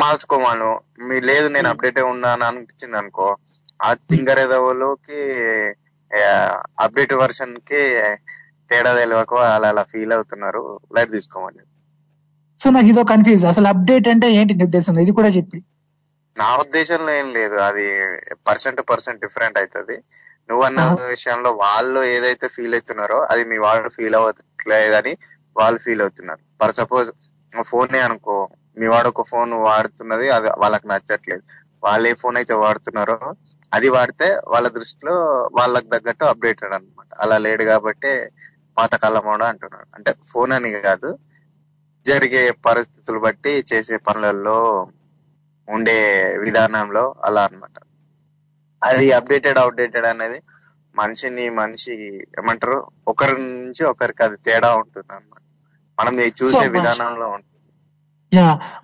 మార్చుకోమాను మీ లేదు నేను అప్డేట్ ఉన్నాను అనిపించింది అనుకో ఆ థింగర్ ఏదోలోకి అప్డేట్ వర్షన్కి తేడా తెలియక వాళ్ళు అలా ఫీల్ అవుతున్నారు. లైట్ తీసుకోమని. సో నాకు ఇదో కన్ఫ్యూజ్ అసలు అప్డేట్ అంటే ఏంటి నీ ఉద్దేశం ఇది కూడా చెప్పి. నా ఉద్దేశంలో ఏం లేదు. అది పర్సెంట్ పర్సెంట్ డిఫరెంట్ అవుతుంది నువ్వు అన్న విషయంలో వాళ్ళు ఏదైతే ఫీల్ అవుతున్నారో అది మీ వాళ్ళు ఫీల్ అవ్వట్లేదని వాళ్ళు ఫీల్ అవుతున్నారు. ఫర్ సపోజ్ ఫోన్ అనుకో. మీ వాడు ఒక ఫోన్ వాడుతున్నది అది వాళ్ళకి నచ్చట్లేదు. వాళ్ళు ఏ ఫోన్ అయితే వాడుతున్నారో అది వాడితే వాళ్ళ దృష్టిలో వాళ్ళకి తగ్గట్టు అప్డేటెడ్ అన్నమాట. అలా లేడు కాబట్టి పాతకాలమోడ అంటున్నాడు. అంటే ఫోన్ అని కాదు జరిగే పరిస్థితులు బట్టి చేసే పనులలో ఉండే విధానంలో అలా అన్నమాట. అది అప్డేటెడ్ అవుట్డేటెడ్ అనేది మనిషిని మనిషి ఏమంటారు? ఒకరి నుంచి ఒకరికి అది తేడా ఉంటుంది అన్నమాట మనం చూసే విధానంలో ఉంటుంది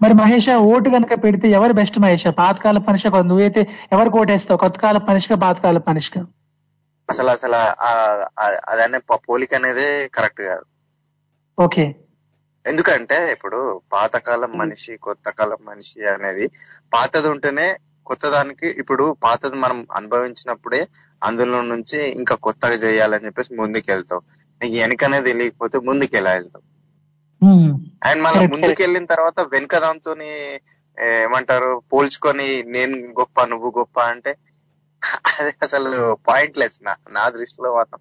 మరి మహేష ఓటు కనుక పెడితే ఎవరు బెస్ట్ మహేష? పాతకాల మనిషి నువ్వైతే ఎవరికి ఓటేస్తావు కొత్త కాల మనిషిగా పాతకాల మనిషిగా అసలు అసలు అదనే పోలిక అనేది కరెక్ట్ కాదు. ఓకే. ఎందుకంటే ఇప్పుడు పాతకాలం మనిషి కొత్త కాలం మనిషి అనేది పాతది ఉంటేనే కొత్త దానికి ఇప్పుడు పాతది మనం అనుభవించినప్పుడే అందులో నుంచి ఇంకా కొత్తగా చేయాలని చెప్పేసి ముందుకు వెళ్తాం నీకు వెనకనే తెలియకపోతే ముందుకు ఎలా వెళ్తాం అండ్ మళ్ళీ ముందుకు వెళ్ళిన తర్వాత వెనక దాంతో ఏమంటారు పోల్చుకొని నేను గొప్ప నువ్వు గొప్ప అంటే అది అసలు పాయింట్లెస్ నా నా దృష్టిలో మాత్రం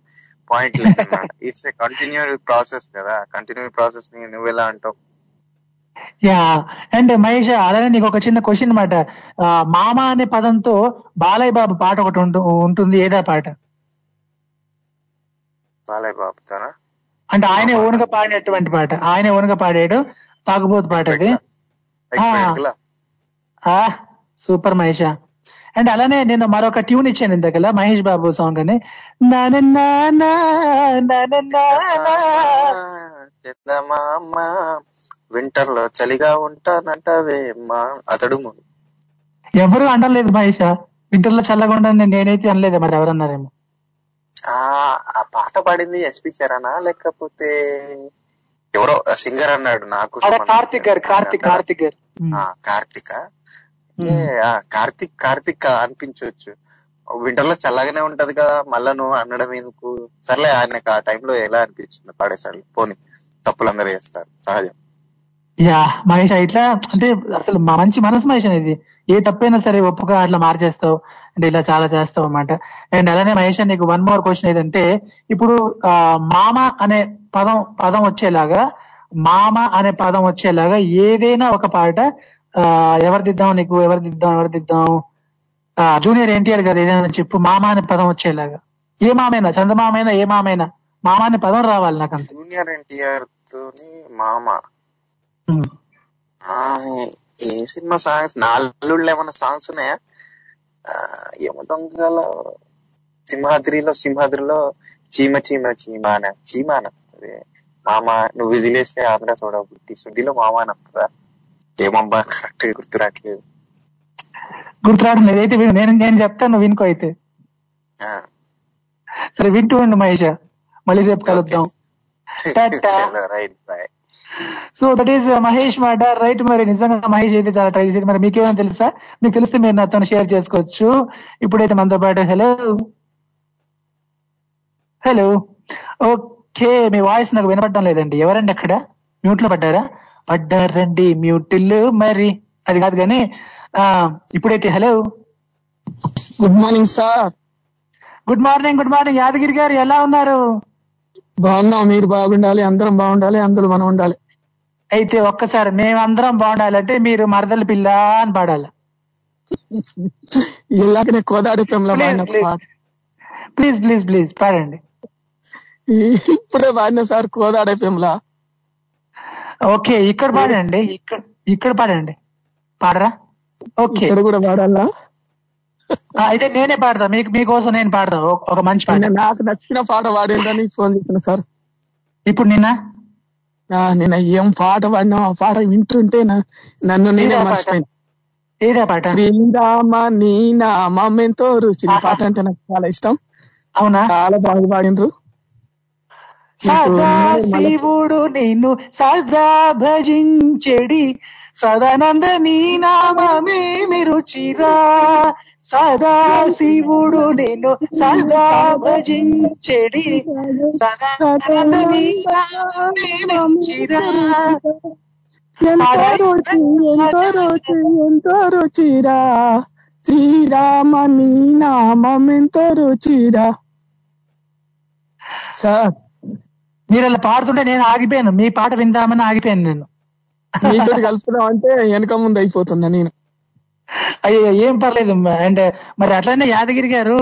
pointless it's a continue process కదా. కంటిన్యూ ప్రాసెస్ని నువ్వు ఎలా అంటావు? యా అండ్ మహేష్ అలానే నీకు ఒక చిన్న క్వశ్చన్ అనమాట మామ అనే పదంతో బాలయ్య బాబు పాట ఒకటి ఉంటు- ఉంటుంది. ఏదా పాట? బాలయ్య బాబుతానా? అంటే ఆయనే ఓనుగా పాడినటువంటి పాట. ఆయనే ఓనుగా పాడాడు. తాగుబోతు పాట అది. సూపర్ మహేష్. అండ్ అలానే నేను మరొక ట్యూన్ ఇచ్చాను ఇంతకలా మహేష్ బాబు సాంగ్ అని. చందమామ వింటర్లో చలిగా ఉంటానంటవే మా అతడు ఎవరు అనలేదు మహేష్. వింటర్లో చల్లగా ఉండని నేనైతే అనలేదు మరి ఎవరన్నారేమో. ఆ ఆ పాట పాడింది ఎస్పి చరణా లేకపోతే ఎవరో సింగర్ అన్నాడు నాకు కార్తిక్ గారు కార్తిక్ కార్తిక్ గారు. ఆ, కార్తిక? ఏ, ఆ, కార్తిక్ కార్తిక్ అనిపించవచ్చు వింటర్లో చల్లగానే ఉంటది కదా మళ్ళా నువ్వు అనడం ఎందుకు? సర్లే ఆయనకు ఆ టైంలో ఎలా అనిపించింది? పాడేసాడు పోని తప్పులు అందరూ చేస్తారు. సహజం. యా మహేష్ ఇట్లా అంటే అసలు మంచి మనసు మహేష్ అనేది. ఏ తప్పైనా సరే ఒప్పుగా అట్లా మార్చేస్తావు. అంటే ఇలా చాలా చేస్తావు అన్నమాట. అండ్ అలానే మహేష్ నీకు వన్ మోర్ క్వశ్చన్ ఏదంటే ఇప్పుడు ఆ, మామ అనే పదం పదం వచ్చేలాగా మామ అనే పదం వచ్చేలాగా ఏదైనా ఒక పాట ఆ ఎవరు దిద్దాం నీకు ఎవరు దిద్దాం ఎవరు దిద్దాం? జూనియర్ ఎన్టీఆర్ కదా ఏదైనా చెప్పు మామ అనే పదం వచ్చేలాగా. ఏ మామైనా చందమామైనా ఏ మామైనా? మామ అనే పదం రావాలి నాకు జూనియర్ ఎన్టీఆర్ తోని మామ. ఏ సినిమా సాంగ్స్ నాలుగుళ్ళు ఏమైనా సాంగ్స్ ఉన్నాయా? ఆ, ఏమో దొంగల సింహాద్రిలో సింహాద్రిలో చీమ చీమ చీమాన చీమాన. అదే మామ నువ్వు విదిలేస్తే ఆంధ్ర చూడబుట్టి సుడ్డిలో మామ అని అంటారా? ఏమబ్బా కరెక్ట్ గుర్తు రావట్లేదు గుర్తురావడం లేదు అయితే. నేను నేను చెప్తాను నువ్వు వినుకో అయితే. ఆ, సరే వింటూ ఉండు మహేష్. మళ్ళీ రేపు కలుద్దాం. Right bye. So that is Mahesh మాట రైట్ మరి నిజంగా మహేష్ అయితే చాలా ట్రై చేసి మరి మీకేమైనా తెలుసా? మీకు తెలిస్తే మీరు నాతో షేర్ చేసుకోవచ్చు. ఇప్పుడైతే మనతో పాటు హలో హలో ఓకే మీ వాయిస్ నాకు వినపడడం లేదండి. ఎవరండి అక్కడ? మ్యూట్లో పడ్డారా? పడ్డారండి. మ్యూట్లు మరి. అది కాదు కానీ ఆ ఇప్పుడైతే hello good morning sir good morning good morning Yadagiri garu ఎలా ఉన్నారు? బాగున్నాం. మీరు బాగుండాలి అందరం బాగుండాలి అందరూ మనం ఉండాలి. అయితే ఒక్కసారి మేమందరం బాగుండాలంటే మీరు మరదల పిల్ల అని పాడాలి. ఇలాగనే కోదాడి ప్లీజ్ ప్లీజ్ ప్లీజ్ పాడండి. ఇప్పుడే పాడిన సార్ కోదాడి పెంలా ఓకే ఇక్కడ పాడండి. ఇక్కడ ఇక్కడ పాడండి. పాడరా? ఓకే ఇక్కడ కూడా పాడాలా అయితే నేనే పాడతా. మీకు మీకోసం నేను పాడతా. ఒక- మంచి పాట. నాకు నచ్చిన పాట పాడేదని ఫోన్ చేసిన సార్. ఇప్పుడు నిన్న? ఆ, నిన్న ఏం పాట పాడినా ఆ పాట వింటుంటే నన్ను నేనే? మర్చిపోయాను. శ్రీరామ నీ నామం ఎంతో రుచి పాట అంటే నాకు చాలా ఇష్టం. అవునా? చాలా బాగా పాడినరు సదా శివుడు నిన్ను సదా భజించెడి. సదానంద నీ నామమేమి రుచిరా. సదా శివుడు నిన్ను సదా భజించెడి. రుచిరా ఎంతో రుచి ఎంతో రుచి ఎంతో రుచిరా. శ్రీరామ నీ నామం ఎంతో రుచిరా. సార్ మీరు అలా పాడుతుంటే నేను ఆగిపోయాను. మీ పాట విందామని ఆగిపోయాను నేను. మీతో కలుపుదాం అంటే వెనక ముందు అయిపోతున్నా నేను? అయ్యో ఏం పర్లేదు అండ్ మరి అట్లనే యాదగిరి గారు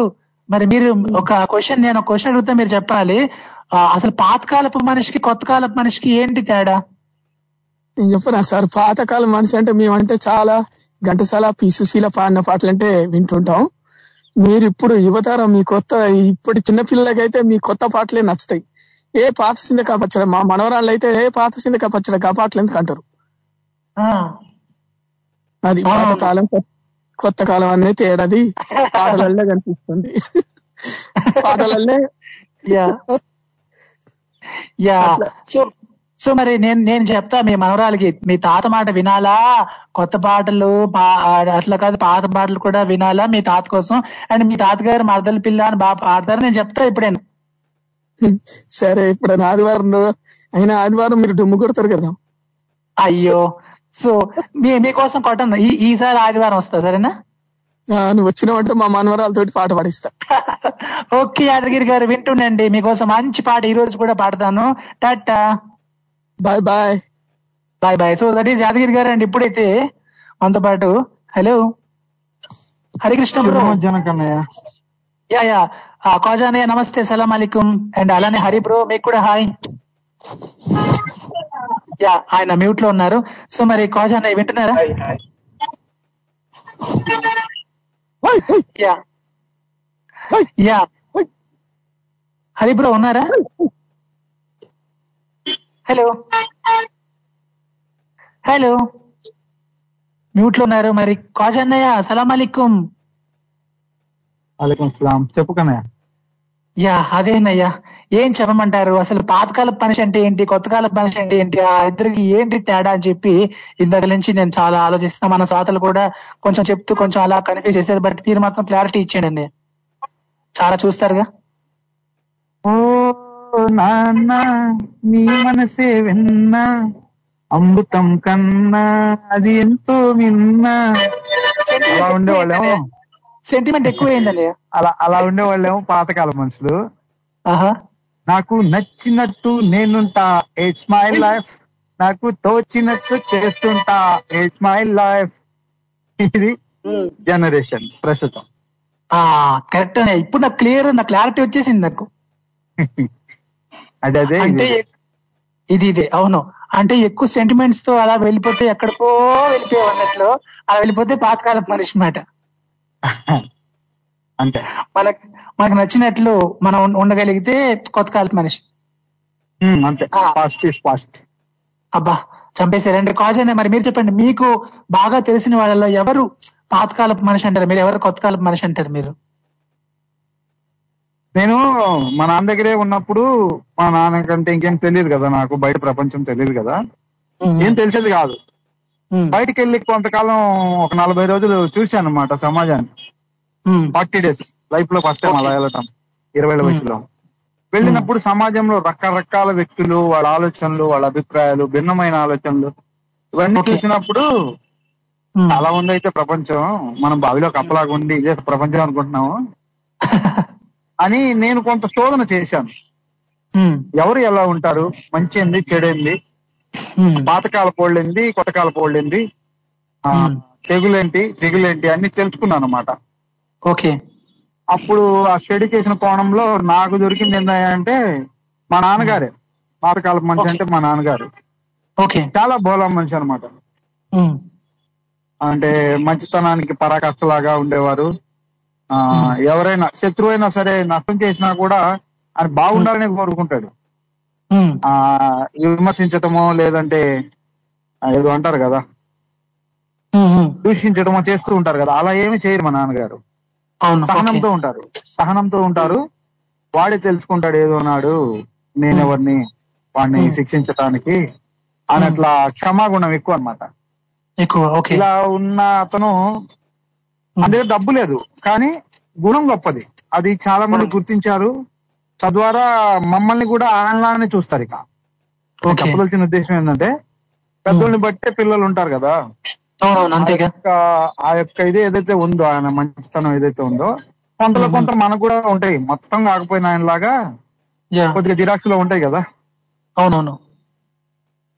మరి మీరు ఒక క్వశ్చన్ నేను ఒక క్వశ్చన్ అడుగుతా మీరు చెప్పాలి. అసలు పాతకాలపు మనిషికి కొత్త కాలపు మనిషికి ఏంటి తేడా? నేను చెప్పనా సార్? పాతకాలం మనిషి అంటే మేమంటే చాలా ఘంటసాల పి సుశీల పాడిన పాటలు అంటే వింటుంటాం. మీరు ఇప్పుడు యువతరం మీ కొత్త ఇప్పుడు చిన్న పిల్లలకైతే మీ కొత్త పాటలే నచ్చుతాయి. ఏ పాత సిందక పచ్చడ మా మనవరాళ్ళు అయితే ఏ పాత సిందక పచ్చడ గా పాటలు ఎందుకు అంటారు? ఆ, అది కాలం కొత్త కాలం అనేది తేడాది పాటలల్లే కనిపిస్తుంది. పాటలల్లే యా. యా. సో సో మరి నేను నేను చెప్తా మీ మనవరాలకి మీ తాత మాట వినాలా? కొత్త పాటలు అట్లా కాదు పాత పాటలు కూడా వినాలా మీ తాత కోసం? అండ్ మీ తాతగారు మరదల పిల్ల అని బాగా పాడతారు నేను చెప్తా ఇప్పుడే సరే ఇప్పుడు ఆదివారం అయినా ఆదివారం మీరు డుమ్ము కొడతారు కదా? అయ్యో. సో మీ మీకోసం కొట్టను ఈ ఈసారి ఆదివారం వస్తా సరేనా? ఆ, నువ్వు వచ్చినావంటే మా మనవరాలతోటి పాట పాడిస్తా. ఓకే యాదగిరి గారు వింటుండండి మీకోసం మంచి పాట ఈ రోజు కూడా పాడతాను. Tata. Bye bye. Bye bye. So that is Yadagiri garu అండి ఇప్పుడైతే మనతో పాటు. Hello. Harikrishna Kannaiah yeah yeah. అన్నయ్య నమస్తే సలాం అలైకుం. అండ్ అలానే హరి బ్రో మీకు కూడా హాయ్. యా ఆయన మ్యూట్లో ఉన్నారు. సో మరి ఖాజా అన్నయ్య వింటున్నారా? యా. యా. హరి బ్రో ఉన్నారా? హలో. హలో. మ్యూట్లో ఉన్నారు. మరి ఖాజా అన్నయ్య సలాం అలైకుం అలైకుం సలాం. చెప్పు కన్నయ్య. యా అదేనయ్యా. ఏం చెప్పమంటారు? అసలు పాతకాలపు మనిషి అంటే ఏంటి? కొత్త కాలపు మనిషి అంటే ఏంటి? ఆ ఇద్దరికి ఏంటి తేడా అని చెప్పి ఇందాక నుంచి నేను చాలా ఆలోచిస్తున్నా. మన శ్రోతలు కూడా కొంచెం చెప్తూ కొంచెం అలా కన్ఫ్యూజ్ చేశారు. బట్ మీరు మాత్రం క్లారిటీ ఇచ్చేయండి. చాలా చూస్తారుగా? ఓ నాన్న నీ మనసే విన్నా అమృతం కన్నా అది ఎంతో మిన్నా అలా ఉండేవాళ్ళేమో సెంటిమెంట్ ఎక్కువ అయిందండి అలా అలా ఉండేవాళ్ళేమో పాతకాల మనుషులు. ఆహా. నాకు నచ్చినట్టు నేనుంటా ఇట్స్ మై లైఫ్ నాకు తోచినట్టు చేస్తుంటా ఇట్స్ మై లైఫ్ ఇది జనరేషన్ ప్రస్తుతం. ఆ కరెక్ట్ అనే ఇప్పుడు నాకు క్లియర్ నా క్లారిటీ వచ్చేసింది నాకు. అదే అదే అంటే ఇది. ఇదే అవును. అంటే ఎక్కువ సెంటిమెంట్స్తో అలా వెళ్ళిపోతే ఎక్కడికో వెళ్ళిపోయావు అన్నట్లు అలా వెళ్ళిపోతే పాతకాలపు మనిషి మాట. అంతే. మనకి మనకు నచ్చినట్లు మనం ఉండగలిగితే కొత్త కాలపు మనిషి. అంతే. ఈస్ ఫాస్ట్ అబ్బా చంపేశారండి కాజ్ అయినా మరి మీరు చెప్పండి మీకు బాగా తెలిసిన వాళ్ళలో ఎవరు పాతకాలపు మనిషి అంటారు? మీరు ఎవరు కొత్త కాలపు మనిషి అంటారు మీరు? నేను మా నాన్న దగ్గరే ఉన్నప్పుడు మా నాన్న కంటే ఇంకేం తెలియదు కదా నాకు. బయట ప్రపంచం తెలియదు కదా. ఏం తెలిసేది కాదు. బయటికి వెళ్ళి కొంతకాలం ఒక నలభై రోజులు చూశాను అనమాట సమాజాన్ని ఫార్టీ డేస్ లైఫ్లో ఫస్ట్ టైం అలా వెళ్ళటం ఇరవై వయసులో. వెళ్ళినప్పుడు సమాజంలో రకరకాల వ్యక్తులు వాళ్ళ ఆలోచనలు వాళ్ళ అభిప్రాయాలు భిన్నమైన ఆలోచనలు ఇవన్నీ చూసినప్పుడు చాలా ఉంది అయితే ప్రపంచం మనం బావిలో కప్పలాగా ఉండి ఇదే ప్రపంచం అనుకుంటున్నాము. అని నేను కొంత శోధన చేశాను. ఎవరు ఎలా ఉంటారు? మంచి ఏంది? చెడేంది పాతకాల పోళ్ళేంది కొత్తకాల పోళ్ళేంది ఆ, తెగులేంటి దిగులేంటి అన్ని తెలుసుకున్నాను అనమాట ఓకే. అప్పుడు ఆ స్టడీ చేసిన కోణంలో నాకు దొరికింది ఏంటంటే మా నాన్నగారే. పాతకాల మనిషి అంటే మా నాన్నగారు. ఓకే. చాలా బోలా మనిషి అనమాట. అంటే మంచితనానికి పరాకష్టలాగా ఉండేవారు. ఆ, ఎవరైనా శత్రువు అయినా సరే నష్టం చేసినా కూడా ఆయన బాగుండాలని కోరుకుంటాడు. ఆ విమర్శించటమో లేదంటే ఏదో అంటారు కదా. దూషించడమో చేస్తూ ఉంటారు కదా. అలా ఏమి చేయరు మా నాన్నగారు. సహనంతో ఉంటారు. సహనంతో ఉంటారు. వాడే తెలుసుకుంటాడు ఏదో నాడు. నేనెవరిని వాడిని శిక్షించటానికి అని అట్లా క్షమాగుణం ఎక్కువ అన్నమాట. ఎక్కువ ఇలా ఉన్న అతను అదే డబ్బు లేదు. కానీ గుణం గొప్పది. అది చాలా మంది గుర్తించారు. తద్వారా మమ్మల్ని కూడా ఆయనలానే చూస్తారు ఇక. చెప్పదలిచిన ఉద్దేశం ఏంటంటే పెద్దోళ్ళని బట్టే పిల్లలు ఉంటారు కదా. ఆ యొక్క ఇది ఏదైతే ఉందో ఆయన మంచితనం ఏదైతే ఉందో కొంతలో కొంత మనకు కూడా ఉంటాయి. మొత్తం కాకపోయినా ఆయన లాగా కొద్దిగా జిరాక్స్లో ఉంటాయి కదా. అవునవును.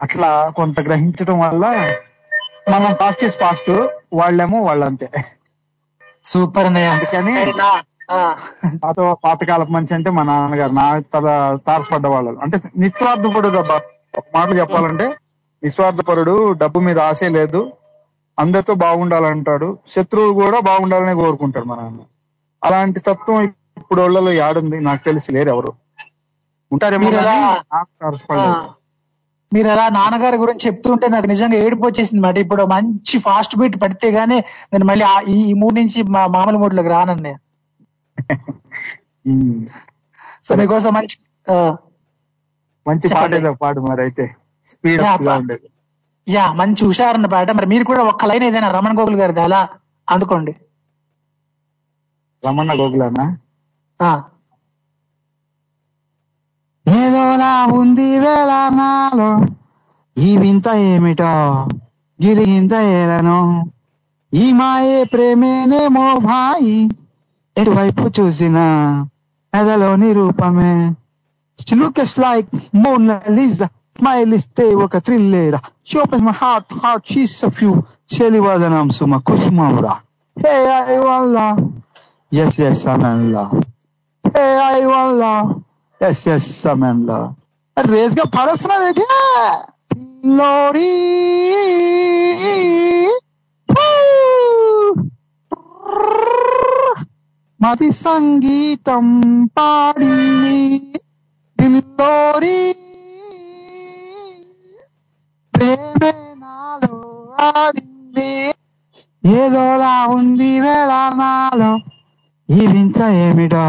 అట్లా కొంత గ్రహించడం వల్ల మనం ఫాస్ట్ ఇస్ ఫాస్ట్ వాళ్ళేమో వాళ్ళంతే. సూపర్ అందుకని పాత పాతకాలపు మనిషి అంటే మా నాన్నగారు. నా తల తారసపడ్డ వాళ్ళు అంటే నిస్వార్థపరుడు అబ్బా. ఒక మాట చెప్పాలంటే నిస్వార్థపరుడు డబ్బు మీద ఆశే లేదు. అందరితో బాగుండాలంటాడు. శత్రువులు కూడా బాగుండాలని కోరుకుంటాడు మా నాన్న. అలాంటి తత్వం ఇప్పుడు వాళ్ళలో యాడుంది. నాకు తెలిసి లేరు ఎవరు. ఉంటారేమో మీరు అలా నాన్నగారి గురించి చెప్తుంటే నాకు నిజంగా ఏడుపు వచ్చేసింది మాట. ఇప్పుడు మంచి ఫాస్ట్ బీట్ పడితే గానీ నేను మళ్ళీ ఈ మూడ్ నుంచి మా మామూలు మూడ్లోకి రానన్నయ్య. ఉమ్. సో మీకోసం మంచి మంచి పాట ఏదో పాడు మరి అయితే స్పీడ్ యా, ఉండేది. మంచి హుషారన్న పాట. మరి మీరు కూడా ఒక్క లైన్ ఏదైనా రమణ గోగుల్ గారిది అలా అందుకోండి. రమణ గోగులన్నా ఆ, ఏదోలా ఉంది వేళ నాలో ఈ వింత ఏమిటో గిరిగింత ఏలను. ఈ మాయే ప్రేమేనేమో భాయి ఎటువైపు చూసినా ఎదలోని రూపమే looks like Mona Lisa smile ఇస్తే ఒక థ్రిల్లేరా she my heart heart she's of you శలివాదనం సుమ కుసుమవురా హే ఐ వల్ల ఎస్ ఎస్ అమెల్లా హే ఐ వల్ల ఎస్ ఎస్ అమెల్లా రేస్గా పడేస్తున్నాడు ఏంటి లోరీ మది సంగీతం పాడింది దిల్లోరి ప్రేమే నాలో ఆడింది ఏదోలా ఉంది వేళ నాలో ఈ వింత ఏమిటో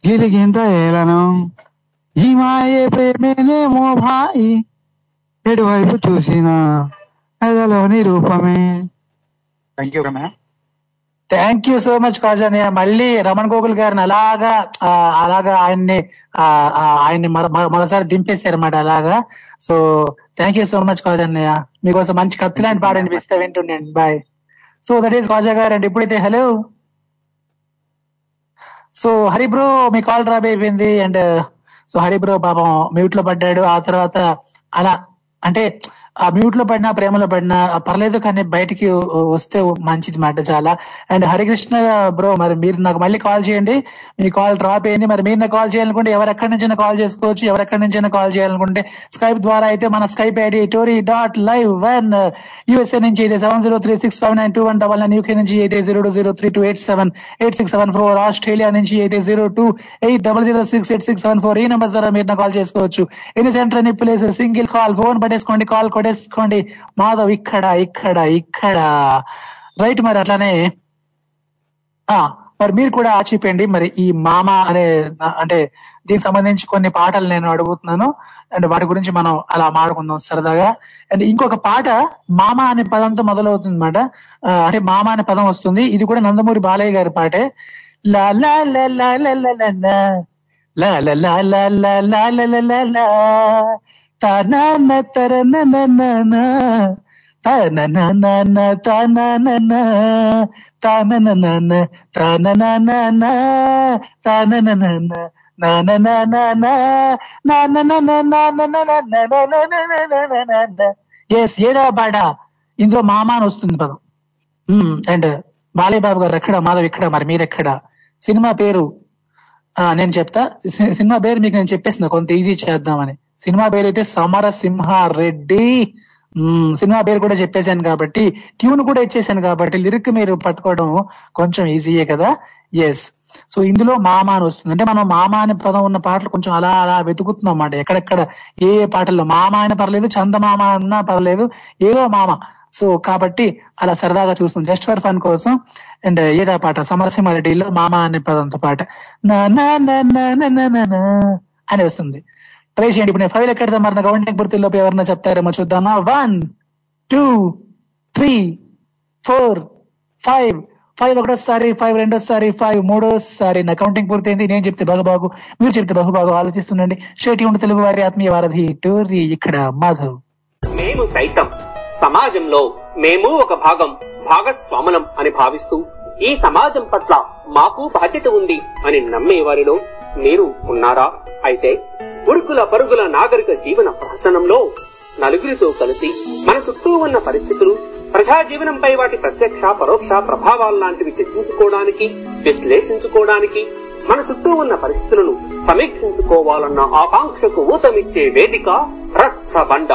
గిలిగింత ఏలను ఈ మాయే ప్రేమేనేమో భాయి ఎటువైపు చూసినా ఎదలోని రూపమే thank you thank you so much Kajanaiah మళ్ళీ రమణ్ గోగుల్ గారిని అలాగా అలాగా ఆయన్ని ఆయన్ని మరోసారి దింపేశారు అన్నమాట అలాగా. So thank you so much Kajanaiah మీకోసం మంచి కత్తి లాంటి పాట అనిపిస్తే వింటుండండి bye so that is Khaja garu అండి. ఇప్పుడైతే హలో సో హరి బ్రో మీ కాల్ డ్రాప్ అయిపోయింది. అండ్ సో హరి బ్రో పాపం మ్యూట్లో పడ్డాడు. ఆ తర్వాత అలా అంటే ఆ మ్యూట్లో పడినా ప్రేమలో పడినా పర్లేదు కానీ బయటికి వస్తే మంచిది మాట చాలా. అండ్ హరికృష్ణ బ్రో మరి మీరు నాకు మళ్ళీ కాల్ చేయండి. మీ కాల్ డ్రాప్ అయింది. మరి మీరు నాకు కాల్ చేయాలనుకుంటే ఎవరెక్కడి నుంచైనా కాల్ చేసుకోవచ్చు. ఎవరెక్కడి నుంచైనా కాల్ చేయాలనుకుంటే స్కైప్ ద్వారా అయితే మన Skype ID Tori dot live one USA నుంచి అయితే seven zero three six five nine two one double nine UK నుంచి అయితే zero two zero three two eight seven eight six seven four Australia నుంచి అయితే zero two eight double zero six eight six seven four ఈ number ద్వారా మీరు call చేసుకోవచ్చు. Any center any place single call phone పట్టేసుకోండి call పడేసుకోండి మాధవ్ ఇక్కడ ఇక్కడ ఇక్కడ రైట్ మరి అట్లానే ఆ మరి మీరు కూడా ఆచిపోయండి మరి ఈ మామ అనే అంటే దీనికి సంబంధించి కొన్ని పాటలు నేను అడుగుతున్నాను అండ్ వాటి గురించి మనం అలా మాడుకుందాం సరదాగా అండ్ ఇంకొక పాట మామ అనే పదంతో మొదలవుతుంది అనమాట అంటే మామ అనే పదం వస్తుంది ఇది కూడా నందమూరి బాలయ్య గారి పాటే లా లా లా లా లా లా లా లా లా లా లా లా లా లా తన తర న తానననన తాననన తానననన ఎస్ ఏడా పాట ఇందులో మామ అని వస్తుంది పదం అండ్ బాలయ్య బాబు గారు ఎక్కడ మాధవ్ ఇక్కడ మరి మీరు ఎక్కడ సినిమా పేరు ఆ, నేను చెప్తా సినిమా పేరు మీకు నేను చెప్పేసిన కొంత ఈజీ చేద్దామని సినిమా పేరు అయితే సమరసింహారెడ్డి సినిమా పేరు కూడా చెప్పేశాను కాబట్టి ట్యూన్ కూడా ఇచ్చేసాను కాబట్టి లిరిక్ మీరు పట్టుకోవడం కొంచెం ఈజీయే కదా? ఎస్ సో ఇందులో మామా అని వస్తుంది. అంటే మనం మామ అనే పదం ఉన్న పాటలు కొంచెం అలా అలా వెతుకుతున్నాం అన్నమాట. ఎక్కడెక్కడ ఏ ఏ పాటల్లో మామ అయినా పర్లేదు చందమామ అన్నా పర్లేదు ఏదో మామ. సో కాబట్టి అలా సరదాగా చూస్తుంది జస్ట్ ఫర్ ఫన్ కోసం. అండ్ ఏదో పాట? సమరసింహారెడ్డిలో మామ అనే పదంతో పాట. నా అని వస్తుంది. ట్రై చేయండి ఇప్పుడు నేను ఫైవ్ ఎక్కడ మరి గవర్నమెంట్ గుర్తుల్లోపు ఎవరన్నా చెప్తారేమో చూద్దామా one two three four five five ఒకటోసారి ఫైవ్ రెండోసారి ఫైవ్ మూడోసారి నా కౌంటింగ్ పూర్తయింది. నేను చెప్తే బహుబాగు మీరు చెప్తే బహుబాగు ఆలోచిస్తుండండి. షేటి ఉండి తెలుగు వారి ఆత్మీయ వారధి. టూరి ఇక్కడ మాధవ్. మేము సైతం సమాజంలో మేము ఒక భాగం భాగస్వాములం అని భావిస్తూ ఈ సమాజం పట్ల మాకు బాధ్యత ఉంది అని నమ్మే వారిలో మీరు ఉన్నారా? అయితే ఉరుకుల పరుగుల నాగరిక జీవన ప్రహసనంలో నలుగురితో కలిసి మన చుట్టూ ఉన్న పరిస్థితులు ప్రజా జీవనంపై వాటి ప్రత్యక్ష పరోక్ష ప్రభావాలు లాంటివి చర్చించుకోవడానికి విశ్లేషించుకోవడానికి మన చుట్టూ ఉన్న పరిస్థితులను సమీక్షించుకోవాలన్న ఆకాంక్షకు ఊతమిచ్చే వేదిక రచ్చబండ.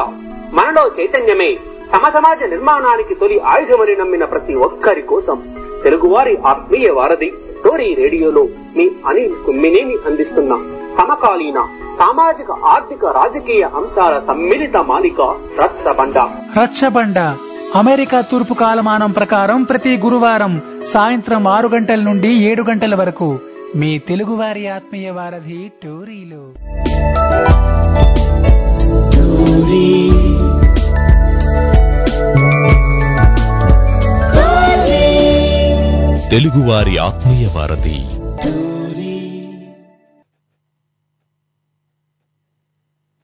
మనలో చైతన్యమే సమసమాజ నిర్మాణానికి తొలి ఆయుధమని నమ్మిన ప్రతి ఒక్కరి కోసం తెలుగువారి ఆత్మీయ వారధి టోరీ రేడియోలో మీ అనిల్ కుమ్మినేని అందిస్తున్నాం సమకాలీన సామాజిక ఆర్థిక రాజకీయ అంశాల సమ్మిళిత మాలిక రచ్చబండ. రచ్చబండ. అమెరికా తూర్పు కాలమానం ప్రకారం ప్రతి గురువారం సాయంత్రం ఆరు గంటల నుండి ఏడు గంటల వరకు మీ తెలుగువారి ఆత్మీయ వారధి టోరీలో. తెలుగువారి ఆత్మీయ వారధి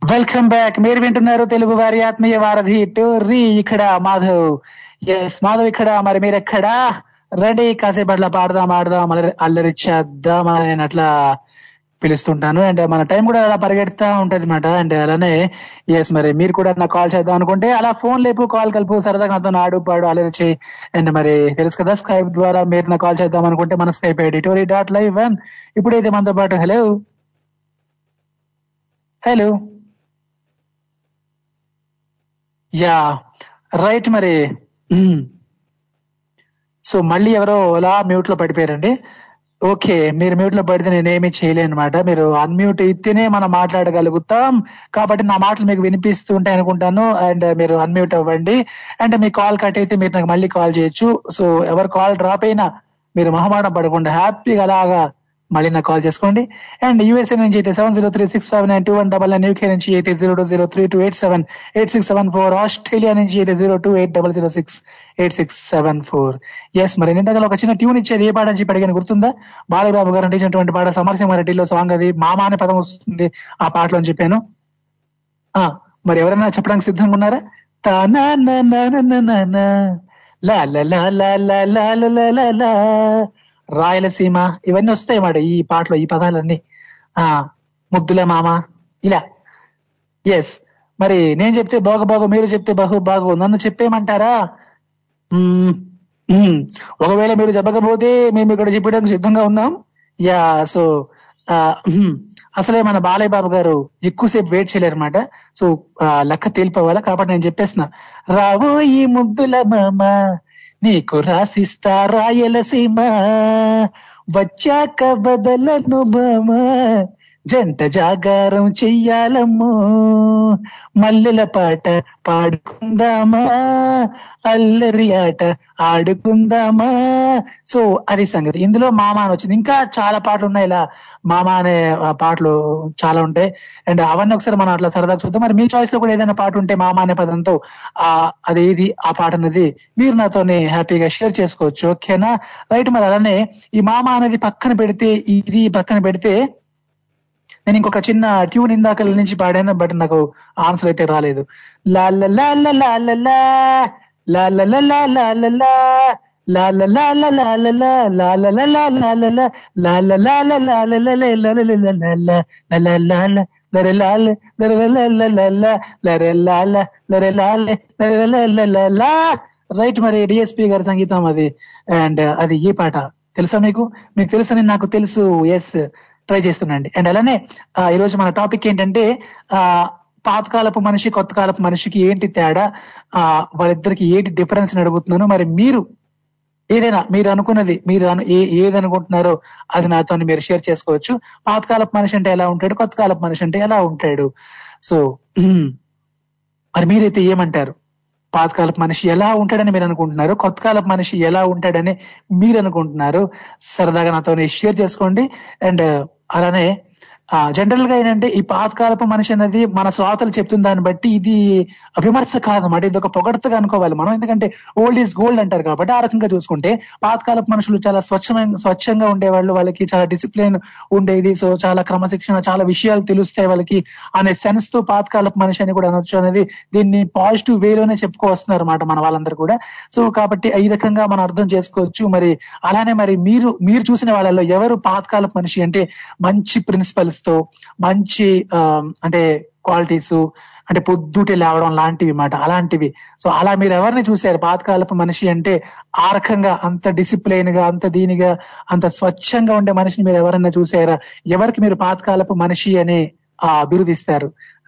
వెల్కమ్ బ్యాక్ మీరు వింటున్నారు తెలుగు వారి ఆత్మీయ వారధి టూరి ఇక్కడ మాధవ్. ఎస్ మాధవ్ ఇక్కడ. మరి మీరు ఎక్కడ రెడీ కాసేపు అట్లా పాడదాం ఆడదాం అల్లరి అల్లరి చేద్దాం అని నేను అట్లా పిలుస్తుంటాను. అండ్ మన టైం కూడా అలా పరిగెడతా ఉంటది అనమాట అండ్ అలానే ఎస్ మరి మీరు కూడా నాకు కాల్ చేద్దాం అనుకుంటే అలా ఫోన్ లేపు కాల్ కలుపు సరదాగా అంతా ఆడు పాడు అల్లరి చేయి అండ్ మరి తెలుసు కదా స్కైప్ ద్వారా మీరు నాకు కాల్ చేద్దాం అనుకుంటే మన Skype ID Tori dot live one. ఇప్పుడైతే మనతో పాటు హలో హలో యా రైట్ మరి. సో మళ్ళీ ఎవరో అలా మ్యూట్లో పడిపోయారండి. ఓకే మీరు మ్యూట్లో పడితే నేనేమీ చేయలేను అనమాట మీరు అన్మ్యూట్ ఇస్తేనే మనం మాట్లాడగలుగుతాం. కాబట్టి నా మాటలు మీకు వినిపిస్తూ ఉంటాయి అనుకుంటాను. అండ్ మీరు అన్మ్యూట్ అవ్వండి. అండ్ మీ కాల్ కట్ అయితే మీరు నాకు మళ్ళీ కాల్ చేయొచ్చు. సో ఎవరు కాల్ డ్రాప్ అయినా మీరు మహమాటం పడకుండా హ్యాపీగా అలాగా మళ్ళీ నాకు కాల్ చేసుకోండి అండ్ యూఎస్ఏ నుంచి అయితే seven zero three six five nine two one double nine UK నుంచి అయితే zero two zero three two eight seven eight six seven four Australia నుంచి అయితే zero two eight double zero six eight six seven four yes మరి నిన్నగా ఒక చిన్న tune ఇచ్చేది ఏ పాట అని చెప్పి అడిగిన గుర్తుందా బాలబాబు గారు నటించినటువంటి పాట సమరసింహారెడ్డిలో సాంగ్ అది మామా అనే పదం వస్తుంది ఆ పాటలో అని చెప్పాను ఆ మరి ఎవరైనా చెప్పడానికి సిద్ధంగా ఉన్నారా తానా లా లా లా లా లా లా లా రాయలసీమ ఇవన్నీ వస్తాయి మాట ఈ పాటలో ఈ పదాలన్నీ. ఆ ముద్దుల మామ ఇలా. ఎస్ మరి నేను చెప్తే బాగు బాగు మీరు చెప్తే బహు బాగు నన్ను చెప్పేమంటారా ఒకవేళ మీరు చెప్పకపోతే మేము ఇక్కడ చెప్పడానికి సిద్ధంగా ఉన్నాం. యా సో ఆ, అసలే మన బాలయ్య బాబు గారు ఎక్కువసేపు వెయిట్ చేయలేరు అనమాట సో లెక్క తేలిపోవాలా? కాబట్టి నేను చెప్పేస్తున్నా. రావో ఈ ముద్దుల మామ నీకు రాసిస్తా రాయలసీమ వచ్చాక బదలను బామ జంట జాగారం చెయ్యాలమ్మో. మల్లెల పాట పాడుకుందామా? అల్లరి ఆట ఆడుకుందామా? సో అది సంగతి. ఇందులో మామ అని వచ్చింది. ఇంకా చాలా పాటలు ఉన్నాయి ఇలా. మామ అనే ఆ, పాటలు చాలా ఉంటాయి. అండ్ అవన్నీ ఒకసారి మనం అట్లా సరదాగా చూద్దాం. మరి మీ చాయిస్లో కూడా ఏదైనా పాట ఉంటే మామ అనే పదంతో ఆ అది ఆ పాట అనేది మీరు నాతోనే హ్యాపీగా షేర్ చేసుకోవచ్చు. ఓకేనా? రైట్ మరి అలానే ఈ మామ అనేది పక్కన పెడితే ఇది పక్కన పెడితే నేను ఇంకొక చిన్న ట్యూన్ ఇందాక నుంచి పాడాను బట్ నాకు ఆన్సర్ అయితే రాలేదు రైట్ మరి డిఎస్పీ గారి సంగీతం అది అండ్ అది ఈ పాట తెలుసా మీకు మీకు తెలుసని నాకు తెలుసు ఎస్ ట్రై చేస్తున్నాండి అండ్ అలానే ఈరోజు మన టాపిక్ ఏంటంటే ఆ పాతకాలపు మనిషి కొత్త కాలపు మనిషికి ఏంటి తేడా? ఆ వాళ్ళిద్దరికి ఏంటి డిఫరెన్స్ అడుగుతున్నాను. మరి మీరు ఏదైనా మీరు అనుకున్నది మీరు ఏ ఏది అనుకుంటున్నారో అది నాతో మీరు షేర్ చేసుకోవచ్చు. పాతకాలపు మనిషి అంటే ఎలా ఉంటాడు? కొత్త కాలపు మనిషి అంటే ఎలా ఉంటాడు? సో మరి మీరైతే ఏమంటారు? పాతకాలపు మనిషి ఎలా ఉంటాడని మీరు అనుకుంటున్నారు? కొత్త కాలపు మనిషి ఎలా ఉంటాడని మీరు అనుకుంటున్నారు? సరదాగా నాతో షేర్ చేసుకోండి. అండ్ 알아내. జనరల్గా ఏంటంటే ఈ పాతకాలపు మనిషి అనేది మన శ్రోతలు చెప్తున్న దాన్ని బట్టి ఇది విమర్శ కాదన్నమాట ఇది ఒక పొగడతగా అనుకోవాలి మనం. ఎందుకంటే ఓల్డ్ ఈజ్ గోల్డ్ అంటారు కాబట్టి ఆ రకంగా చూసుకుంటే పాతకాలపు మనుషులు చాలా స్వచ్ఛమైన స్వచ్ఛంగా ఉండేవాళ్ళు. వాళ్ళకి చాలా డిసిప్లిన్ ఉండేది. సో చాలా క్రమశిక్షణ చాలా విషయాలు తెలుస్తాయి వాళ్ళకి అనే సెన్స్తో పాతకాలపు మనిషి అని కూడా అనొచ్చు అనేది దీన్ని పాజిటివ్ వేలోనే చెప్పుకొస్తున్నారు అనమాట మన వాళ్ళందరూ కూడా. సో కాబట్టి ఈ రకంగా మనం అర్థం చేసుకోవచ్చు. మరి అలానే మరి మీరు మీరు చూసిన వాళ్ళలో ఎవరు పాతకాలపు మనిషి అంటే మంచి ప్రిన్సిపల్స్ తో మంచి అంటే క్వాలిటీస్ అంటే పొద్దుటే లేవడం లాంటివి మాట అలాంటివి. సో అలా మీరు ఎవరిని చూశారు? పాతకాలపు మనిషి అంటే ఆ రకంగా అంత డిసిప్లైన్గా అంత దీనిగా అంత స్వచ్ఛంగా ఉండే మనిషిని మీరు ఎవరైనా చూసారా ఎవరికి మీరు పాతకాలపు మనిషి అని ఆ బిరుదిస్తారు?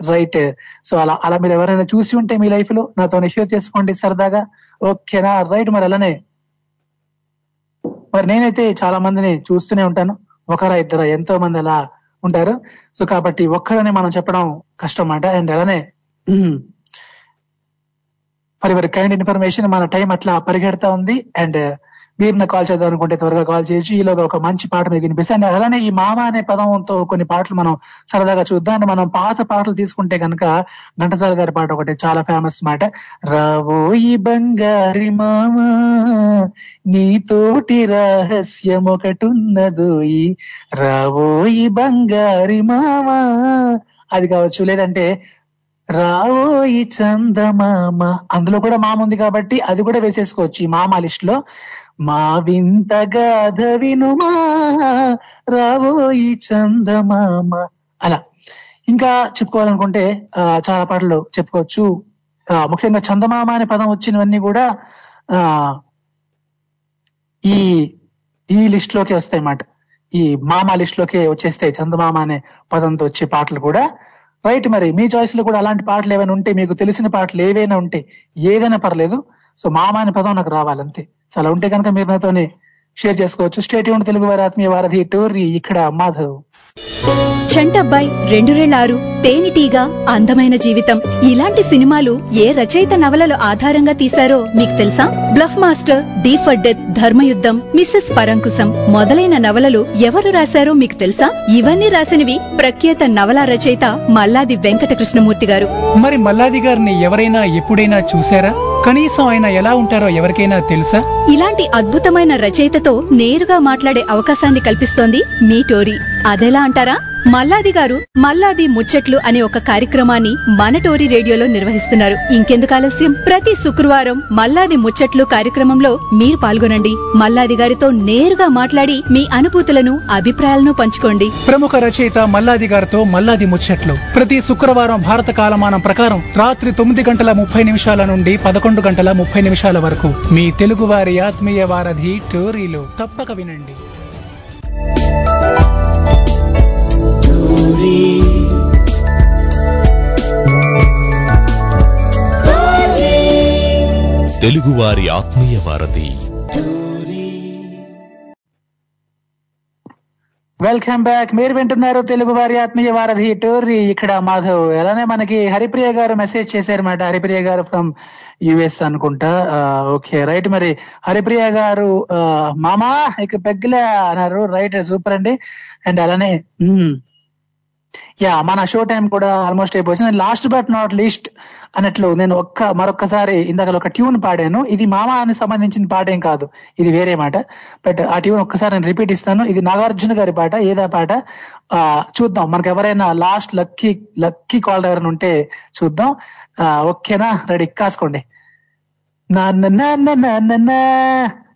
రైట్. సో అలా అలా మీరు ఎవరైనా చూసి ఉంటే మీ లైఫ్లో? నాతో షేర్ చేసుకోండి సరదాగా. ఓకేనా? రైట్ మరి అలానే. మరి నేనైతే చాలా మందిని చూస్తూనే ఉంటాను. ఒకరా ఇద్దరా ఎంతో మంది అలా ఉంటారు. సో కాబట్టి ఒక్కరని మనం చెప్పడం కష్టం అంట అండ్ అలానే ఫర్ యువర్ కైండ్ ఇన్ఫర్మేషన్ మన టైం అట్లా పరిగెడతా ఉంది. అండ్ మీరు నాకు కాల్ చేద్దాం అనుకుంటే త్వరగా కాల్ చేయొచ్చు. ఈలోగా ఒక మంచి పాట మీకు వినిపిస్తే అలానే ఈ మామ అనే పదంతో కొన్ని పాటలు మనం సరదాగా చూద్దాం. అండ్ మనం పాత పాటలు తీసుకుంటే కనుక ఘంటసాల గారి పాట ఒకటి చాలా ఫేమస్ మాట. రావోయి బంగారి మామ నీతోటి రహస్యం ఒకటున్నదోయి రావోయి బంగారి మామ. అది కావచ్చు. లేదంటే రావోయి చందమామ. అందులో కూడా మామ ఉంది కాబట్టి అది కూడా వేసేసుకోవచ్చు ఈ మామ లిస్ట్లో మా వింత గాథ వినుమా రావోయి చందమామ. అలా. ఇంకా చెప్పుకోవాలనుకుంటే ఆ, చాలా పాటలు చెప్పుకోవచ్చు. ఆ, ముఖ్యంగా చందమామ అనే పదం వచ్చినవన్నీ కూడా ఆ ఈ ఈ లిస్ట్లోకి వస్తాయి అన్నమాట. ఈ మామ లిస్ట్లోకి వచ్చేస్తాయి చందమామ అనే పదంతో వచ్చే పాటలు కూడా. రైట్ మరి మీ చాయిస్లో కూడా అలాంటి పాటలు ఏమైనా ఉంటే మీకు తెలిసిన పాటలు ఏవైనా ఉంటే ఏదైనా పర్లేదు. సో మామ అనే పదం నాకు రావాలంతే. అలా ఉంటే కనుక మీరు నాతోనే షేర్ చేసుకోవచ్చు. స్టేట్ యూన్ తెలుగు వారి ఆత్మీయ వారధి టోర్రీ ఇక్కడ మాధవ్. చంటబ్బాయి రెండు ఆరు తేనెటీగ అందమైన జీవితం. ఇలాంటి సినిమాలు ఏ రచయిత నవలలు ఆధారంగా తీశారో మీకు తెలుసా? Bluff master D for death Dharmayuddham Mrs Parankusam మొదలైన నవలలు ఎవరు రాశారో మీకు తెలుసా? ఇవన్నీ రాసినవి ప్రఖ్యాత నవలా రచయిత మల్లాది వెంకట కృష్ణమూర్తి గారు. మరి మల్లాది గారిని ఎవరైనా ఎప్పుడైనా చూశారా? కనీసం ఆయన ఎలా ఉంటారో ఎవరికైనా తెలుసా? ఇలాంటి అద్భుతమైన రచయితతో నేరుగా మాట్లాడే అవకాశాన్ని కల్పిస్తోంది మీ టోరీ. అదెలా అంటారా? మల్లాది గారు మల్లాది ముచ్చట్లు అనే ఒక కార్యక్రమాన్ని మనటోరి రేడియోలో నిర్వహిస్తున్నారు. ఇంకెందుకు ఆలస్యం? ప్రతి శుక్రవారం మల్లాది ముచ్చట్లు కార్యక్రమంలో మీరు పాల్గొనండి. మల్లాది గారితో నేరుగా మాట్లాడి మీ అనుభూతులను అభిప్రాయాలను పంచుకోండి. ప్రముఖ రచయిత మల్లాది గారితో మల్లాది ముచ్చట్లు. ప్రతి శుక్రవారం భారత కాలమానం ప్రకారం రాత్రి తొమ్మిది గంటల ముప్పై నిమిషాల నుండి పదకొండు గంటల ముప్పై నిమిషాల వరకు మీ తెలుగువారి ఆత్మీయ వారధి టోరీలో తప్పక వినండి. తెలుగువారి ఆత్మీయ వారధి. వెల్కమ్ బ్యాక్ మీరు వింటున్నారు తెలుగు వారి ఆత్మీయ వారధి టోర్రీ. ఇక్కడ మాధవ్ అలానే మనకి హరిప్రియ గారు మెసేజ్ చేశారన్నమాట. హరిప్రియ గారు ఫ్రమ్ యుఎస్ అనుకుంటా. ఓకే రైట్ మరి. హరిప్రియ గారు మామా ఇక పెగ్గలే అన్నారు. రైట్ సూపర్ అండి. అండ్ అలానే యా మన షో టైం కూడా ఆల్మోస్ట్ అయిపోయింది. లాస్ట్ బట్ నాట్ లీస్ట్ అన్నట్లు నేను ఒక్క మరొక్కసారి ఇందాక ఒక ట్యూన్ పాడాను ఇది మామ అని సంబంధించిన పాట ఏం కాదు ఇది వేరే మాట బట్ ఆ ట్యూన్ ఒక్కసారి నేను రిపీట్ ఇస్తాను ఇది నాగార్జున గారి పాట ఏదా పాట ఆ చూద్దాం మనకు ఎవరైనా లాస్ట్ లక్కీ లక్కీ కాల్ ఎవరైనా ఉంటే చూద్దాం ఆ, ఓకేనా రెడీ కాసుకోండి నాన్న నాన్న నాన్న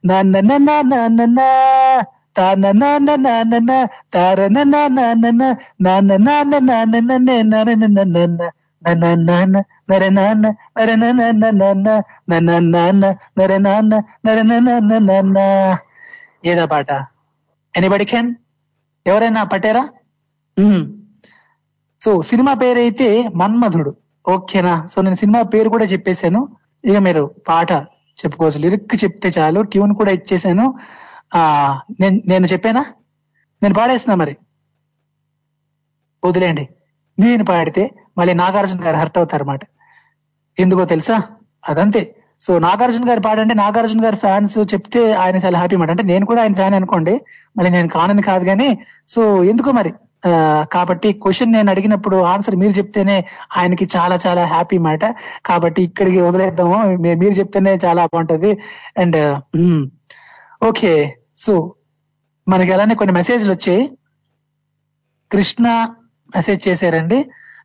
నాన్న నాన్న నాన్న తాన నాన్న నాన్న తారన నాన్న నాన్న నర నాన్న నర నాన్న నాన్న నన్న నాన్న నర నాన్న నర నాన్న నాన్న ఏదా పాట. ఎనీబడి క్యాన్ ఎవరైనా పట్టారా సో సినిమా పేరు అయితే మన్మధుడు. ఓకేనా? సో నేను సినిమా పేరు కూడా చెప్పేశాను. ఇక మీరు పాట చెప్పుకోవచ్చు. లిరిక్ చెప్తే చాలు. ట్యూన్ కూడా ఇచ్చేసాను ఆ నేను నేను చెప్పానా? నేను పాడేస్తున్నా మరి. వదిలేండి నేను పాడితే మళ్ళీ నాగార్జున గారు హర్ట్ అవుతారు అన్నమాట ఎందుకో తెలుసా? అదంతే. సో నాగార్జున గారు పాడంటే నాగార్జున గారి ఫ్యాన్స్ చెప్తే ఆయన చాలా హ్యాపీ మాట అంటే నేను కూడా ఆయన ఫ్యాన్ అనుకోండి. మళ్ళీ నేను కానని కాదు కానీ సో ఎందుకో మరి? కాబట్టి క్వశ్చన్ నేను అడిగినప్పుడు ఆన్సర్ మీరు చెప్తేనే ఆయనకి చాలా చాలా హ్యాపీ మాట కాబట్టి ఇక్కడికి వదిలేద్దాము. మీరు చెప్తేనే చాలా బాగుంటది. And okay. సో మనకి అలానే కొన్ని మెసేజ్లు వచ్చాయి. కృష్ణ మెసేజ్ చేశారండి.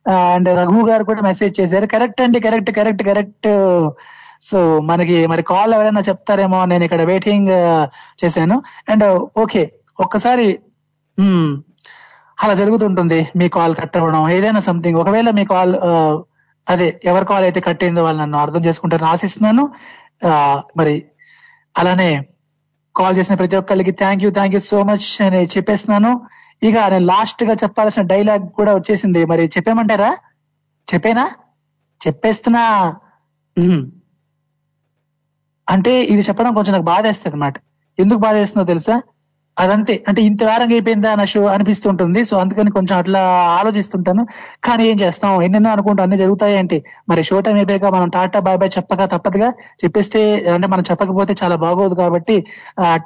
అండ్ రఘు గారు కూడా మెసేజ్ చేశారు. కరెక్ట్ అండి కరెక్ట్ కరెక్ట్ కరెక్ట్. సో మనకి మరి కాల్ ఎవరైనా చెప్తారేమో నేను ఇక్కడ వెయిటింగ్ చేశాను. అండ్ ఓకే ఒక్కసారి అలా జరుగుతుంటుంది మీ కాల్ కట్ అవ్వడం. ఏదైనా సంథింగ్ ఒకవేళ మీ కాల్ అదే ఎవరి కాల్ అయితే కట్ అయిందో వాళ్ళు నన్ను అర్థం చేసుకుంటారని ఆశిస్తున్నాను. ఆ, మరి అలానే కాల్ చేసిన ప్రతి ఒక్కరికి thank you thank you so much అని చెప్పేస్తున్నాను. ఇక నేను లాస్ట్గా చెప్పాల్సిన డైలాగ్ కూడా వచ్చేసింది. మరి చెప్పేమంటారా చెప్పేనా? చెప్పేస్తున్నా. అంటే ఇది చెప్పడం కొంచెం నాకు బాధేస్తుంది అనమాట ఎందుకు బాధేస్తుందో తెలుసా? అదంతే. అంటే ఇంత వేరంగా అయిపోయిందా నా షో అనిపిస్తుంటుంది. సో అందుకని కొంచెం అట్లా ఆలోచిస్తుంటాను. కానీ ఏం చేస్తాం? ఎన్నెన్నో అనుకుంటా అన్ని జరుగుతాయి మరి షో టైం అయిపోయాక మనం టాటా బాయ్ బాయ్ చెప్పక తప్పదుగా. చెప్పేస్తే అంటే మనం చెప్పకపోతే చాలా బాగోదు కాబట్టి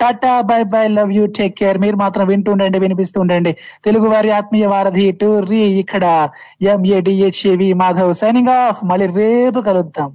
tata bye bye love you take care. మీరు మాత్రం వింటూ ఉండండి వినిపిస్తూ ఉండండి తెలుగు వారి ఆత్మీయ వారధి టూర్ ఇక్కడ. M A D H A V Madhav. Signing off. మళ్ళీ రేపు కలుద్దాం.